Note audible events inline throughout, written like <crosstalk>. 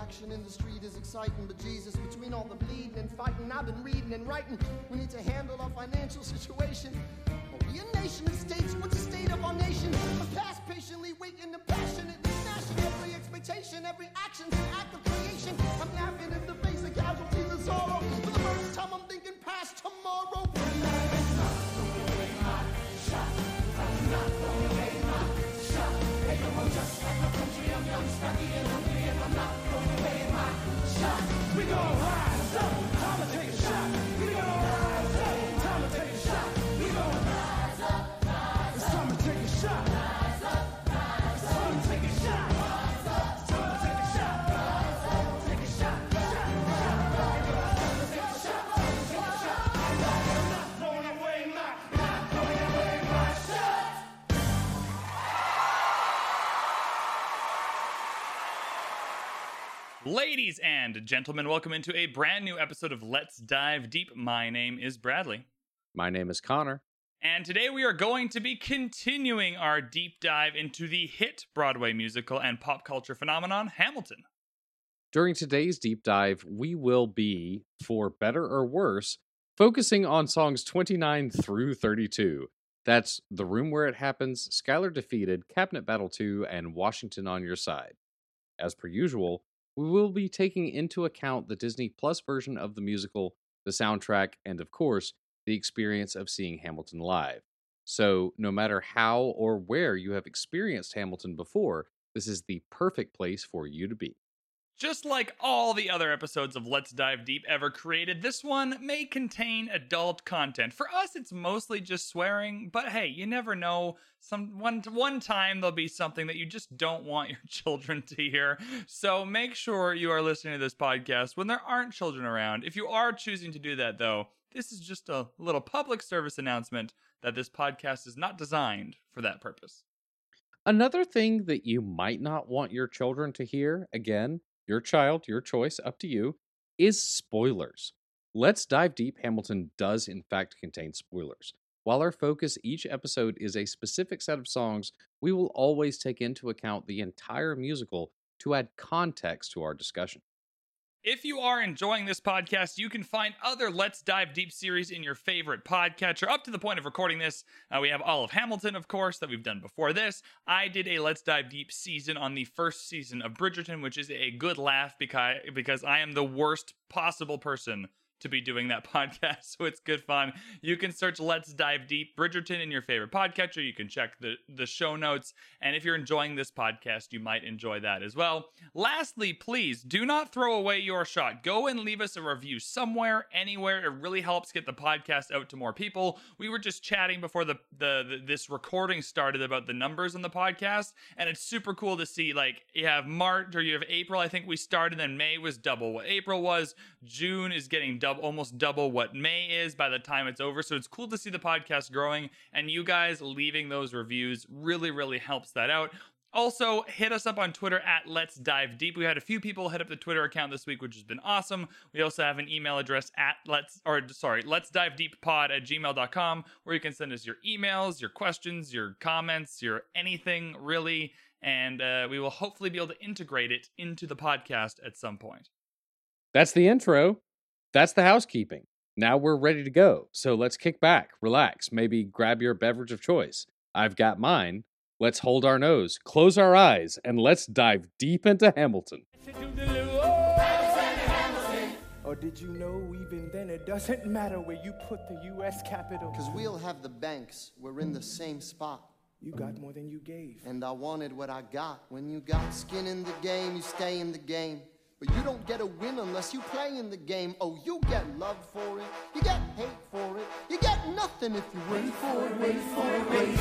action in the street is exciting, but Jesus, between all the bleeding and fighting, I've been reading and writing. We need to handle our financial situation. Are we a nation of states? What's the state of our nation? A past patiently waiting and passionately smashing every expectation, every action's an act of creation. I'm laughing in the face of casualties and sorrow. For the first time, I'm thinking past tomorrow. We gon' rise up. Ladies and gentlemen, welcome into a brand new episode of Let's Dive Deep. My name is Bradley. My name is Connor. And today we are going to be continuing our deep dive into the hit Broadway musical and pop culture phenomenon, Hamilton. During today's deep dive, we will be, for better or worse, focusing on songs 29 through 32. That's The Room Where It Happens, Schuyler Defeated, Cabinet Battle 2, and Washington on Your Side. As per usual, we will be taking into account the Disney Plus version of the musical, the soundtrack, and of course, the experience of seeing Hamilton live. So, no matter how or where you have experienced Hamilton before, this is the perfect place for you to be. Just like all the other episodes of Let's Dive Deep ever created, this one may contain adult content. For us, it's mostly just swearing, but hey, you never know. Some one one time there'll be something that you just don't want your <laughs> children to hear. So make sure you are listening to this podcast when there aren't children around. If you are choosing to do that though, this is just a little public service announcement that this podcast is not designed for that purpose. Another thing that you might not want your children to hear, again, your child, your choice, up to you, is spoilers. Let's Dive Deep Hamilton does, in fact, contain spoilers. While our focus each episode is a specific set of songs, we will always take into account the entire musical to add context to our discussion. If you are enjoying this podcast, you can find other Let's Dive Deep series in your favorite podcatcher. Up to the point of recording this, uh, we have all of Hamilton, of course, that we've done before this. I did a Let's Dive Deep season on the first season of Bridgerton, which is a good laugh because because I am the worst possible person to be doing that <laughs> podcast. So it's good fun. You can search Let's Dive Deep Bridgerton in your favorite podcatcher. You can check the, the show notes. And if you're enjoying this podcast, you might enjoy that as well. Lastly, please do not throw away your shot. Go and leave us a review somewhere, anywhere. It really helps get the podcast out to more people. We were just chatting before the, the, the this recording started about the numbers on the podcast, and it's super cool to see like you have March or you have April. I think we started, then May was double what April was. June is getting double, almost double what May is by the time it's over. So it's cool to see the podcast growing, and you guys leaving those reviews really, really helps that out. Also, hit us up on Twitter at Let's Dive Deep. We had a few people hit up the Twitter account this week, which has been awesome. We also have an email address at Let's, or sorry, Let's Dive Deep Pod at gmail.com, where you can send us your emails, your questions, your comments, your anything really. And uh, we will hopefully be able to integrate it into the podcast at some point. That's the intro. That's the housekeeping. Now we're ready to go. So let's kick back, relax, maybe grab your beverage of choice. I've got mine. Let's hold our nose, close our eyes, and let's dive deep into Hamilton. Or did you know even then it doesn't matter where you put the U.S. Capitol? Cause we'll have the banks. We're in the same spot. You got more than you gave. And I wanted what I got. When you got skin in the game, you stay in the game. But you don't get a win unless you play in the game. Oh, you get love for it, you get hate for it, you get nothing if you wait for it, wait for it, wait.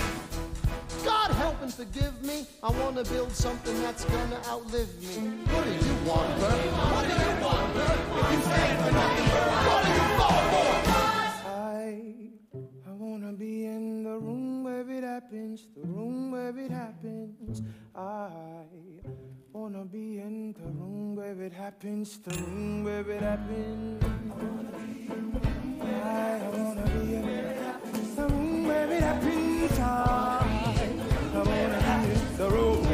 God help and forgive me. I wanna build something that's gonna outlive me. What do you want, Burr? What do you want, Burr? If you stand for nothing, Burr, what do you fall for? I, I wanna be in the room where it happens, the room where it happens. I wanna be in the room where it happens, the room where it happens. I wanna be in the room where it happens. I, I wanna be in the room.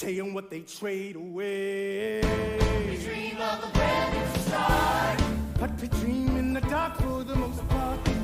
Don't get a say in what they trade away. We dream of a brand new start. But we dream in the dark for the most part.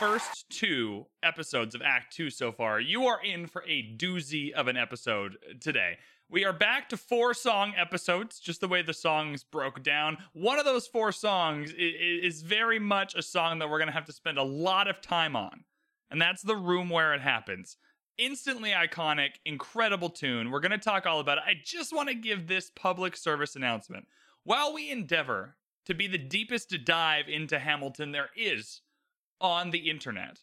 First two episodes of Act 2 so far, you are in for a doozy of an episode uh, today. We are back to four song episodes, just the way the songs broke down. One of those four songs is very much a song that we're going to have to spend a lot of time on, and that's The Room Where It Happens. Instantly iconic, incredible tune. We're going to talk all about it. I just want to give this public service announcement. While we endeavor to be the deepest dive into Hamilton there is on the internet.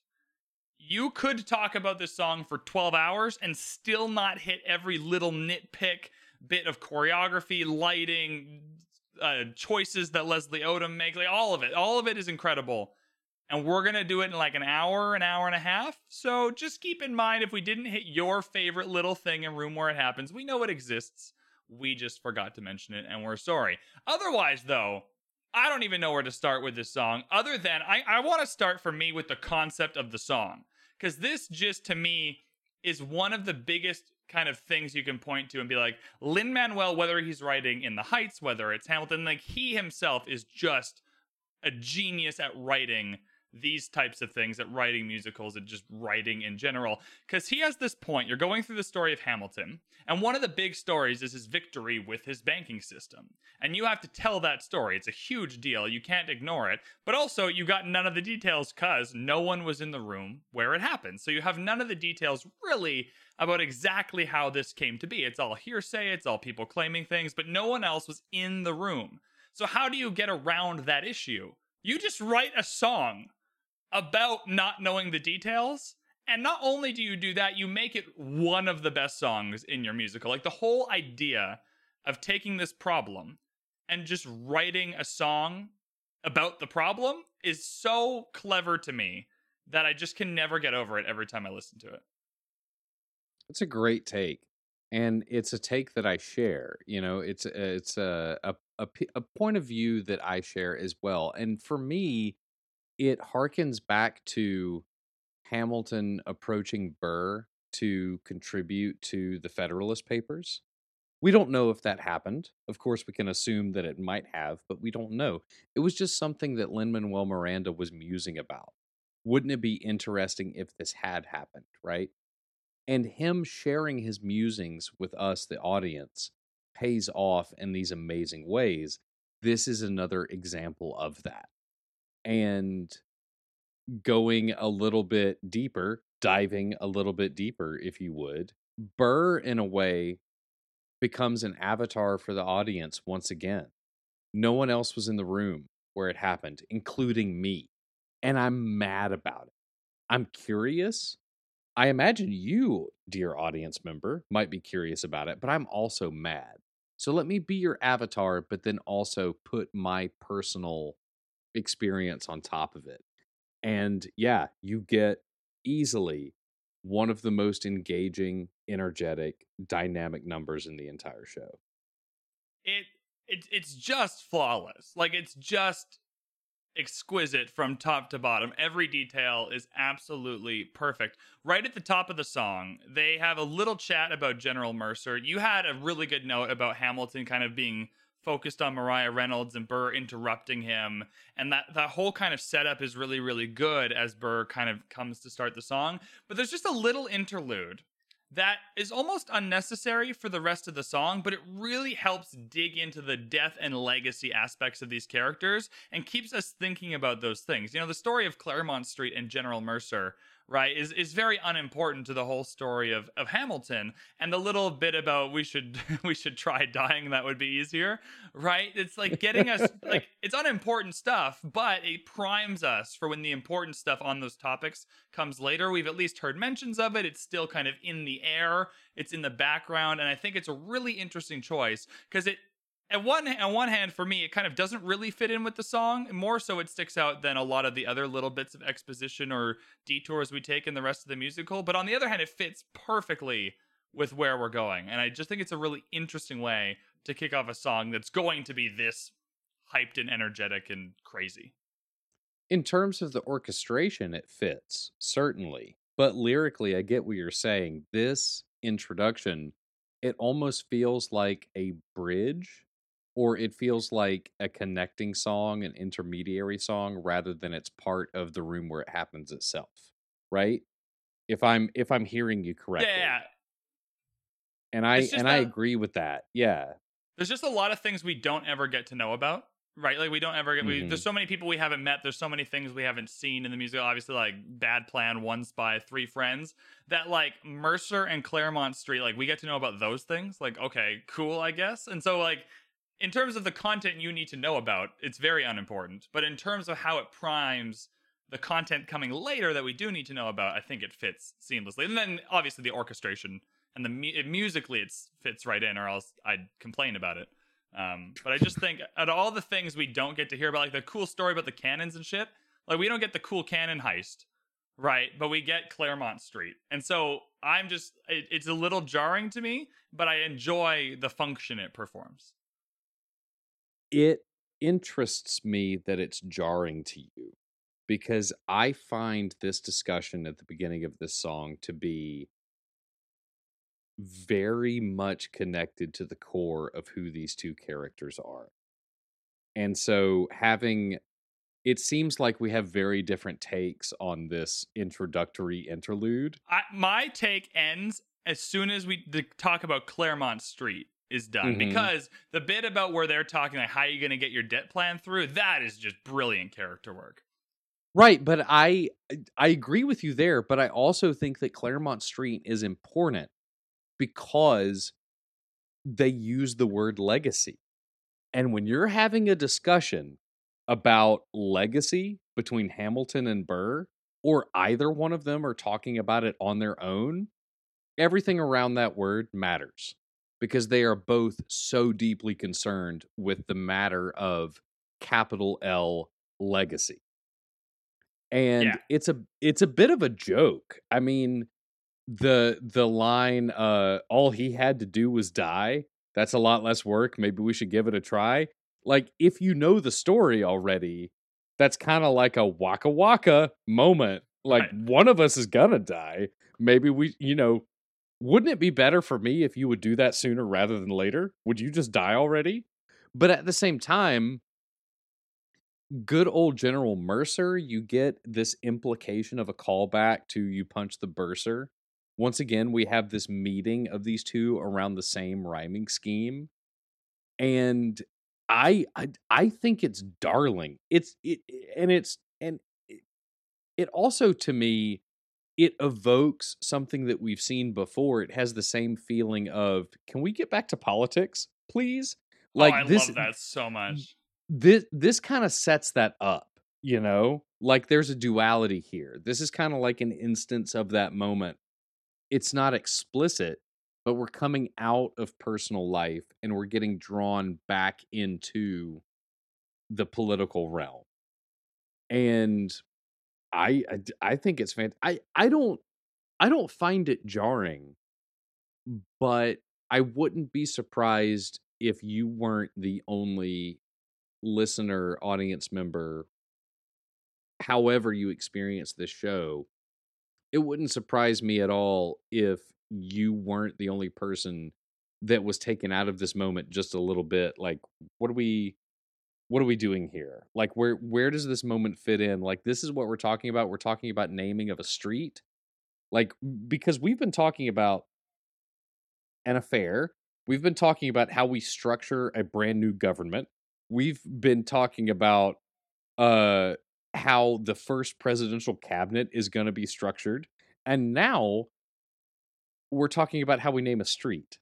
You could talk about this song for 12 hours and still not hit every little nitpick bit of choreography, lighting, uh, choices that Leslie Odom makes. Like all of it. All of it is incredible. And we're going to do it in like an hour, an hour and a half. So just keep in mind if we didn't hit your favorite little thing in Room Where It Happens, we know it exists. We just forgot to mention it and we're sorry. Otherwise, though, I don't even know where to start with this song, other than I, I want to start for me with the concept of the song. Because this just to me is one of the biggest kind of things you can point to and be like, Lin Manuel, whether he's writing in the Heights, whether it's Hamilton, like he himself is just a genius at writing these types of things, at writing musicals and just writing in general. Because he has this point, you're going through the story of Hamilton, and one of the big stories is his victory with his banking system. And you have to tell that story. It's a huge deal. You can't ignore it. But also, you got none of the details because no one was in the room where it happened. So you have none of the details really about exactly how this came to be. It's all hearsay, it's all people claiming things, but no one else was in the room. So, how do you get around that issue? You just write a song about not knowing the details. And not only do you do that, you make it one of the best songs in your musical. Like the whole idea of taking this problem and just writing a song about the problem is so clever to me that I just can never get over it every time I listen to it. It's a great take, and it's a take that I share. You know, it's a- it's a a a, a point of view that I share as well. And for me, it harkens back to Hamilton approaching Burr to contribute to the Federalist Papers. We don't know if that happened. Of course, we can assume that it might have, but we don't know. It was just something that Lin Manuel Miranda was musing about. Wouldn't it be interesting if this had happened, right? And him sharing his musings with us, the audience, pays off in these amazing ways. This is another example of that. And going a little bit deeper, diving a little bit deeper, if you would, Burr, in a way, becomes an avatar for the audience once again. No one else was in the room where it happened, including me. And I'm mad about it. I'm curious. I imagine you, dear audience member, might be curious about it, but I'm also mad. So let me be your avatar, but then also put my personal experience on top of it. And yeah, you get easily one of the most engaging, energetic, dynamic numbers in the entire show. It it it's just flawless. Like it's just exquisite from top to bottom. Every detail is absolutely perfect. Right at the top of the song, they have a little chat about General Mercer. You had a really good note about Hamilton kind of being focused on Maria Reynolds and Burr interrupting him. And that that whole kind of setup is really really good as Burr kind of comes to start the song. But there's just a little interlude that is almost unnecessary for the rest of the song, but it really helps dig into the death and legacy aspects of these characters and keeps us thinking about those things. You know, the story of Clermont Street and General Mercer right, is is very unimportant to the whole story of of Hamilton. And the little bit about we should <laughs> we should try dying that would be easier, right? It's like getting us <laughs> like it's unimportant stuff, but it primes us for when the important stuff on those topics comes later. We've at least heard mentions of it. It's still kind of in the air. It's in the background, and I think it's a really interesting choice because it at one on one hand for me it kind of doesn't really fit in with the song. More so it sticks out than a lot of the other little bits of exposition or detours we take in the rest of the musical. But on the other hand it fits perfectly with where we're going. And i just think it's a really interesting way to kick off a song that's going to be this hyped and energetic and crazy. In terms of the orchestration it fits certainly. But lyrically i get what you're saying. This introduction it almost feels like a bridge or it feels like a connecting song, an intermediary song, rather than it's part of the room where it happens itself. Right? If I'm if I'm hearing you correctly. yeah And I and I agree with that. Yeah. there's just a lot of things we don't ever get to know about right like we don't ever get we, Mhm. there's so many people we haven't met there's so many things we haven't seen in the musical obviously like bad plan one spy three friends that like mercer and clermont street like we get to know about those things like okay cool i guess and so like in terms of the content you need to know about it's very unimportant but in terms of how it primes the content coming later that we do need to know about i think it fits seamlessly and then obviously the orchestration and the mu- musically it fits right in or else i'd complain about it um, but I just think out of all the things we don't get to hear about, like the cool story about the cannons and shit, like we don't get the cool cannon heist, right? But we get Clermont Street, and so I'm just it, it's a little jarring to me, but I enjoy the function it performs. It interests me that it's jarring to you because I find this discussion at the beginning of this song to be very much connected to the core of who these two characters are. And so having it seems like we have very different takes on this introductory interlude. I, my take ends as soon as we talk about Clermont Street is done Mhm. because the bit about where they're talking like how are you going to get your debt plan through that is just brilliant character work. Right, but I I agree with you there, but I also think that Clermont Street is important because they use the word legacy. And when you're having a discussion about legacy between Hamilton and Burr, or either one of them are talking about it on their own, everything around that word matters because they are both so deeply concerned with the matter of capital L legacy. And Yeah. it's a it's a bit of a joke. I mean, the the line uh all he had to do was die. That's a lot less work. Maybe we should give it a try. Like if you know the story already, that's kind of like a waka waka moment. Like Right. one of us is gonna die. Maybe we, you know, wouldn't it be better for me if you would do that sooner rather than later? Would you just die already? But at the same time, good old General Mercer, you get this implication of a callback to you punch the bursar. Once again, we have this meeting of these two around the same rhyming scheme. And I I, I think it's darling. It's it and it's and it, also to me it evokes something that we've seen before. It has the same feeling of can we get back to politics, please? Oh, like oh, I love that so much. this this kind of sets that up you know like there's a duality here this is kind of like an instance of that moment it's not explicit but we're coming out of personal life and we're getting drawn back into the political realm and i i, I think it's fantastic i i don't i don't find it jarring but i wouldn't be surprised if you weren't the only listener, audience member, however you experience this show, it wouldn't surprise me at all if you weren't the only person that was taken out of this moment just a little bit. Like, what are we what are we doing here? Like where where does this moment fit in? Like this is what we're talking about. We're talking about naming of a street. Like because we've been talking about an affair. We've been talking about how we structure a brand new government we've been talking about uh how the first presidential cabinet is going to be structured. And now we're talking about how we name a street.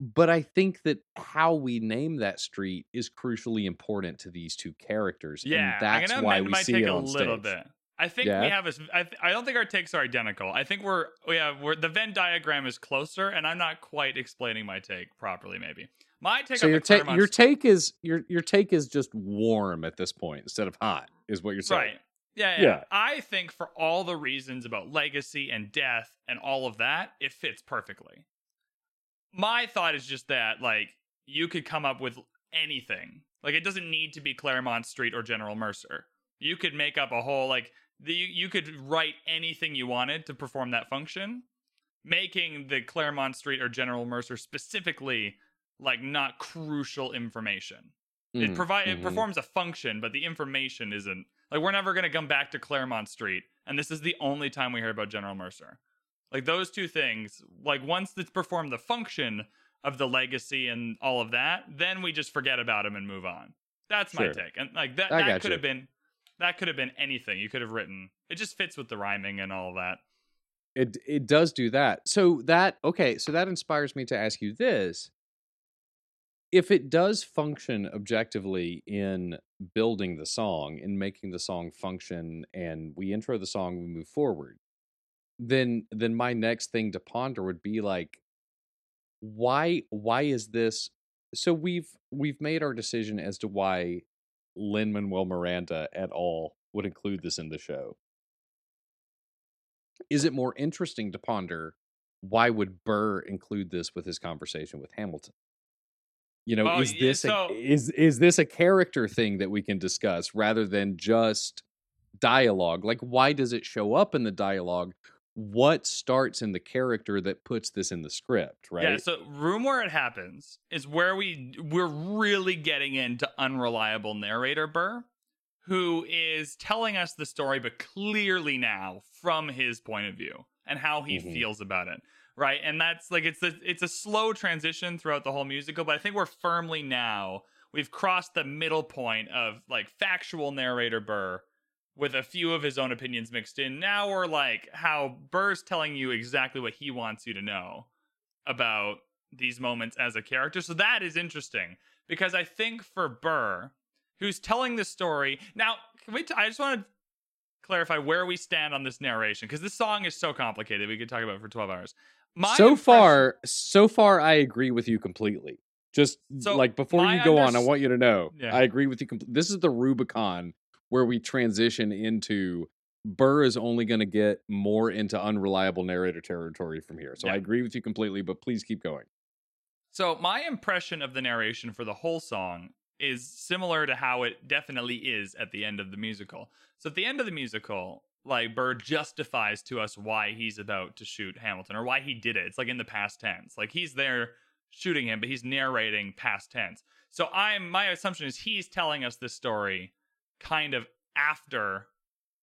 But I think that how we name that street is crucially important to these two characters. Yeah, and that's I'm why we my see take it a little stage. bit. I think we have a. I, th- I don't think our takes are identical. I think we're oh, yeah we're the Venn diagram is closer, and I'm not quite explaining my take properly. Maybe my take So on your take your take is your your take is just warm at this point instead of hot, is what you're saying. Right. Yeah, yeah, Yeah. I think for all the reasons about legacy and death and all of that, it fits perfectly. My thought is just that, like, you could come up with anything. Like, it doesn't need to be Clermont Street or General Mercer. You could make up a whole, like, the, you could write anything you wanted to perform that function, making the Clermont Street or General Mercer specifically, like, not crucial information it Mm, provide it mhm. performs a function, but the information isn't. Like we're never gonna come back to Clermont Street, and this is the only time we hear about General Mercer. Like those two things, like once it's performed the function of the legacy and all of that, then we just forget about him and move on. That's my Sure. take. And like that I that could you. have been that could have been anything you could have written. It just fits with the rhyming and all of that. It it does do that. So that okay, so that inspires me to ask you this. If it does function objectively in building the song, in making the song function and we intro the song, we move forward, then then my next thing to ponder would be like why why is this so we've we've made our decision as to why Lin Manuel Miranda at all would include this in the show is it more interesting to ponder why would Burr include this with his conversation with Hamilton? You know, Oh, is this so- a, is is this a character thing that we can discuss rather than just dialogue? Like, why does it show up in the dialogue? What starts in the character that puts this in the script? Right? Yeah, so room where it happens is where we we're really getting into unreliable narrator Burr, who is telling us the story, but clearly now from his point of view and how he Mhm. feels about it. Right. And that's like it's a it's a slow transition throughout the whole musical, but I think we're firmly now we've crossed the middle point of like factual narrator Burr with a few of his own opinions mixed in. Now we're like how Burr's telling you exactly what he wants you to know about these moments as a character. So that is interesting because I think for Burr, who's telling the story now, can we? T- I just want to clarify where we stand on this narration because this song is so complicated. We could talk about it for twelve hours. My so impression- far, so far, I agree with you completely. Just So, like before you go on, I want you to know Yeah. I agree with you. compl- This is the Rubicon where we transition into Burr is only going to get more into unreliable narrator territory from here. So Yeah. I agree with you completely, but please keep going. So my impression of the narration for the whole song is similar to how it definitely is at the end of the musical. So at the end of the musical, like Burr justifies to us why he's about to shoot Hamilton or why he did it. It's like in the past tense. Like he's there shooting him, but he's narrating past tense. So I'm my assumption is he's telling us this story kind of after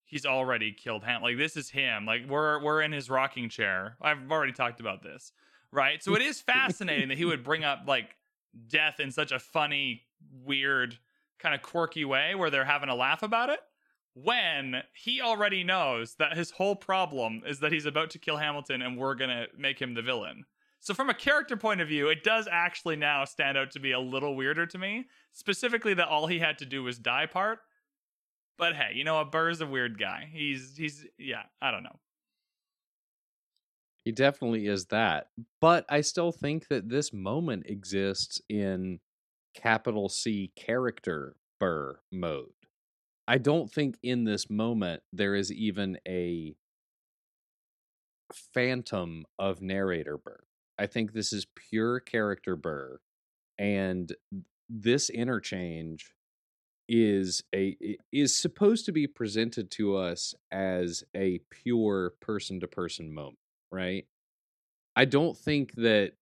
he's already killed Ham. Like this is him. Like we're we're in his rocking chair. I've already talked about this, right? So it is fascinating that he would bring up like death in such a funny, weird, kind of quirky way where they're having a laugh about it. When he already knows that his whole problem is that he's about to kill Hamilton and we're gonna make him the villain. So from a character point of view, it does actually now stand out to be a little weirder to me. Specifically that all he had to do was die part. But hey, you know what? Burr's a weird guy. He's he's yeah, I don't know. He definitely is that. But I still think that this moment exists in capital C character Burr mode. I don't think in this moment there is even a phantom of narrator Burr. I think this is pure character Burr. And this interchange is a is supposed to be presented to us as a pure person to person moment, right? I don't think that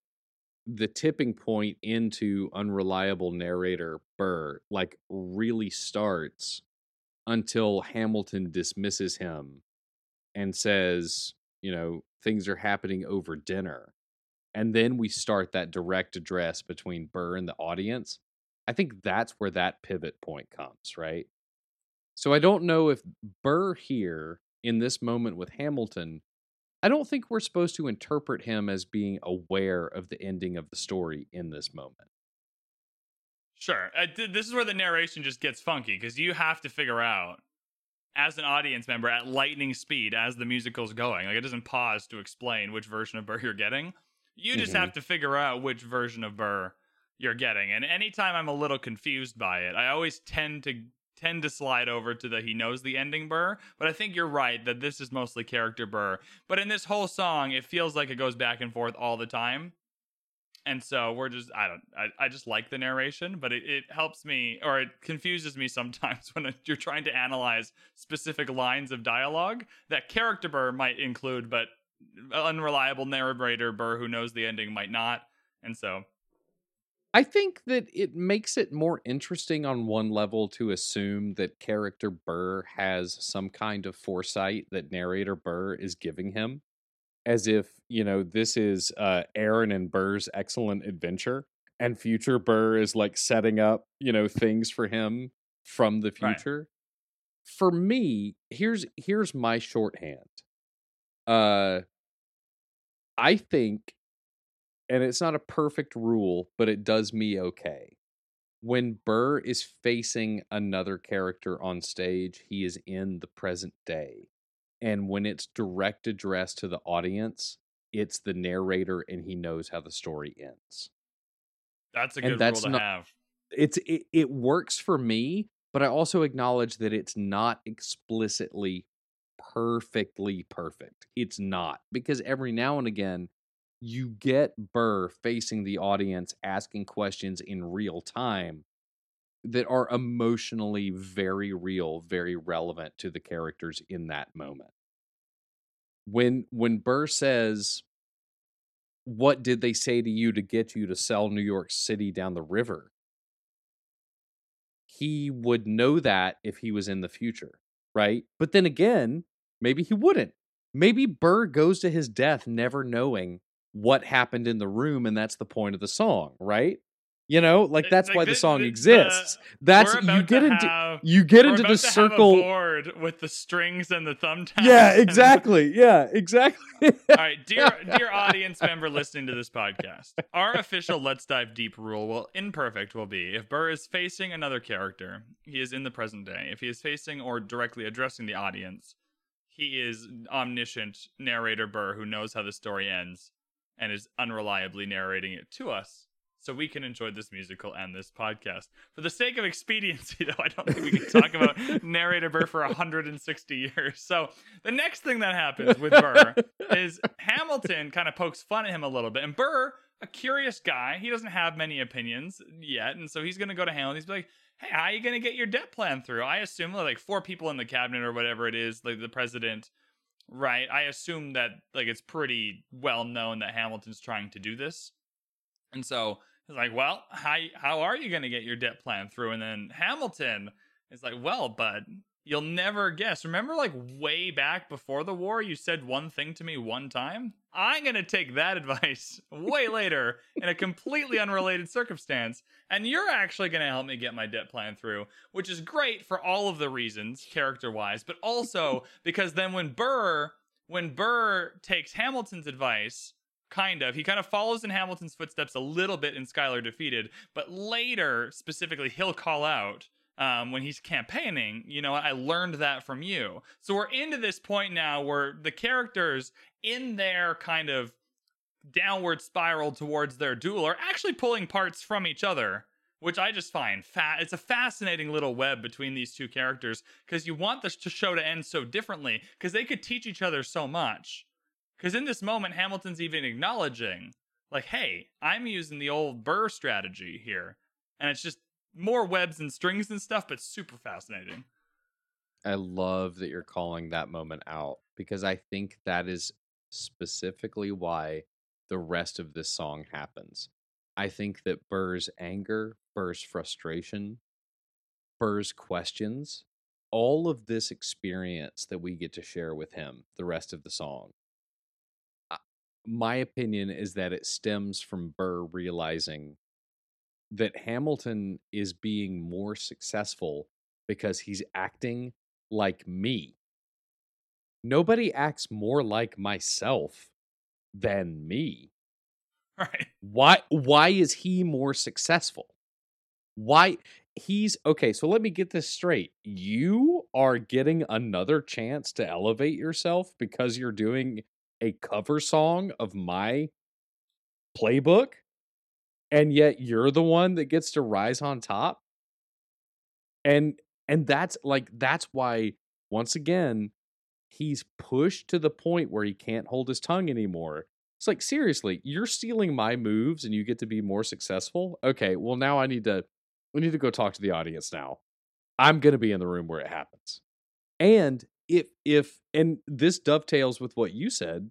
the tipping point into unreliable narrator Burr like really starts until Hamilton dismisses him and says, you know, things are happening over dinner. And then we start that direct address between Burr and the audience. I think that's where that pivot point comes, right? So I don't know if Burr here in this moment with Hamilton, I don't think we're supposed to interpret him as being aware of the ending of the story in this moment. Sure. Uh, th- this is where the narration just gets funky because you have to figure out, as an audience member, at lightning speed as the musical's going. Like it doesn't pause to explain which version of Burr you're getting. You just Mhm. have to figure out which version of Burr you're getting. And anytime I'm a little confused by it, I always tend to tend to slide over to the he knows the ending Burr. But I think you're right that this is mostly character Burr. But in this whole song, it feels like it goes back and forth all the time and so we're just i don't i, I just like the narration but it, it helps me or it confuses me <laughs> sometimes when you're trying to analyze specific lines of dialogue that character burr might include but unreliable narrator burr who knows the ending might not and so I think that it makes it more interesting on one level to assume that character Burr has some kind of foresight that narrator Burr is giving him, as if, you know, this is uh, Aaron and Burr's excellent adventure, and future Burr is like setting up, you know, things for him from the Right. future. For me, here's here's my shorthand. Uh I think and it's not a perfect rule, but it does me okay. When Burr is facing another character on stage, he is in the present day. And when it's direct address to the audience, it's the narrator and he knows how the story ends. that's a And good that's rule to not- have It's it, it works for me, but I also acknowledge that it's not explicitly perfectly perfect. It's not because every now and again you get Burr facing the audience asking questions in real time that are emotionally very real, very relevant to the characters in that moment. When when Burr says, "What did they say to you to get you to sell New York City down the river?" He would know that if he was in the future, right? But then again, maybe he wouldn't. Maybe Burr goes to his death never knowing what happened in the room, and that's the point of the song, right? You know, like that's like why the the- song exists. That's you get into have- you get into the to have a circle. board with the strings and the thumbtacks Yeah, <laughs> exactly. Yeah, exactly. All right, dear dear <laughs> audience member listening to this podcast, our official Let's Dive Deep rule will imperfect will be if Burr is facing another character, he is in the present day. If he is facing or directly addressing the audience, he is omniscient narrator Burr who knows how the story ends and is unreliably narrating it to us. So we can enjoy this musical and this podcast. For the sake of expediency, <laughs> though, I don't think we can talk about <laughs> narrator Burr for 160 years. So the next thing that happens with <laughs> Burr is Hamilton kind of pokes fun at him a little bit. And Burr, a curious guy, he doesn't have many opinions yet. And so he's going to go to Hamilton. He's like, hey, how are you going to get your debt plan through? I assume like four people in the cabinet or whatever it is, like the president, right? I assume that like it's pretty well known that Hamilton's trying to do this. And so he's like, well, how, how are you going to get your debt plan through? And then Hamilton is like, well, bud, You'll never guess. Remember, like way back before the war, you said one thing to me one time? I'm going to take that <laughs> advice way later in a completely unrelated circumstance. And you're actually going to help me get my debt plan through, which is great for all of the reasons, character wise, but also <laughs> because then when Burr, when Burr takes Hamilton's advice, kind of, he kind of follows in Hamilton's footsteps a little bit in Schuyler Defeated, but later, specifically, he'll call out um, when he's campaigning, you know, I learned that from you. So we're into this point now where the characters in their kind of downward spiral towards their duel are actually pulling parts from each other, which I just find fa- it's a fascinating little web between these two characters because you want this show to end so differently because they could teach each other so much. Because in this moment, Hamilton's even acknowledging, like, hey, I'm using the old Burr strategy here. And it's just more webs and strings and stuff, but super fascinating. I love that you're calling that moment out because I think that is specifically why the rest of this song happens. I think that Burr's anger, Burr's frustration, Burr's questions, all of this experience that we get to share with him the rest of the song. My opinion is that it stems from Burr realizing that Hamilton is being more successful because he's acting like me. Nobody acts more like myself than me. <laughs> Right. Why why is he more successful? Why he's okay, so let me get this straight. You are getting another chance to elevate yourself because you're doing a cover song of my playbook and yet you're the one that gets to rise on top? And and that's like that's why once again he's pushed to the point where he can't hold his tongue anymore. It's like seriously you're stealing my moves and you get to be more successful? Okay well now i need to we need to go talk to the audience now. I'm going to be in the room where it happens. And if if and this dovetails with what you said.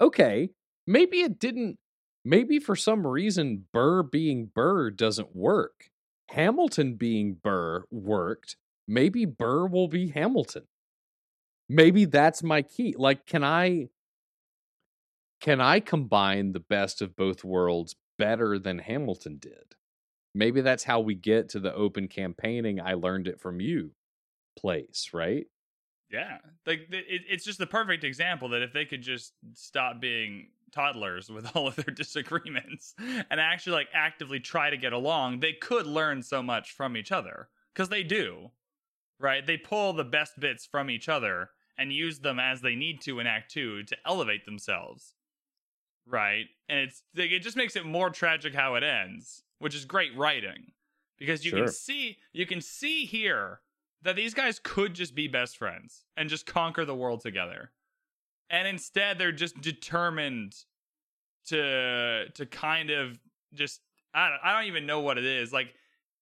Okay maybe it didn't maybe for some reason burr being burr doesn't work. Hamilton being burr worked. Maybe burr will be hamilton. Maybe that's my key. Like can i can i combine the best of both worlds better than hamilton did? Maybe that's how we get to the open campaigning i learned it from you place right? Yeah, like it, it's just the perfect example that if they could just stop being toddlers with all of their <laughs> disagreements and actually like actively try to get along, they could learn so much from each other because they do, right? They pull the best bits from each other and use them as they need to in Act Two to elevate themselves, right? And it's like, it just makes it more tragic how it ends, which is great writing because you Sure. can see you can see here that these guys could just be best friends and just conquer the world together. And instead they're just determined to to kind of just I don't, I don't even know what it is. Like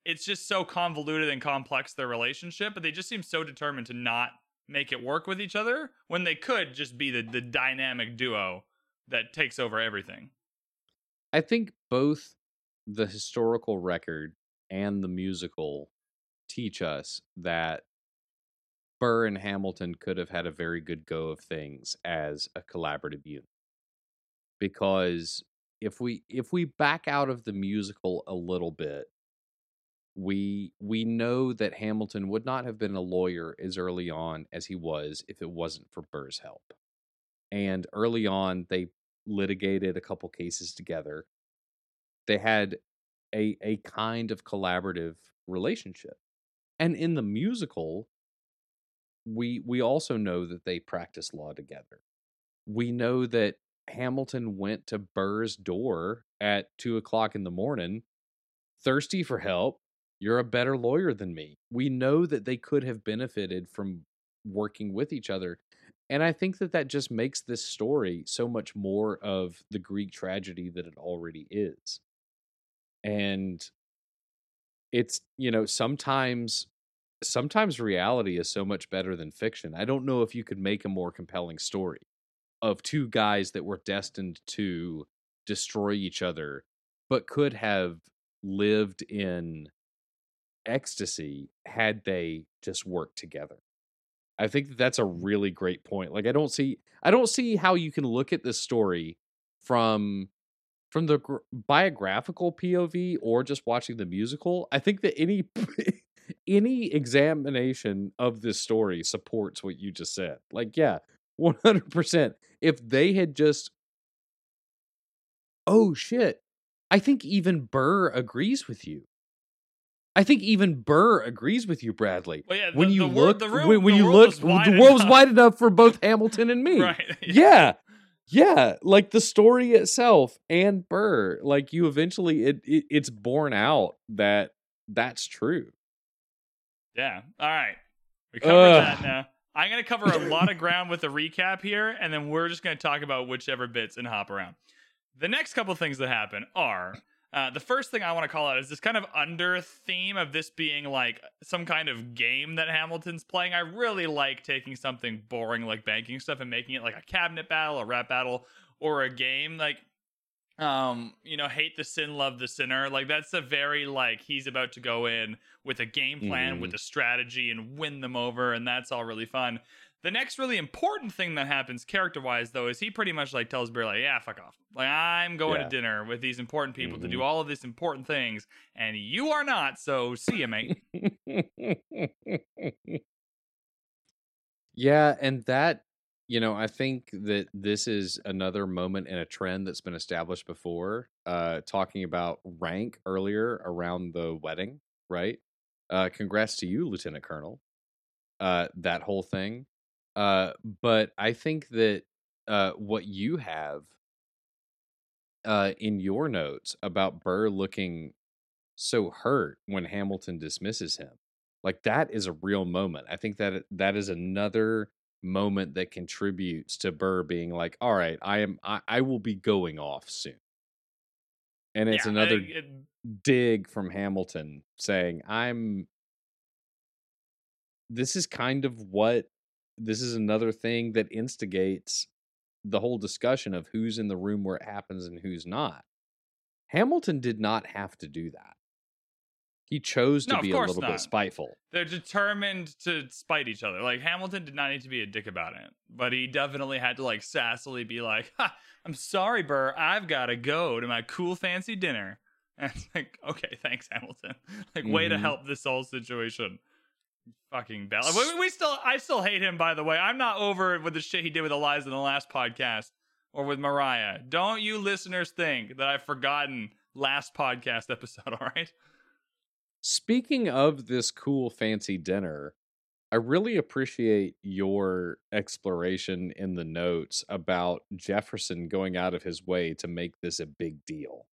it's just so convoluted and complex their relationship, but they just seem so determined to not make it work with each other when they could just be the the dynamic duo that takes over everything. I think both the historical record and the musical teach us that Burr and Hamilton could have had a very good go of things as a collaborative unit. Because if we if we back out of the musical a little bit, we we know that Hamilton would not have been a lawyer as early on as he was if it wasn't for Burr's help. And early on they litigated a couple cases together. They had a a kind of collaborative relationship. And in the musical, we we also know that they practice law together. We know that Hamilton went to Burr's door at two o'clock in the morning, thirsty for help. You're a better lawyer than me. We know that they could have benefited from working with each other. And I think that that just makes this story so much more of the Greek tragedy that it already is. And it's, you know, sometimes sometimes reality is so much better than fiction. I don't know if you could make a more compelling story of two guys that were destined to destroy each other but could have lived in ecstasy had they just worked together. I think that that's a mm-hmm. really great point. Like I don't see I don't see how you can look at this story from from the gr- biographical POV or just watching the musical. I think that any <laughs> any examination of this story supports what you just said. Like yeah, 100%. If they had just Oh shit. I think even Burr agrees with you. I think even Burr agrees with you, Bradley. Well, yeah, when the- you the wor- look, the room- when, when you look, the world was enough. wide enough for both <laughs> Hamilton and me. Right. <laughs> Yeah, yeah. Like the story itself and Burr, like you eventually, it, it it's borne out that that's true. Yeah. All right. We covered Ugh. that now. I'm going to cover a lot of ground with the recap here, and then we're just going to talk about whichever bits and hop around. The next couple things that happen are uh, the first thing I want to call out is this kind of under theme of this being like some kind of game that Hamilton's playing. I really like taking something boring like banking stuff and making it like a cabinet battle, a rap battle, or a game. Like, um, you know, hate the sin, love the sinner. Like that's a very like he's about to go in with a game plan, with a strategy, and win them over, and that's all really fun. The next really important thing that happens character wise, though, is he pretty much like tells Burr, like, yeah, fuck off. Like, I'm going Yeah. to dinner with these important people to Mhm. do all of these important things, and you are not, so see you, mate. <laughs> yeah, and that, you know, I think that this is another moment in a trend that's been established before. Uh, talking about rank earlier around the wedding, right? Uh, congrats to you, Lieutenant Colonel. Uh, that whole thing. Uh, but I think that uh, what you have uh, in your notes about Burr looking so hurt when Hamilton dismisses him. Like that is a real moment. I think that that is another moment that contributes to Burr being like, "All right, I am I, I will be going off soon." And it's Yeah, another it- dig from Hamilton saying, "I'm this is kind of what this is another thing that instigates the whole discussion of who's in the room where it happens and who's not." Hamilton did not have to do that. He chose to No, be a little not. bit spiteful. they're determined to spite each other. Like Hamilton did not need to be a dick about it, but he definitely had to like sassily be like, ha, "I'm sorry, Burr, I've got to go to my cool fancy dinner." <laughs> And it's like, okay, thanks, Hamilton. <laughs> Like, way to Mhm. help this whole situation. Fucking Bella. We, we still, I still hate him. By the way, I'm not over with the shit he did with Eliza in the last podcast or with Mariah. Don't you listeners think that I've forgotten last podcast episode? <laughs> All right. Speaking of this cool fancy dinner, I really appreciate your exploration in the notes about Jefferson going out of his way to make this a big deal.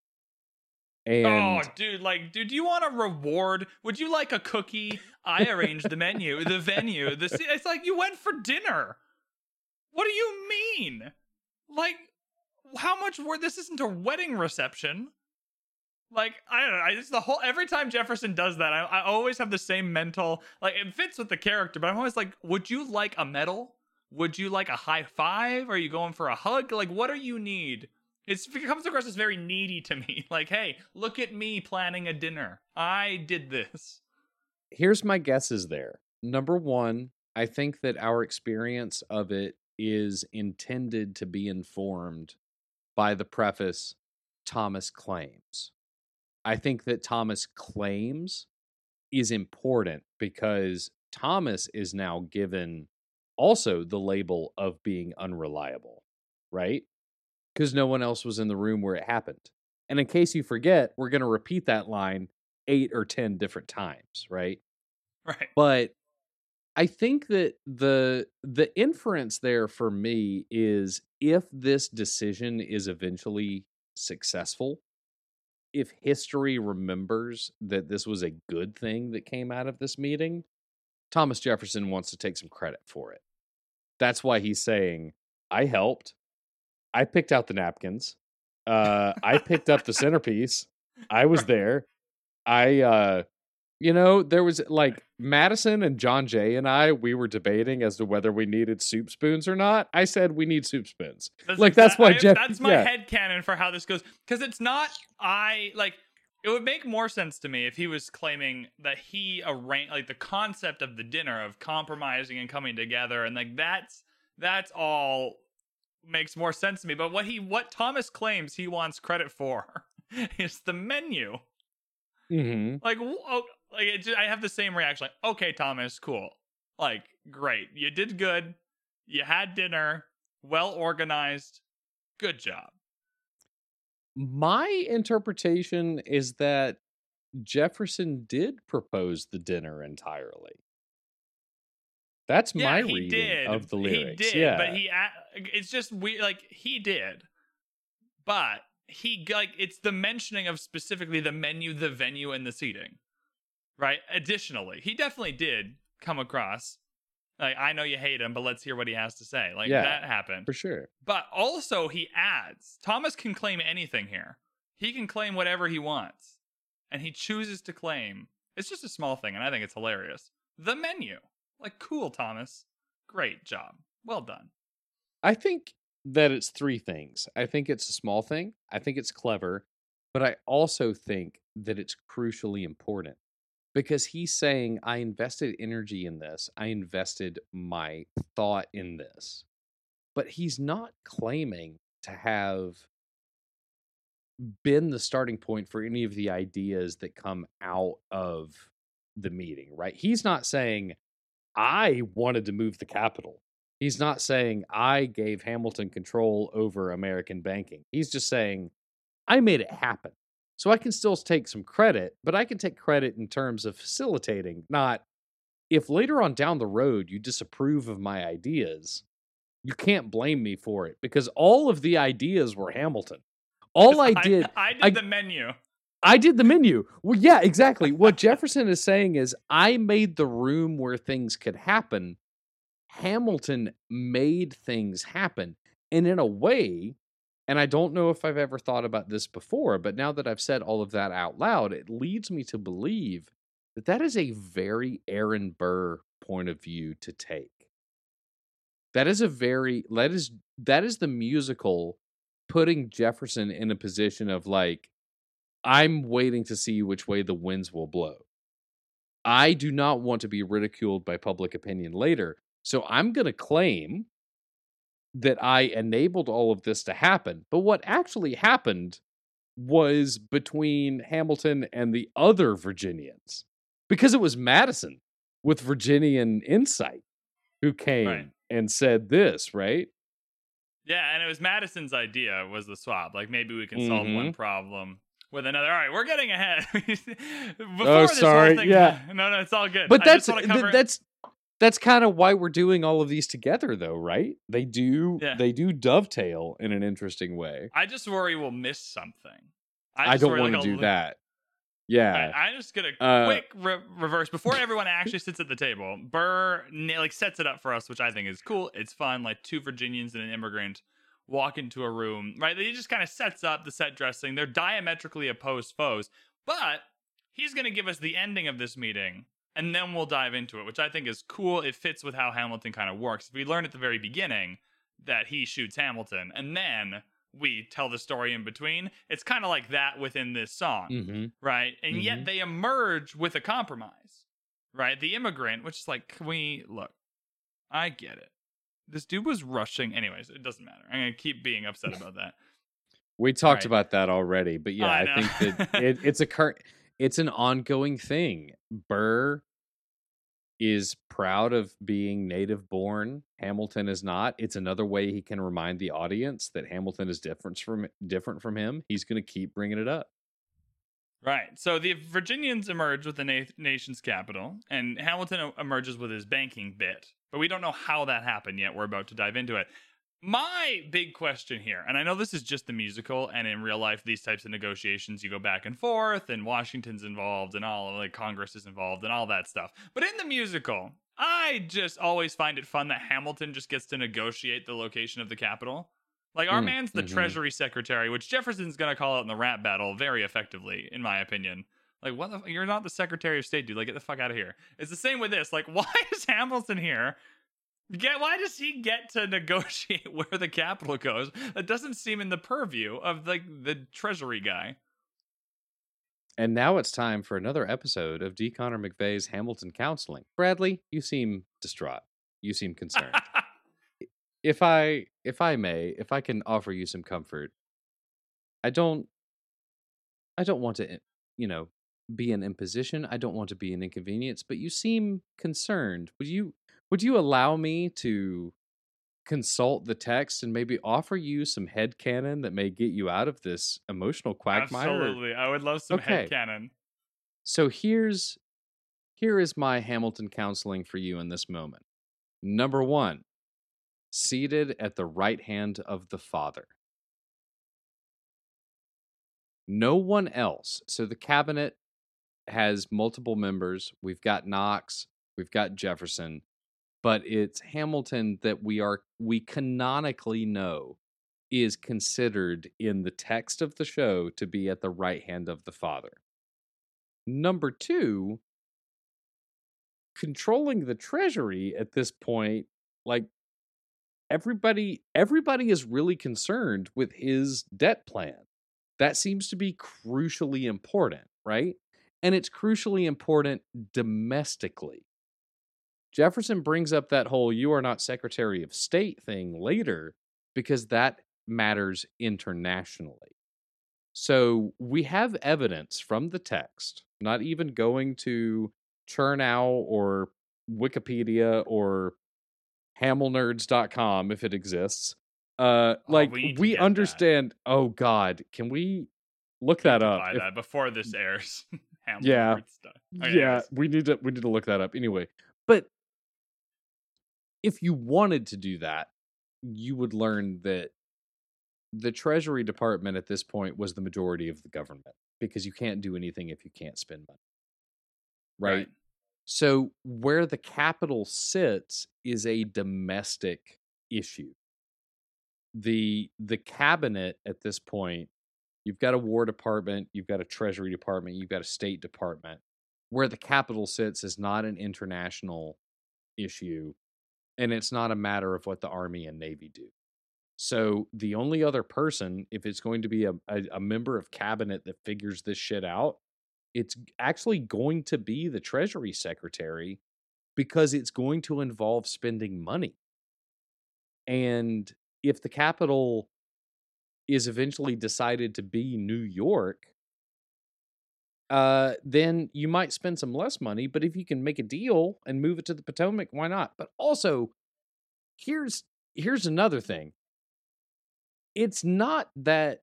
Oh, and oh, dude, like, dude, do you want a reward? Would you like a cookie? I arranged the menu, the venue, the. It's like you went for dinner. What do you mean? Like, how much work? This isn't a wedding reception. Like, I don't know. I the whole every time Jefferson does that, I, I always have the same mental. Like, it fits with the character, but I'm always like, would you like a medal? Would you like a high five? Are you going for a hug? Like, what do you need? It's, it comes across as very needy to me. <laughs> Like, hey, look at me planning a dinner. I did this. here's my guesses there. Number one, I think that our experience of it is intended to be informed by the preface Thomas claims. I think that Thomas claims is important because Thomas is now given also the label of being unreliable, right? Because no one else was in the room where it happened. And in case you forget, we're going to repeat that line eight or 10 different times, right? Right. but i think that the the inference there for me is if this decision is eventually successful if history remembers that this was a good thing that came out of this meeting thomas jefferson wants to take some credit for it. That's why he's saying i helped. I picked out the napkins. Uh i picked up the <laughs> centerpiece. I was there. I uh you know, there was like Madison and John Jay and I, we were debating as to whether we needed soup spoons or not. I said we need soup spoons. like that's why I- Jeff. That's my yeah. head canon for how this goes. Because it's not I like. It would make more sense to me if he was claiming that he arranged like the concept of the dinner of compromising and coming together, and like that's that's all makes more sense to me. But what he what Thomas claims he wants credit for <laughs> is the menu. Mhm. Like, oh, like it ju- I have the same reaction. Like, okay, Thomas, cool. Like, great. You did good. You had dinner. Well organized. Good job. My interpretation is that Jefferson did propose the dinner entirely. That's my yeah, he reading did. of the lyrics. He did, yeah. but he it's just we like he did, but he like it's the mentioning of specifically the menu, the venue, and the seating, right? Additionally, he definitely did come across like I know you hate him, but let's hear what he has to say. Like Yeah, that happened. for sure. But also, he adds Thomas can claim anything here. He can claim whatever he wants. And he chooses to claim. It's just a small thing, and I think it's hilarious. The menu. Like, cool, Thomas. Great job. Well done. I think that it's three things. I think it's a small thing. I think it's clever, but I also think that it's crucially important because he's saying, I invested energy in this, I invested my thought in this. But he's not claiming to have been the starting point for any of the ideas that come out of the meeting, right? He's not saying, I wanted to move the capital. He's not saying, I gave Hamilton control over American banking. He's just saying, I made it happen. So I can still take some credit, but I can take credit in terms of facilitating, not if later on down the road you disapprove of my ideas, you can't blame me for it because all of the ideas were Hamilton. All I <laughs> did, I, I did I- the menu. I did the menu. Well, yeah, exactly. What Jefferson is saying is I made the room where things could happen. Hamilton made things happen. And in a way, and I don't know if I've ever thought about this before, but now that I've said all of that out loud, it leads me to believe that that is a very Aaron Burr point of view to take. That is a very that is that is the musical putting Jefferson in a position of like I'm waiting to see which way the winds will blow. I do not want to be ridiculed by public opinion later. So I'm going to claim that I enabled all of this to happen. But what actually happened was between Hamilton and the other Virginians because it was Madison with Virginian insight who came Right. and said this, right? Yeah, and it was Madison's idea was the swap. Like maybe we can solve Mm-hmm. one problem with another. All right, we're getting ahead. <laughs> Before Oh, this whole sorry, thing- yeah. <laughs> No, no, it's all good. But I that's just wanna th- that's that's kind of why we're doing all of these together though, right? They do Yeah. they do dovetail in an interesting way. I just worry we'll miss something. I, just don't want to a do li- that. Yeah. right, I'm just gonna Uh, quick re- reverse before everyone actually sits at the table. Burr like sets it up for us, which I think is cool. It's fun. Like two Virginians and an immigrant walk into a room, right? He just kind of sets up the set dressing. They're diametrically opposed foes, but he's gonna give us the ending of this meeting, and then we'll dive into it, which I think is cool. It fits with how Hamilton kind of works. If we learn at the very beginning that he shoots Hamilton, and then we tell the story in between, it's kind of like that within this song hmm right? And Mhm. yet they emerge with a compromise, right? The immigrant, which is like, can we look? I get it. This dude was rushing. Anyways, it doesn't matter. I'm gonna keep being upset about that. We talked Right. about that already, but yeah, I I, think that <laughs> it, it's a cur- it's an ongoing thing. Burr is proud of being native born. Hamilton is not. It's another way he can remind the audience that Hamilton is different from different from him. He's going to keep bringing it up. Right. So the Virginians emerge with the na- nation's capital, and Hamilton emerges with his banking bit. But we don't know how that happened yet. We're about to dive into it. My big question here, and I know this is just the musical, and in real life, these types of negotiations, you go back and forth, and Washington's involved, and all of like Congress is involved, and all that stuff. But in the musical, I just always find it fun that Hamilton just gets to negotiate the location of the capital. Like our Mm, man's the mhm. Treasury Secretary, which Jefferson's gonna call out in the rap battle very effectively, in my opinion. Like, what the? F- you're not the Secretary of State, dude. Like, get the fuck out of here. It's the same with this. Like, <laughs> why is Hamilton here? Get why does he get to <laughs> negotiate where the capital goes? That doesn't seem in the purview of like the Treasury guy. And now it's time for another episode of D. Connor McVeigh's Hamilton Counseling. Bradley, you seem distraught. You seem concerned. <laughs> if I if I may, if I can offer you some comfort, I don't I don't want to, eh, you know, be an imposition. I don't want to be an inconvenience, but you seem concerned. Would you would you allow me to consult the text and maybe offer you some head headcanon that may get you out of this emotional quagmire? Absolutely, I would love some Okay. headcanon. So here's here is my Hamilton counseling for you in this moment. Number 1, seated at the right hand of the Father. No one else. So the cabinet has multiple members. We've got Knox, we've got Jefferson, but it's Hamilton that we are we canonically know is considered in the text of the show to be at the right hand of the Father. Number two, controlling the treasury at this point, like everybody, everybody is really concerned with his debt plan. That seems to be crucially important, right? and it's crucially important domestically. Jefferson brings up that whole you are not Secretary of State thing later because that matters internationally. So we have evidence from the text, not even going to Chernow or Wikipedia or hamilnerds.com if it exists. Uh Oh, like we we get that. understand oh god, can we look that up? If- that before this airs. Hamilton <laughs> Yeah. Stuff. Okay, yeah, anyways. we need to we need to look that up anyway. But if you wanted to do that, you would learn that the Treasury Department at this point was the majority of the government because you can't do anything if you can't spend money. Right? So where the capital sits is a domestic issue. The the cabinet at this point, you've got a war department, you've got a treasury department, you've got a state department. Where the capital sits is not an international issue and it's not a matter of what the army and navy do. So the only other person, if it's going to be a, a, a member of cabinet that figures this shit out, it's actually going to be the treasury secretary because it's going to involve spending money. And if the capital is eventually decided to be New York, uh, then you might spend some less money. But if you can make a deal and move it to the Potomac, why not? But also, here's here's another thing. It's not that,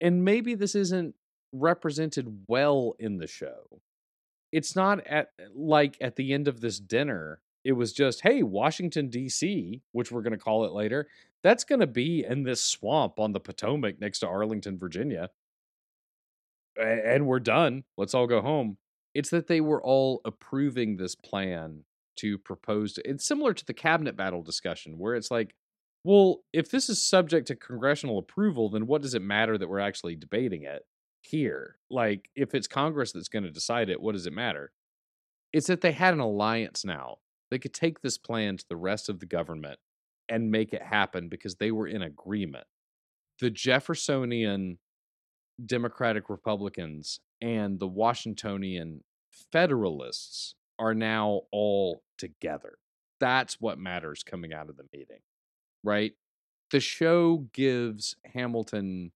and maybe this isn't represented well in the show. It's not at like at the end of this dinner. It was just, hey, Washington D.C., which we're going to call it later. That's going to be in this swamp on the Potomac next to Arlington, Virginia. And we're done. Let's all go home. It's that they were all approving this plan to propose. To, it's similar to the cabinet battle discussion, where it's like, well, if this is subject to congressional approval, then what does it matter that we're actually debating it here? Like, if it's Congress that's going to decide it, what does it matter? It's that they had an alliance now. They could take this plan to the rest of the government and make it happen because they were in agreement. The Jeffersonian Democratic Republicans and the Washingtonian Federalists are now all together. That's what matters coming out of the meeting, right? The show gives Hamilton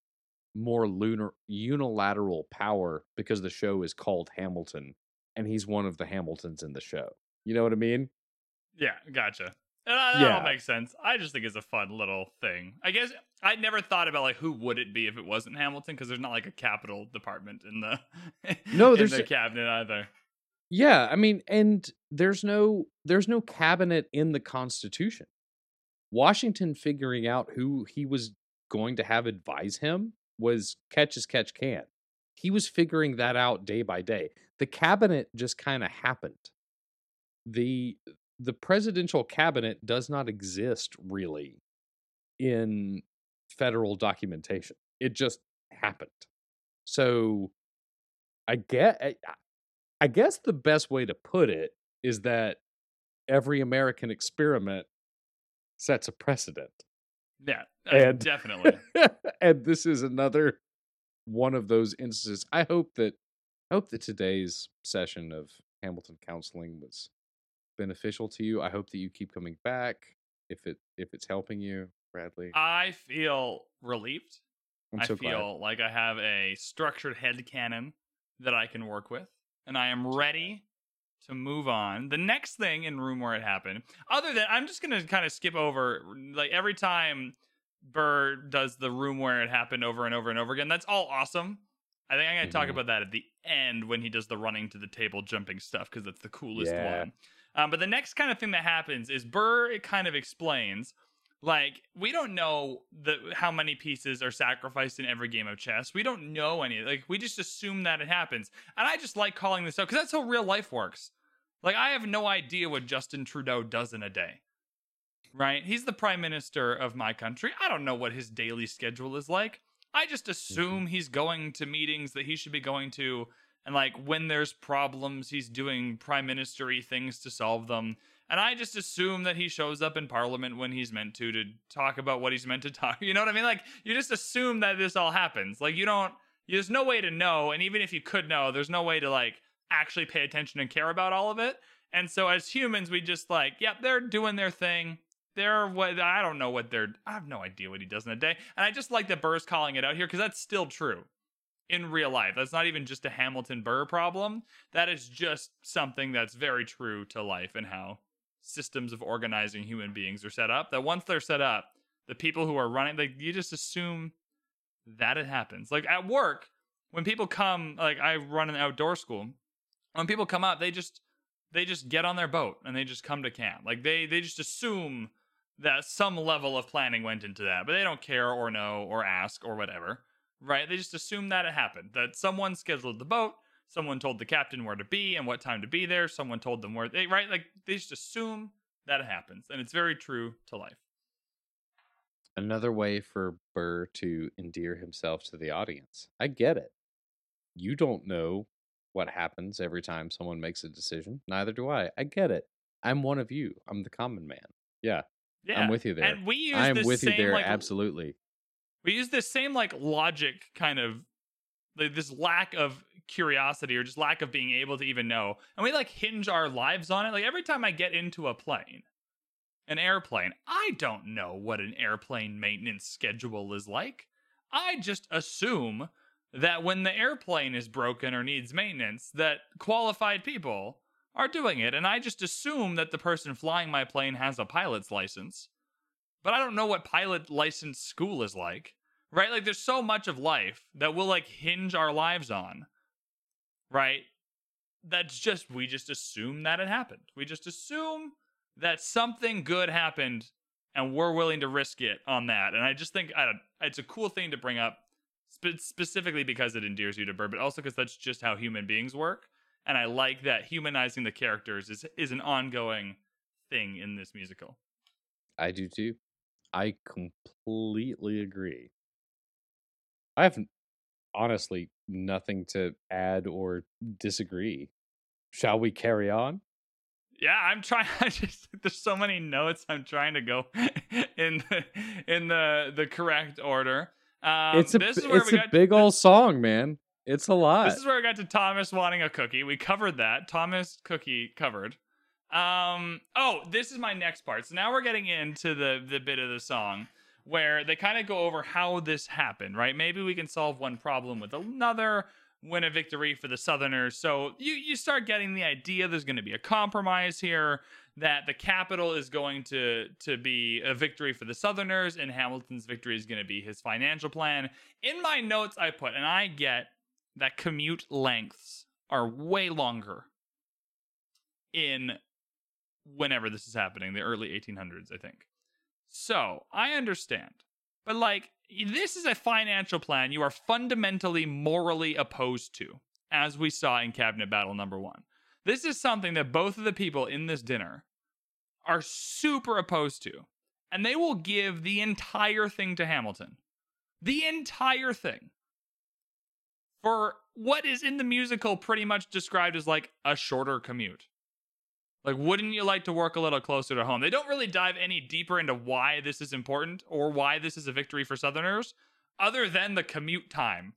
more lunar, unilateral power because the show is called Hamilton and he's one of the Hamiltons in the show. You know what I mean? Yeah, gotcha. And uh, that, that Yeah. all makes sense. I just think it's a fun little thing. I guess I never thought about like who would it be if it wasn't Hamilton because there's not like a capital department in the <laughs> No, in there's the a- cabinet either. Yeah, I mean, and there's no there's no cabinet in the Constitution. Washington figuring out who he was going to have advise him was catch as catch can. He was figuring that out day by day. The cabinet just kind of happened. The the presidential cabinet does not exist really in federal documentation. It just happened. So I get I, I guess the best way to put it is that every American experiment sets a precedent. Yeah, uh, And- definitely. <laughs> and this is another one of those instances. I hope that I hope that today's session of Hamilton counseling was beneficial to you. I hope that you keep coming back if it if it's helping you, Bradley. I feel relieved. I'm I feel glad. like I have a structured head canon that I can work with, and I am ready to move on. The next thing in room where it happened, other than I'm just gonna kind of skip over like every time Burr does the room where it happened over and over and over again. That's all awesome. I think I'm gonna talk Mhm. about that at the end when he does the running to the table jumping stuff because that's the coolest Yeah. one. Um, but the next kind of thing that happens is Burr it kind of explains like we don't know the how many pieces are sacrificed in every game of chess. We don't know any. Like we just assume that it happens. And I just like calling this out because that's how real life works. Like I have no idea what Justin Trudeau does in a day. Right? He's the prime minister of my country. I don't know what his daily schedule is like. I just mm-hmm. assume he's going to meetings that he should be going to and like when there's problems he's doing prime ministery things to solve them. And I just assume that he shows up in parliament when he's meant to to talk about what he's meant to talk. <laughs> You know what I mean? Like you just assume that this all happens. Like you don't There's no way to know, and even if you could know, there's no way to like actually pay attention and care about all of it. And so as humans, we just like, yep, they're doing their thing. They're what I don't know what they're. I have no idea what he does in a day. And I just like that Burr's calling it out here because that's still true in real life. That's not even just a Hamilton Burr problem. That is just something that's very true to life and how systems of organizing human beings are set up. That once they're set up, the people who are running, like you just assume that it happens. Like at work, when people come, like I run an outdoor school, when people come up, they just they just get on their boat and they just come to camp. Like they they just assume that some level of planning went into that, but they don't care or know or ask or whatever, right? They just assume that it happened. That someone scheduled the boat, someone told the captain where to be and what time to be there, someone told them where they right like they just assume that it happens, and it's very true to life. Another way for Burr to endear himself to the audience. I get it. You don't know what happens every time someone makes a decision. Neither do I. I get it. I'm one of you. I'm the common man. Yeah, Yeah, I'm with you there. And we use I'm this with you there. like, absolutely. we use this same like logic kind of like, this lack of curiosity or just lack of being able to even know and we like hinge our lives on it. Like every time i get into a plane an airplane i don't know what an airplane maintenance schedule is like. I just assume that when the airplane is broken or needs maintenance that qualified people are doing it and i just assume that the person flying my plane has a pilot's license but i don't know what pilot license school is like right? Like there's so much of life that we'll like hinge our lives on, right? That's just we just assume that it happened. We just assume that something good happened and we're willing to risk it on that. And I just think I don't, it's a cool thing to bring up spe- specifically because it endears you to Burr, but also because that's just how human beings work. And I like that humanizing the characters is is an ongoing thing in this musical. I do too. I completely agree. I have honestly nothing to add or disagree. Shall we carry on? Yeah, I'm trying. <laughs> I just there's so many notes. I'm trying to go <laughs> in the in the the correct order. Um, it's a this is where it's we a got big old song, man. It's a lot. This is where we got to Thomas wanting a cookie. We covered that. Thomas cookie covered. Um. Oh, this is my next part. So now we're getting into the the bit of the song where they kind of go over how this happened. Right? Maybe we can solve one problem with another. Win a victory for the Southerners. So you you start getting the idea. There's going to be a compromise here. That the capital is going to to be a victory for the Southerners, and Hamilton's victory is going to be his financial plan. In my notes, I put, and I get that commute lengths are way longer in whenever this is happening, the early 1800s, I think. So I understand. But like, this is a financial plan you are fundamentally morally opposed to, as we saw in Cabinet Battle number one. This is something that both of the people in this dinner are super opposed to. And they will give the entire thing to Hamilton. The entire thing for what is in the musical pretty much described as like a shorter commute. Like, wouldn't you like to work a little closer to home? They don't really dive any deeper into why this is important or why this is a victory for Southerners, other than the commute time,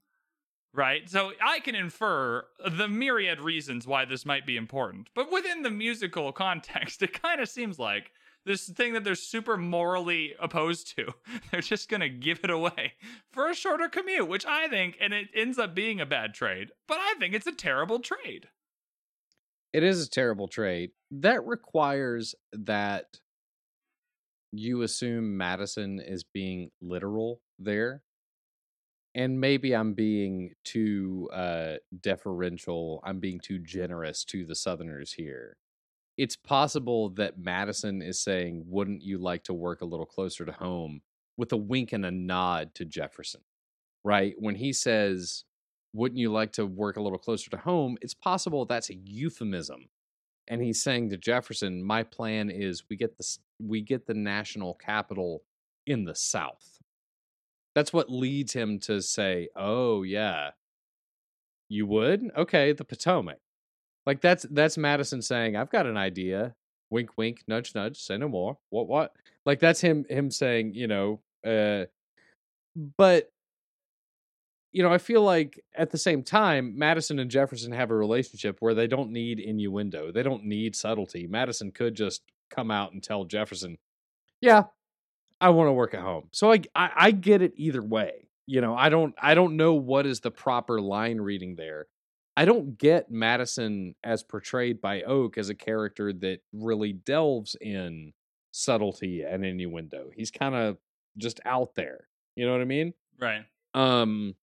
right? So I can infer the myriad reasons why this might be important. But within the musical <laughs> context, it kind of seems like this thing that they're super morally opposed to. <laughs> They're just going to give it away for a shorter commute, which I think, and it ends up being a bad trade, but I think it's a terrible trade. It is a terrible trade. That requires that you assume Madison is being literal there. And maybe I'm being too uh, deferential. I'm being too generous to the Southerners here. It's possible that Madison is saying, Wouldn't you like to work a little closer to home? with a wink and a nod to Jefferson, right? When he says, Wouldn't you like to work a little closer to home? It's possible that's a euphemism. And he's saying to Jefferson, My plan is we get the, we get the national capital in the South. That's what leads him to say, Oh, yeah, you would? Okay, the Potomac. Like that's that's Madison saying, "I've got an idea." Wink, wink, nudge, nudge. Say no more. What, what? Like that's him him saying, you know. uh But you know, I feel like at the same time, Madison and Jefferson have a relationship where they don't need innuendo. They don't need subtlety. Madison could just come out and tell Jefferson, "Yeah, I want to work at home." So I, I I get it either way. You know, I don't I don't know what is the proper line reading there. I don't get Madison as portrayed by Oak as a character that really delves in subtlety and innuendo. He's kind of just out there. You know what I mean? Right. Um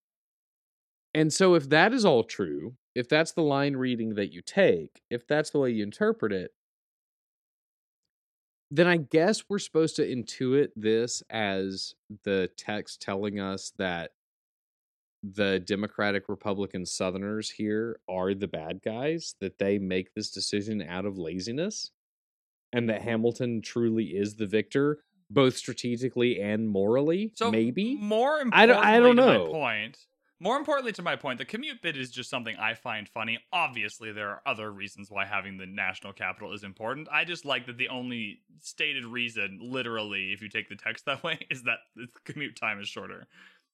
and so if that is all true, if that's the line reading that you take, if that's the way you interpret it, then I guess we're supposed to intuit this as the text telling us that the Democratic Republican Southerners here are the bad guys, that they make this decision out of laziness, and that mm-hmm. Hamilton truly is the victor, both strategically and morally. So maybe more importantly, I don't- I don't know. my point. More importantly to my point, the commute bit is just something I find funny. Obviously, there are other reasons why having the national capital is important. I just like that the only stated reason, literally, if you take the text that way, <laughs> is that the commute time is shorter.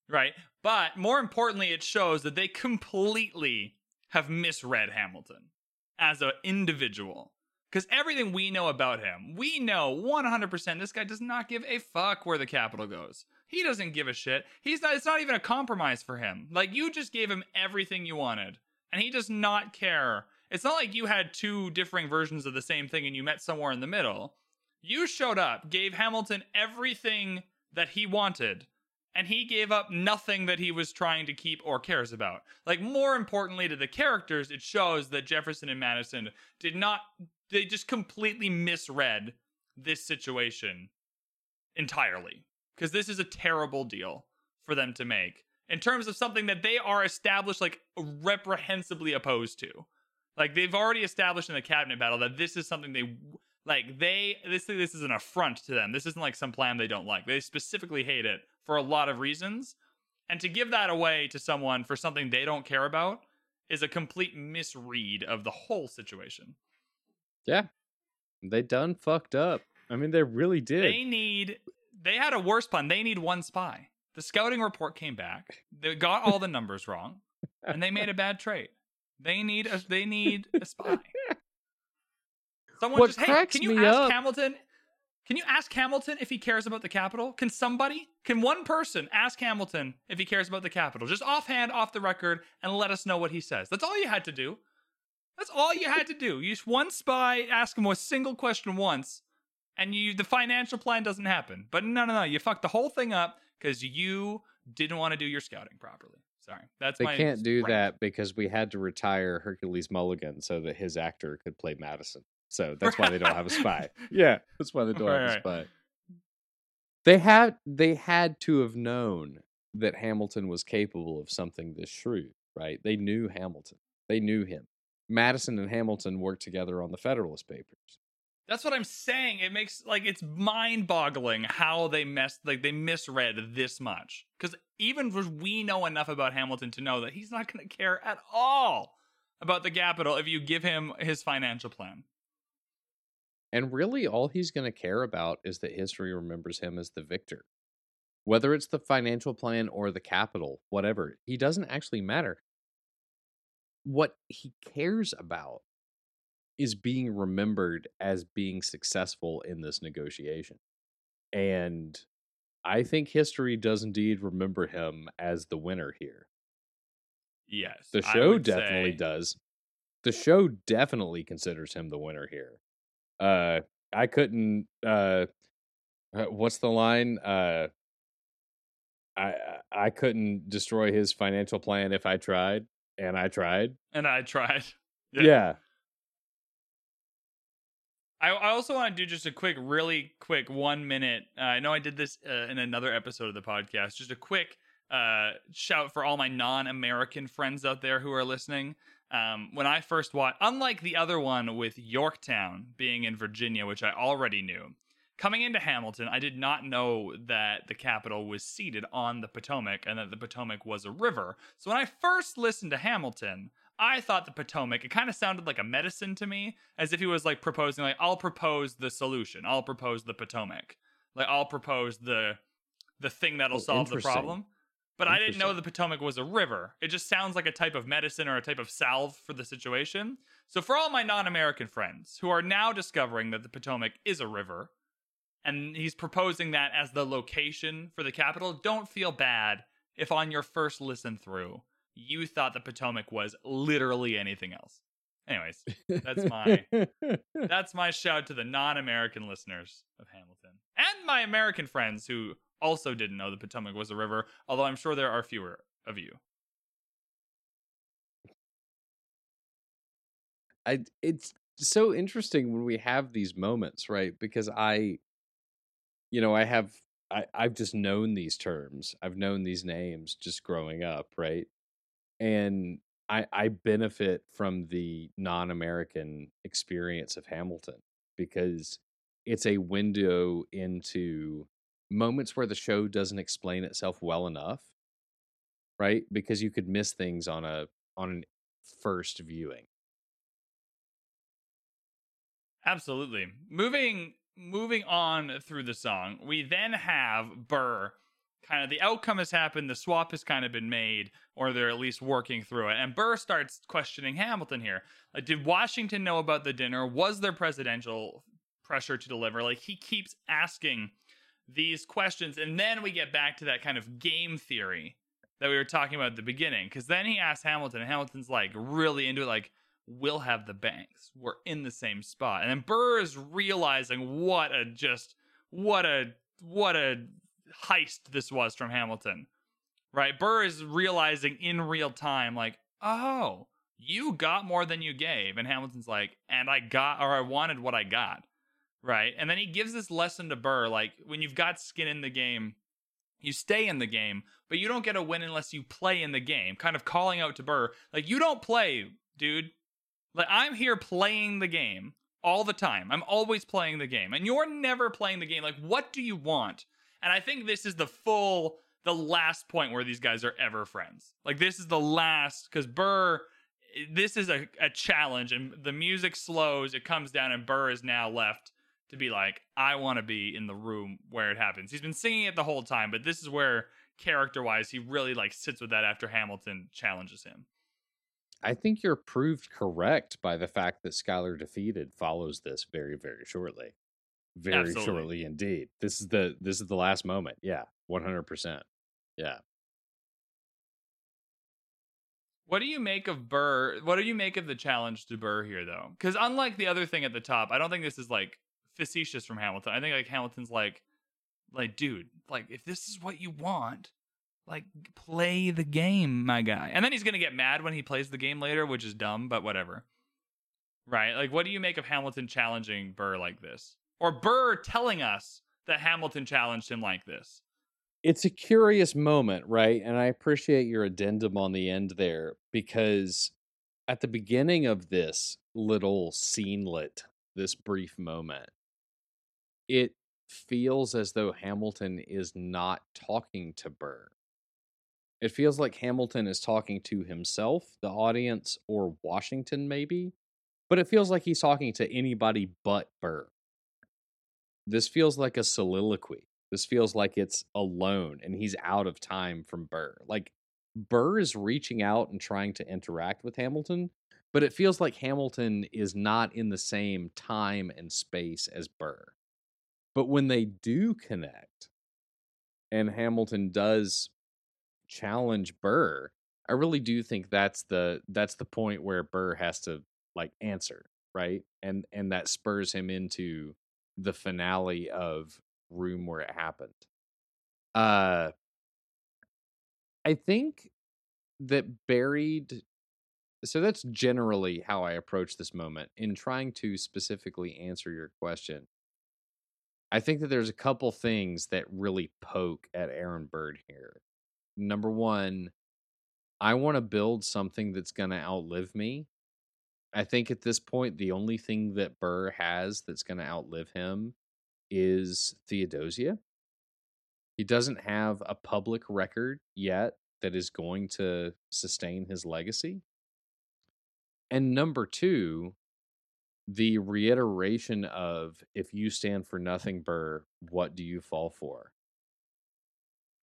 Right? But more importantly, it shows that they completely have misread Hamilton as an individual. Because everything we know about him, we know 100% this guy does not give a fuck where the capital goes. He doesn't give a shit. He's not, it's not even a compromise for him. Like, you just gave him everything you wanted, and he does not care. It's not like you had two differing versions of the same thing and you met somewhere in the middle. You showed up, gave Hamilton everything that he wanted, and he gave up nothing that he was trying to keep or cares about. Like, more importantly to the characters, it shows that Jefferson and Madison did not, they just completely misread this situation entirely. Because this is a terrible deal for them to make in terms of something that they are established, like, reprehensibly opposed to. Like, they've already established in the cabinet battle that this is something they. Like they, this this is an affront to them. This isn't like some plan they don't like. They specifically hate it for a lot of reasons, and to give that away to someone for something they don't care about is a complete misread of the whole situation. Yeah. They done fucked up. I mean, they really did. They need. They had a worse plan. They need one spy. The scouting report came back. They got all the numbers wrong, and they made a bad trade. They need a. They need a spy. Someone What just hey, can you ask up- Hamilton? Can you ask Hamilton if he cares about the capital? Can somebody, can one person ask Hamilton if he cares about the capital? Just offhand, off the record, and let us know what he says. That's all you had to do. That's all you had to do. You just one spy, ask him a single question once, and you the financial plan doesn't happen. But no, no, no, you fucked the whole thing up because you didn't want to do your scouting properly. Sorry, that's They my can't do rant. that because we had to retire Hercules Mulligan so that his actor could play Madison. So that's why they don't have a spy. <laughs> <laughs> Yeah, that's why they don't have a Right, spy. They had they had to have known that Hamilton was capable of something this shrewd, right? They knew Hamilton. They knew him. Madison and Hamilton worked together on the Federalist Papers. That's what I'm saying. It makes like it's mind-boggling how they messed like they misread this much. Because even we know enough about Hamilton to know that he's not going to care at all about the capital if you give him his financial plan. And really, all he's going to care about is that history remembers him as the victor. Whether it's the financial plan or the capital, whatever, he doesn't actually matter. What he cares about is being remembered as being successful in this negotiation. And I think history does indeed remember him as the winner here. Yes, The show definitely say- does. The show definitely considers him the winner here. Uh I couldn't uh uh, what's the line? Uh I I- I couldn't destroy his financial plan if I tried, and I tried. And I tried. <laughs> Yeah. I, I also want to do just a quick, really quick one minute. Uh, I know I did this uh, in another episode of the podcast. Just a quick uh, shout for all my non American friends out there who are listening. Um, when I first watched, unlike the other one with Yorktown being in Virginia, which I already knew, coming into Hamilton, I did not know that the capital was seated on the Potomac and that the Potomac was a river. So when I first listened to Hamilton, I thought the Potomac, it kind of sounded like a medicine to me, as if he was like proposing, like, I'll propose the solution. I'll propose the Potomac. Like, I'll propose the the thing that'll Oh, solve the problem. but I didn't know the Potomac was a river. It just sounds like a type of medicine or a type of salve for the situation. So, for all my non American friends who are now discovering that the Potomac is a river, and he's proposing that as the location for the capital, don't feel bad if on your first listen through you thought the Potomac was literally anything else. Anyways, that's my <laughs> that's my shout to the non-American listeners of Hamilton and my American friends who also didn't know the Potomac was a river, although I'm sure there are fewer of you. I it's so interesting when we have these moments, right? Because I you know, I have I I've just known these terms. I've known these names just growing up, right? And I I benefit from the non-American experience of Hamilton because it's a window into moments where the show doesn't explain itself well enough, right? Because you could miss things on a on an first viewing. Absolutely. Moving moving on through the song, we then have Burr. Kind of the outcome has happened, the swap has kind of been made, or they're at least working through it. And Burr starts questioning Hamilton here. Did Washington know about the dinner? Was there presidential pressure to deliver? Like he keeps asking these questions, and then we get back to that kind of game theory that we were talking about at the beginning. Because then he asks Hamilton, and Hamilton's like really into it, like, we'll have the banks. We're in the same spot. And then Burr is realizing what a just what a what a heist this was from Hamilton. Right? Burr is realizing in real time, like, oh, you got more than you gave. And Hamilton's like, and I got or I wanted what I got. Right? And then he gives this lesson to Burr, like, when you've got skin in the game, you stay in the game, but you don't get a win unless you play in the game. Kind of calling out to Burr, like, you don't play, dude. Like I'm here playing the game all the time. I'm always playing the game. And you're never playing the game. Like what do you want? And I think this is the full the last point where these guys are ever friends. Like this is the last cuz Burr this is a, a challenge and the music slows, it comes down and Burr is now left to be like I want to be in the room where it happens. He's been singing it the whole time, but this is where character-wise he really like sits with that after Hamilton challenges him. I think you're proved correct by the fact that Schuyler defeated follows this very, very shortly. Very Absolutely. shortly indeed. This is the this is the last moment. Yeah, one hundred percent. Yeah. What do you make of Burr? What do you make of the challenge to Burr here, though? Because unlike the other thing at the top, I don't think this is like facetious from Hamilton. I think like Hamilton's like, like, dude, like if this is what you want, like play the game, my guy. And then he's gonna get mad when he plays the game later, which is dumb, but whatever. Right? Like, what do you make of Hamilton challenging Burr like this, or Burr telling us that Hamilton challenged him like this? It's a curious moment, right? And I appreciate your addendum on the end there because at the beginning of this little scenelet, this brief moment, it feels as though Hamilton is not talking to Burr. It feels like Hamilton is talking to himself, the audience, or Washington, maybe, but it feels like he's talking to anybody but Burr. This feels like a soliloquy. This feels like it's alone and he's out of time from Burr. Like Burr is reaching out and trying to interact with Hamilton, but it feels like Hamilton is not in the same time and space as Burr. But when they do connect and Hamilton does challenge Burr, I really do think that's the that's the point where Burr has to like answer, right? And and that spurs him into the finale of room where it happened. Uh I think that buried so that's generally how I approach this moment in trying to specifically answer your question. I think that there's a couple things that really poke at Aaron Burr here. Number one, I want to build something that's going to outlive me. I think at this point, the only thing that Burr has that's going to outlive him is Theodosia. He doesn't have a public record yet that is going to sustain his legacy. And number two, the reiteration of if you stand for nothing, Burr, what do you fall for?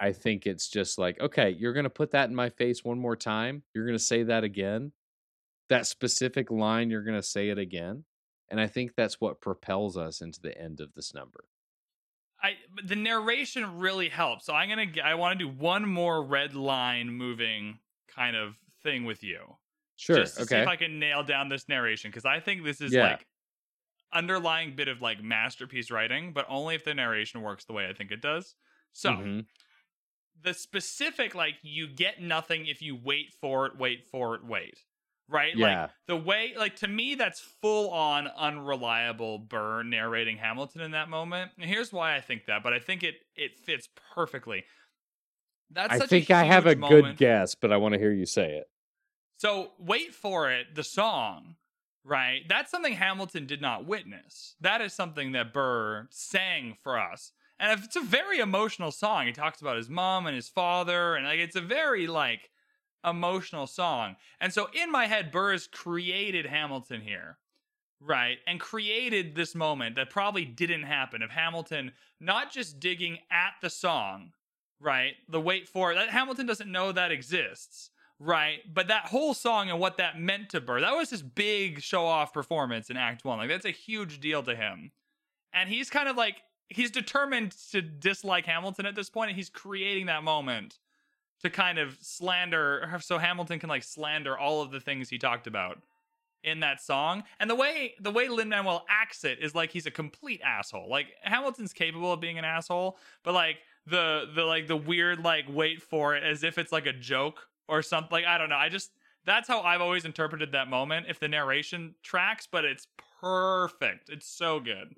I think it's just like, okay, you're going to put that in my face one more time. You're going to say that again. That specific line, you're going to say it again. And I think that's what propels us into the end of this number. I the narration really helps. So I'm gonna I want to do one more red line moving kind of thing with you. Sure. Just to see okay. if I can nail down this narration because I think this is Yeah. like underlying bit of like masterpiece writing, but only if the narration works the way I think it does. So Mhm. the specific like you get nothing if you wait for it, wait for it, wait. Right? Yeah. Like the way like to me that's full on unreliable Burr narrating Hamilton in that moment. And here's why I think that, but I think it it fits perfectly. That's I such think a I have a huge good guess, but I want to hear you say it. So wait for it, the song, right? That's something Hamilton did not witness. That is something that Burr sang for us. And it's a very emotional song. He talks about his mom and his father, and like it's a very like emotional song. And so in my head, Burr has created Hamilton here. Right. And created this moment that probably didn't happen of Hamilton not just digging at the song, right? The wait for. That Hamilton doesn't know that exists right? But that whole song and what that meant to Burr, that was his big show off performance in Act One. Like, that's a huge deal to him. And he's kind of like, he's determined to dislike Hamilton at this point, and he's creating that moment to kind of slander, so Hamilton can like slander all of the things he talked about in that song. And the way the way Lin Manuel acts it is like he's a complete asshole. Like Hamilton's capable of being an asshole, but like the the like the weird like wait for it as if it's like a joke or something. Like I don't know. I just that's how I've always interpreted that moment. If the narration tracks, but it's perfect. It's so good.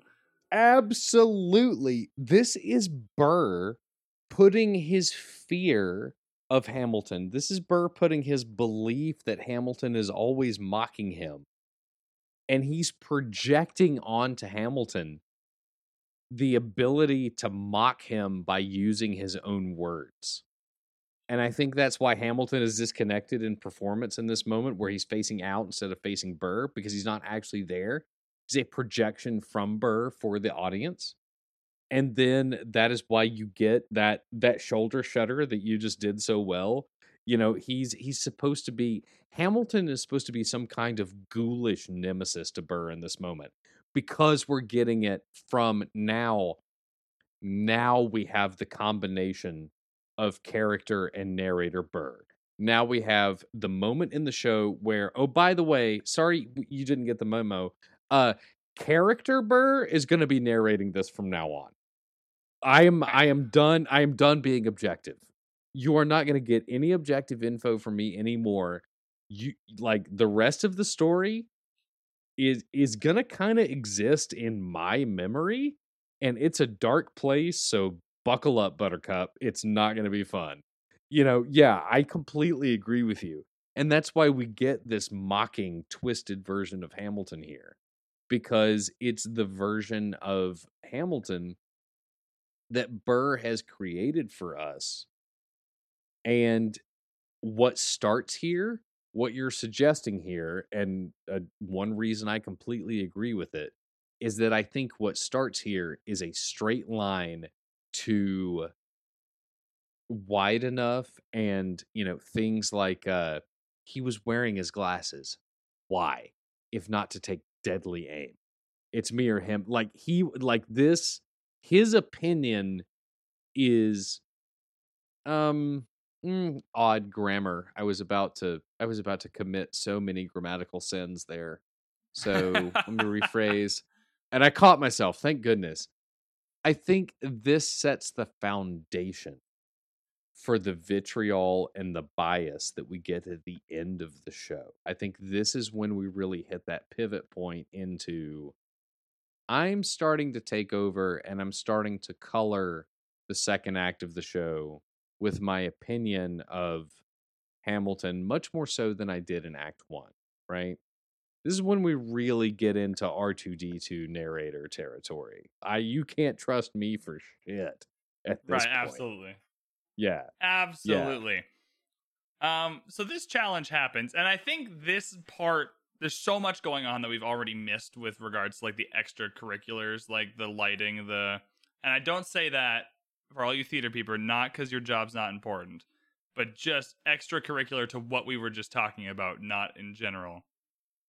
Absolutely. This is Burr putting his fear of Hamilton. This is Burr putting his belief that Hamilton is always mocking him. And he's projecting onto Hamilton the ability to mock him by using his own words. And I think that's why Hamilton is disconnected in performance in this moment where he's facing out instead of facing Burr because he's not actually there. He's a projection from Burr for the audience. And then that is why you get that that shoulder shudder that you just did so well. You know, he's he's supposed to be Hamilton is supposed to be some kind of ghoulish nemesis to Burr in this moment because we're getting it from now now we have the combination of character and narrator Burr. Now we have the moment in the show where, oh, by the way, sorry you didn't get the memo. Uh, character Burr is going to be narrating this from now on. I am I am done. I am done being objective. You are not going to get any objective info from me anymore. You like the rest of the story is is going to kind of exist in my memory and it's a dark place, so buckle up buttercup. It's not going to be fun. You know, yeah, I completely agree with you. And that's why we get this mocking twisted version of Hamilton here because it's the version of Hamilton that Burr has created for us. And what starts here, what you're suggesting here, and uh, one reason I completely agree with it is that I think what starts here is a straight line to wide enough and, you know, things like uh he was wearing his glasses. Why? If not to take deadly aim. It's me or him. Like he like this his opinion is um mm, odd grammar. I was about to I was about to commit so many grammatical sins there. So let me <laughs> rephrase. And I caught myself, thank goodness. I think this sets the foundation for the vitriol and the bias that we get at the end of the show. I think this is when we really hit that pivot point into I'm starting to take over and I'm starting to color the second act of the show with my opinion of Hamilton much more so than I did in Act 1, right? This is when we really get into R2D2 narrator territory. I you can't trust me for shit at this right, point. absolutely. Yeah. Absolutely. Um, so this challenge happens, and I think this part there's so much going on that we've already missed with regards to like the extracurriculars, like the lighting, the and I don't say that for all you theater people, not because your job's not important, but just extracurricular to what we were just talking about, not in general.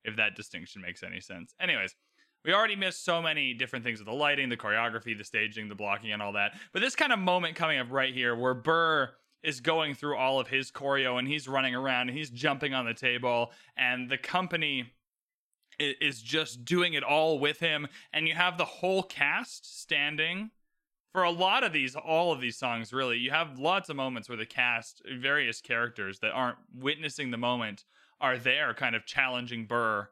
If that distinction makes any sense. Anyways, we already missed so many different things with the lighting, the choreography, the staging, the blocking, and all that. But this kind of moment coming up right here where Burr is going through all of his choreo and he's running around and he's jumping on the table, and the company is just doing it all with him. And you have the whole cast standing for a lot of these, all of these songs, really. You have lots of moments where the cast, various characters that aren't witnessing the moment, are there kind of challenging Burr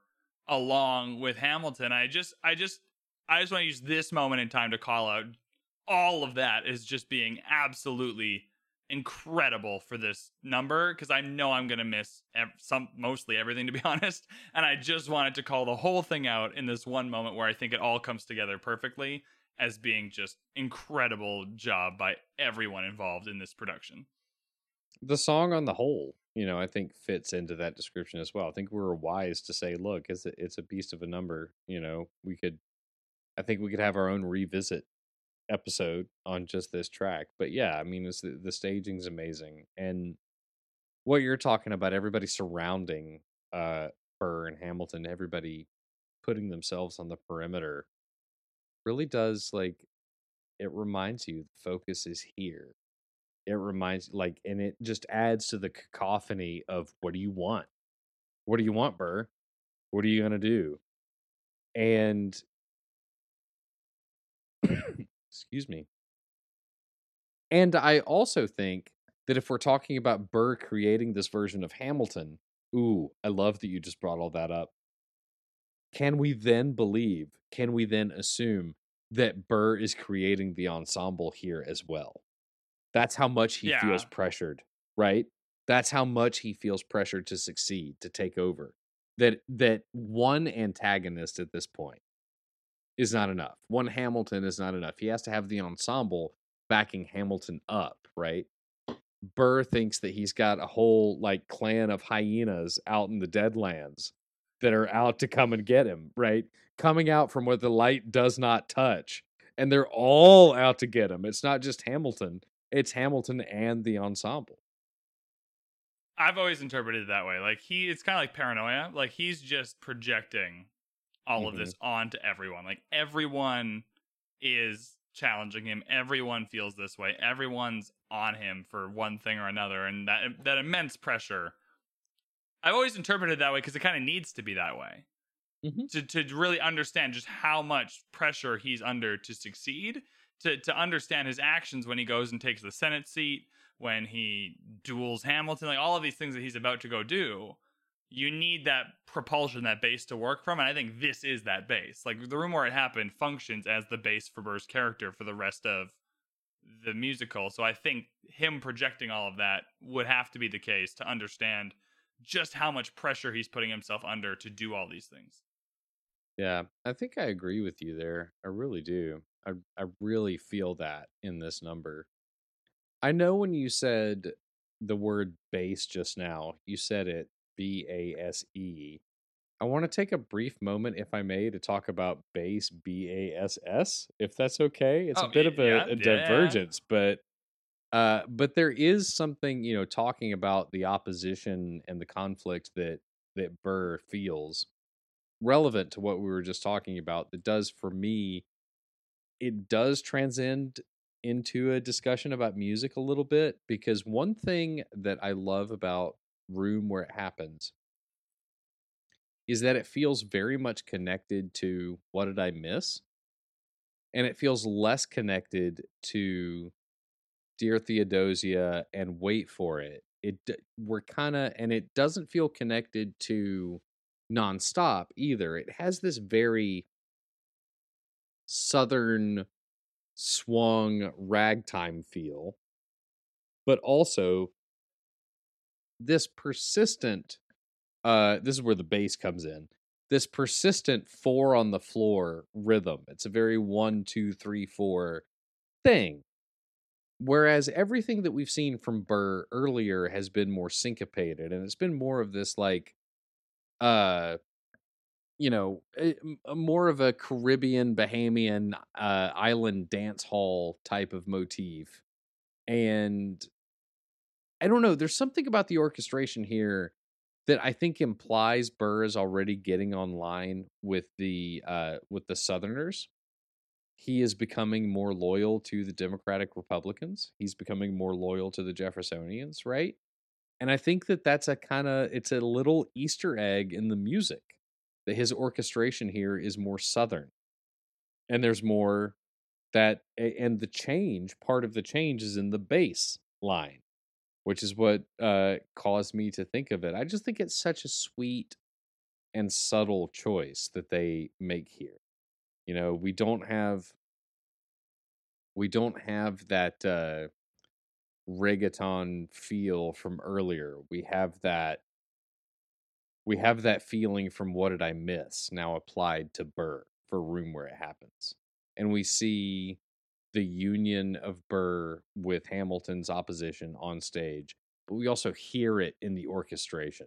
along with Hamilton. I just I just I just want to use this moment in time to call out all of that is just being absolutely incredible for this number because I know I'm to miss ev- some mostly everything to be <laughs> honest and I just wanted to call the whole thing out in this one moment where I think it all comes together perfectly as being just incredible job by everyone involved in this production. the song on the whole, you know, I think fits into that description as well. I think we were wise to say, look, it's a, it's a beast of a number. You know, we could, I think we could have our own revisit episode on just this track. But yeah, I mean, it's, the, the staging's amazing, and what you're talking about, everybody surrounding uh Burr and Hamilton, everybody putting themselves on the perimeter, really does like it reminds you the focus is here. It reminds like and it just adds to the cacophony of what do you want? What do you want burr? What are you going to do? And excuse me and i also think that if we're talking about burr creating this version of hamilton ooh i love that you just brought all that up can we then believe can we then assume that burr is creating the ensemble here as well that's how much he feels pressured, right? That's how much he feels pressured to succeed, to take over. That that one antagonist at this point is not enough. One Hamilton is not enough. He has to have the ensemble backing Hamilton up, right? Burr thinks that he's got a whole like clan of hyenas out in the Deadlands that are out to come and get him, right? Coming out from where the light does not touch. And they're all out to get him. It's not just Hamilton it's Hamilton and the ensemble. I've always interpreted it that way. Like he, it's kind of like paranoia. Like he's just projecting all of this onto everyone. Like everyone is challenging him. Everyone feels this way. Everyone's on him for one thing or another, and that that immense pressure. I've always interpreted that way because it kind of needs to be that way Mhm. to to really understand just how much pressure he's under to succeed. To to understand his actions when he goes and takes the Senate seat, when he duels Hamilton, like all of these things that he's about to go do, you need that propulsion, that base to work from. And I think this is that base. Like the room where it happened functions as the base for Burr's character for the rest of the musical. So I think him projecting all of that would have to be the case to understand just how much pressure he's putting himself under to do all these things. Yeah, I think I agree with you there. I really do. I I really feel that in this number. I know when you said the word base just now, you said it B A S E. I want to take a brief moment, if I may, to talk about base B A S S, if that's okay. It's Oh, a bit of a, a yeah. divergence, but uh, but there is something you know talking about the opposition and the conflict that that Burr feels relevant to what we were just talking about. That does for me, it does transcend into a discussion about music a little bit because one thing that I love about Room Where It Happens is that it feels very much connected to What Did I Miss? And it feels less connected to Dear Theodosia and Wait for It. It we're kind of and it doesn't feel connected to nonstop either. It has this very southern swung ragtime feel, but also this persistent uh this is where the bass comes in this persistent four on the floor rhythm it's a very one two three four thing whereas everything that we've seen from burr earlier has been more syncopated and it's been more of this like uh you know, a, a more of a Caribbean, Bahamian uh, island dance hall type of motif. And I don't know, there's something about the orchestration here that I think implies Burr is already getting online with the uh, with the Southerners. He is becoming more loyal to the Democratic Republicans. He's becoming more loyal to the Jeffersonians, right? And I think that that's a kind of it's a little Easter egg in the music that his orchestration here is more Southern, and there's more that and the change part of the change is in the bass line which is what uh, caused me to think of it. I just think it's such a sweet and subtle choice that they make here. You know, we don't have we don't have that uh, reggaeton feel from earlier. We have that we have that feeling from what did I miss now applied to Burr for room where it happens. And we see the union of Burr with Hamilton's opposition on stage, but we also hear it in the orchestration.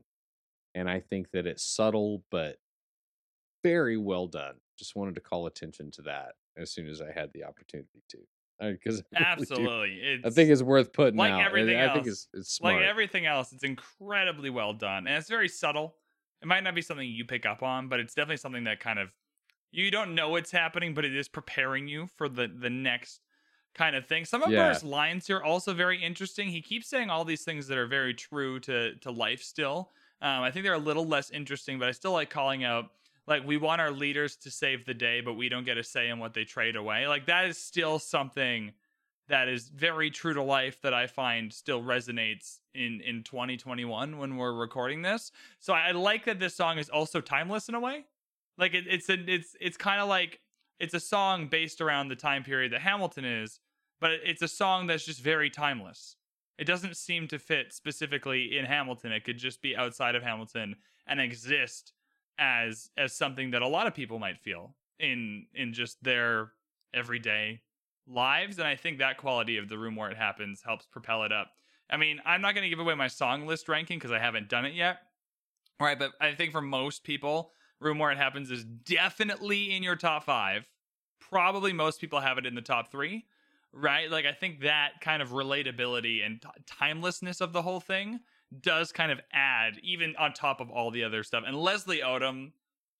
And I think that it's subtle, but very well done. Just wanted to call attention to that as soon as I had the opportunity to. Because uh, <laughs> absolutely, I think it's worth putting like out. everything I, else. I think it's, it's smart. Like everything else, it's incredibly well done, and it's very subtle. It might not be something you pick up on, but it's definitely something that kind of you don't know what's happening, but it is preparing you for the the next kind of thing. Some of Yeah. Burr's lines here are also very interesting. He keeps saying all these things that are very true to to life still. Um, I think they're a little less interesting, but I still like calling out like we want our leaders to save the day, but we don't get a say in what they trade away. Like that is still something that is very true to life that I find still resonates in in 2021 when we're recording this. So I like that this song is also timeless in a way. Like it, it's a, it's it's kind of like it's a song based around the time period that Hamilton is, but it's a song that's just very timeless. It doesn't seem to fit specifically in Hamilton. It could just be outside of Hamilton and exist as as something that a lot of people might feel in in just their everyday lives and I think that quality of the room where it happens helps propel it up. I mean, I'm not going to give away my song list ranking because I haven't done it yet. All right, but I think for most people, Room Where It Happens is definitely in your top five. Probably most people have it in the top three, right? Like, I think that kind of relatability and t- timelessness of the whole thing does kind of add, even on top of all the other stuff. And Leslie Odom,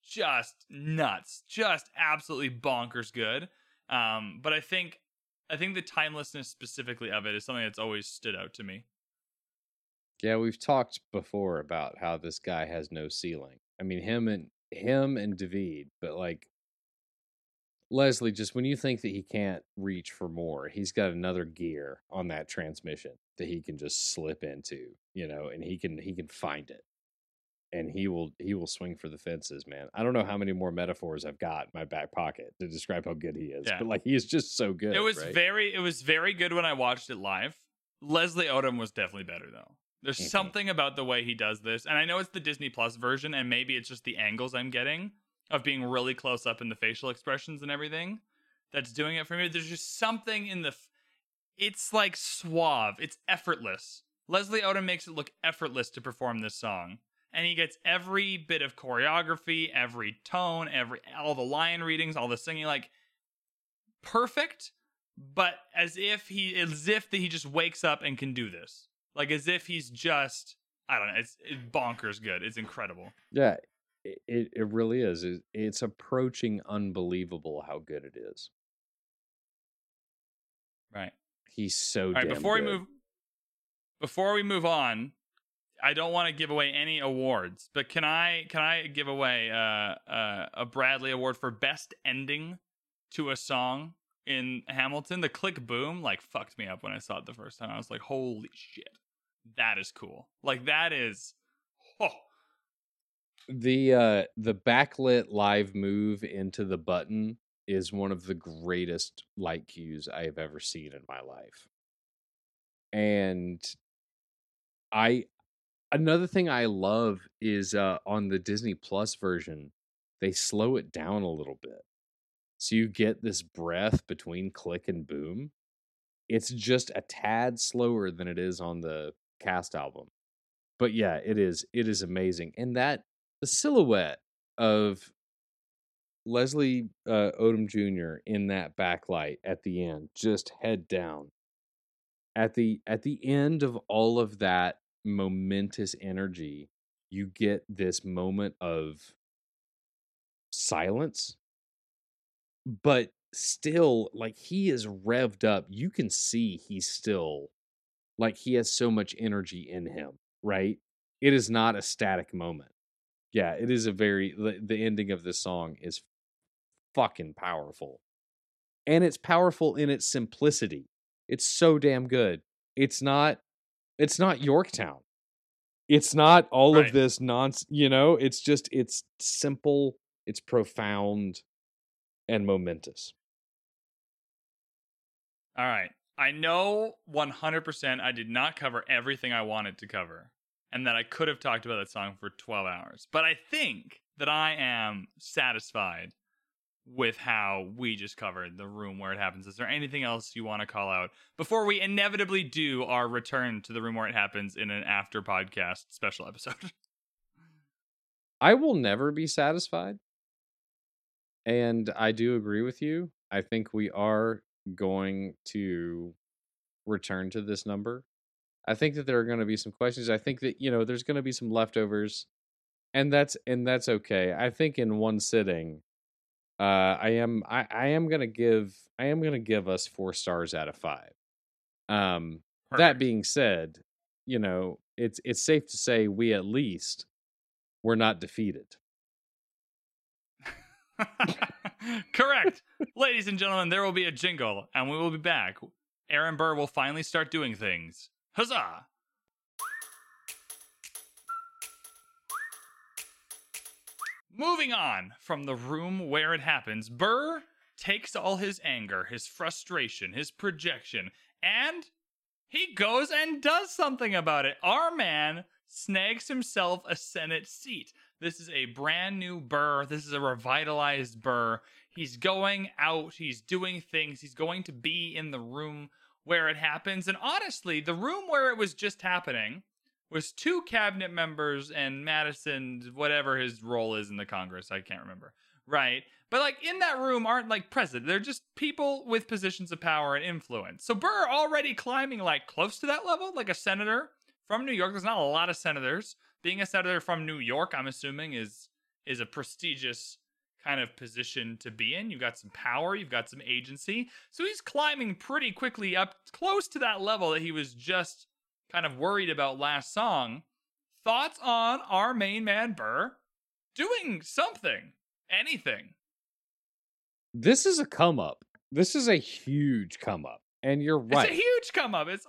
just nuts, just absolutely bonkers good. Um, but I think, I think the timelessness specifically of it is something that's always stood out to me. Yeah, we've talked before about how this guy has no ceiling. I mean, him and him and David, but like Leslie, just when you think that he can't reach for more, he's got another gear on that transmission that he can just slip into, you know, and he can he can find it. And he will he will swing for the fences, man. I don't know how many more metaphors I've got in my back pocket to describe how good he is, Yeah. but like he is just so good. it was right? very, it was very good when I watched it live. Leslie Odom was definitely better though. There's Mhm. something about the way he does this, and I know it's the Disney Plus version, and maybe it's just the angles I'm getting of being really close up in the facial expressions and everything that's doing it for me. There's just something in the. F- it's like suave. It's effortless. Leslie Odom makes it look effortless to perform this song, and he gets every bit of choreography, every tone, every all the line readings, all the singing, like perfect. But as if he, as if that he just wakes up and can do this, like as if he's just, I don't know, it's, it's bonkers good. It's incredible. Yeah, it, it, it really is. It, it's approaching unbelievable how good it is. Right. He's so All right, before good. we move before we move on, I don't want to give away any awards, but can I can I give away uh, uh, a Bradley Award for best ending to a song in Hamilton? The click boom like fucked me up when I saw it the first time. I was like, "Holy shit. That is cool." Like that is oh, the uh the backlit live move into the button is one of the greatest light cues I have ever seen in my life. And I another thing I love is uh on the Disney Plus version, they slow it down a little bit. So you get this breath between click and boom. It's just a tad slower than it is on the cast album. But yeah, it is it is amazing. And that the silhouette of Leslie uh, Odom Jr. in that backlight at the end, just head down. At the at the end of all of that momentous energy, you get this moment of silence, but still, like he is revved up. You can see he's still like he has so much energy in him, right? It is not a static moment. Yeah, it is a very the, the ending of this song is fucking powerful. And it's powerful in its simplicity. It's so damn good. It's not it's not Yorktown. It's not all Right. of this nonsense, you know, it's just it's simple, it's profound and momentous. All right. I know 100% I did not cover everything I wanted to cover and that I could have talked about that song for 12 hours. But I think that I am satisfied with how we just covered the room where it happens. Is there anything else you want to call out before we inevitably do our return to the room where it happens in an after podcast special episode? <laughs> I will never be satisfied. And I do agree with you. I think we are going to return to this number. I think that there are going to be some questions. I think that, you know, there's going to be some leftovers and that's and that's okay. I think in one sitting uh I am I I am going to give I am going to give us 4 stars out of 5. Um that being said, you know, it's it's safe to say we at least were not defeated. <laughs> Correct. Ladies and gentlemen, there will be a jingle and we will be back. Aaron Burr will finally start doing things. Huzzah! Moving on from the room where it happens, Burr takes all his anger, his frustration, his projection, and he goes and does something about it. Our man snags himself a Senate seat. This is a brand new Burr. This is a revitalized Burr. He's going out, he's doing things, he's going to be in the room where it happens. And honestly, the room where it was just happening was two cabinet members and Madison, whatever his role is in the Congress. I can't remember. Right. But like in that room aren't like president. They're just people with positions of power and influence. So Burr already climbing like close to that level, like a senator from New York. There's not a lot of senators. Being a senator from New York, I'm assuming, is is a prestigious kind of position to be in. You've got some power, you've got some agency. So he's climbing pretty quickly up close to that level that he was just kind of worried about last song. Thoughts on our main man Burr doing something, anything? This is a come up. This is a huge come up. And you're right. It's a huge come up. It's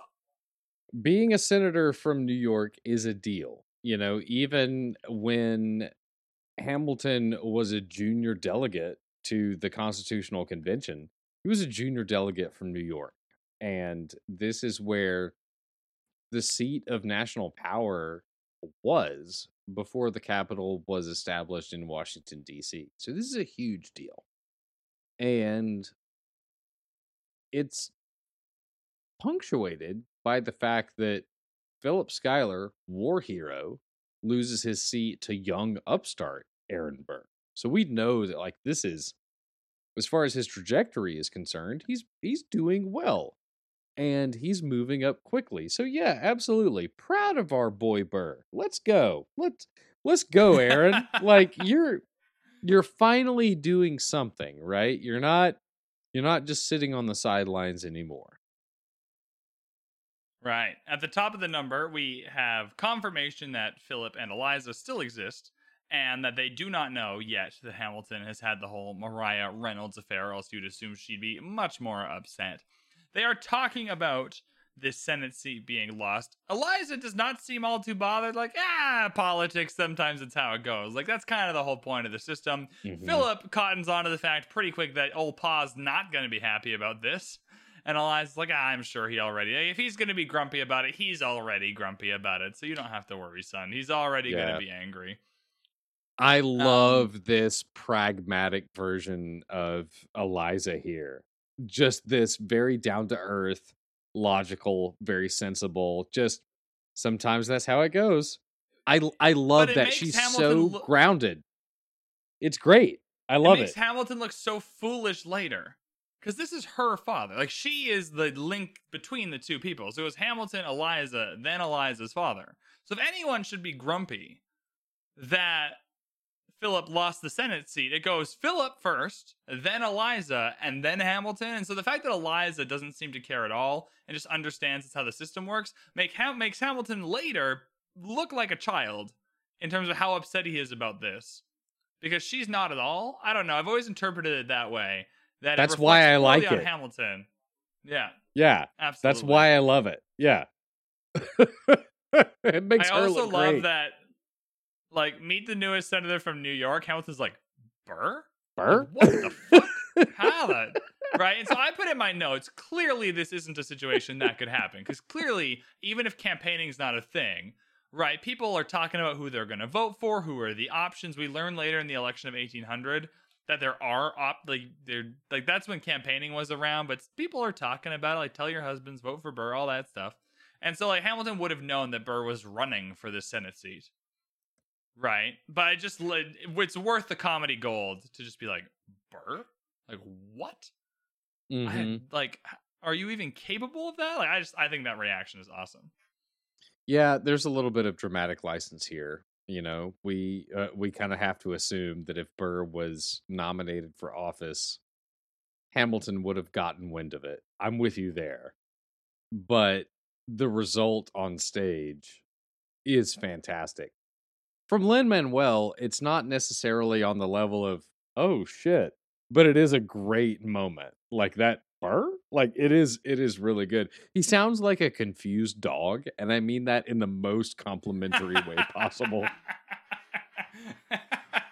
Being a senator from New York is a deal. You know, even when Hamilton was a junior delegate to the Constitutional Convention, he was a junior delegate from New York. And this is where the seat of national power was before the Capitol was established in Washington, D.C. So this is a huge deal. And it's punctuated by the fact that Philip Schuyler, war hero, loses his seat to young upstart Aaron Burr. So we know that like this is as far as his trajectory is concerned, he's he's doing well. And he's moving up quickly. So yeah, absolutely. Proud of our boy Burr. Let's go. Let's let's go, Aaron. <laughs> like you're you're finally doing something, right? You're not you're not just sitting on the sidelines anymore. Right. At the top of the number, we have confirmation that Philip and Eliza still exist and that they do not know yet that Hamilton has had the whole Maria Reynolds affair, or else you'd assume she'd be much more upset. They are talking about this Senate seat being lost. Eliza does not seem all too bothered, like, ah, politics, sometimes it's how it goes. Like, that's kind of the whole point of the system. Mhm. Philip cottons onto the fact pretty quick that old Pa's not going to be happy about this. And Eliza's like, ah, I'm sure he already, if he's going to be grumpy about it, he's already grumpy about it. So you don't have to worry, son. He's already going to be angry. I love this pragmatic version of Eliza here. Just this very down to earth, logical, very sensible. Just sometimes that's how it goes. I I love that she's Hamilton so look- grounded. It's great. I love it makes it. Hamilton look so foolish later. Because this is her father. Like, she is the link between the two people. So it was Hamilton, Eliza, then Eliza's father. So if anyone should be grumpy that Philip lost the Senate seat, it goes Philip first, then Eliza, and then Hamilton. And so the fact that Eliza doesn't seem to care at all and just understands how the system works make Ham- makes Hamilton later look like a child in terms of how upset he is about this. Because she's not at all. I don't know. I've always interpreted it that way. That it That's why I like it. Hamilton. Yeah, Yeah, absolutely. that's why I love it. Yeah. <laughs> it makes I her also look love great. that. Like, meet the newest senator from New York. Hamilton's like, Burr? Burr? What the fuck? <laughs> How? Right? And so I put in my notes clearly, this isn't a situation that could happen. Because clearly, even if campaigning is not a thing, right, people are talking about who they're going to vote for, who are the options. We learn later in the election of 1800 that there are op like there like that's when campaigning was around but people are talking about it like tell your husbands vote for burr all that stuff. And so like hamilton would have known that burr was running for the senate seat. Right? But i just it's worth the comedy gold to just be like burr? Like what? Mhm. had, like are you even capable of that? Like i just i think that reaction is awesome. Yeah, there's a little bit of dramatic license here. You know, we uh, we kind of have to assume that if Burr was nominated for office, Hamilton would have gotten wind of it. I'm with you there. But the result on stage is fantastic. From Lin Manuel, it's not necessarily on the level of, oh shit, but it is a great moment. Like that? Like it is it is really good. He sounds like a confused dog, and I mean that in the most complimentary way possible. <laughs>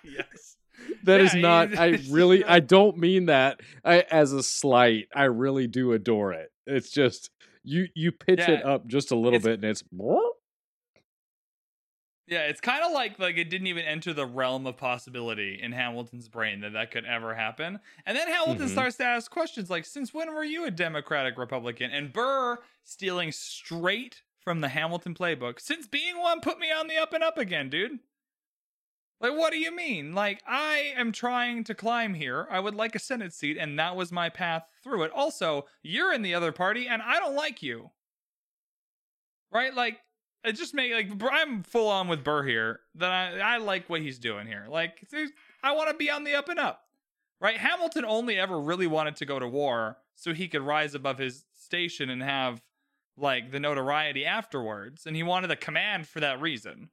yes That is Yeah, not I <laughs> really I don't mean that I, as a slight. I really do adore it. It's just you you pitch it up just a little bit and it's Yeah, it's kind of like like it didn't even enter the realm of possibility in Hamilton's brain that that could ever happen. And then Hamilton Mhm. starts to ask questions like, "Since when were you a Democratic Republican?" And Burr, stealing straight from the Hamilton playbook, "Since being one, put me on the up and up again, dude." Like, what do you mean? Like, I am trying to climb here. I would like a Senate seat, and that was my path through it. Also, you're in the other party, and I don't like you. Right? Like, it just make like I'm full on with Burr here. That I I like what he's doing here. Like, I want to be on the up and up. Right? Hamilton only ever really wanted to go to war so he could rise above his station and have like the notoriety afterwards, and he wanted a command for that reason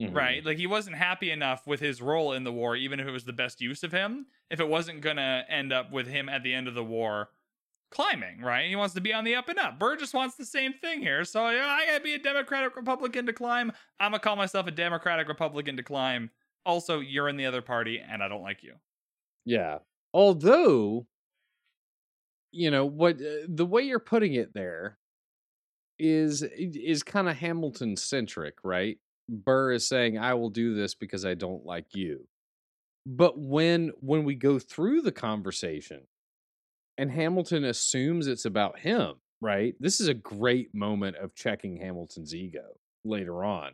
Mhm. right? Like he wasn't happy enough with his role in the war, even if it was the best use of him, if it wasn't gonna end up with him at the end of the war climbing, right? He wants to be on the up and up. Burr just wants the same thing here. So I gotta be a Democratic Republican to climb. I'm gonna call myself a Democratic Republican to climb. Also, you're in the other party and I don't like you. Yeah. Although, you know what uh, the way you're putting it there is is kind of Hamilton centric, right? Burr is saying, "I will do this because I don't like you." But when when we go through the conversation, and Hamilton assumes it's about him, right? This is a great moment of checking Hamilton's ego later on.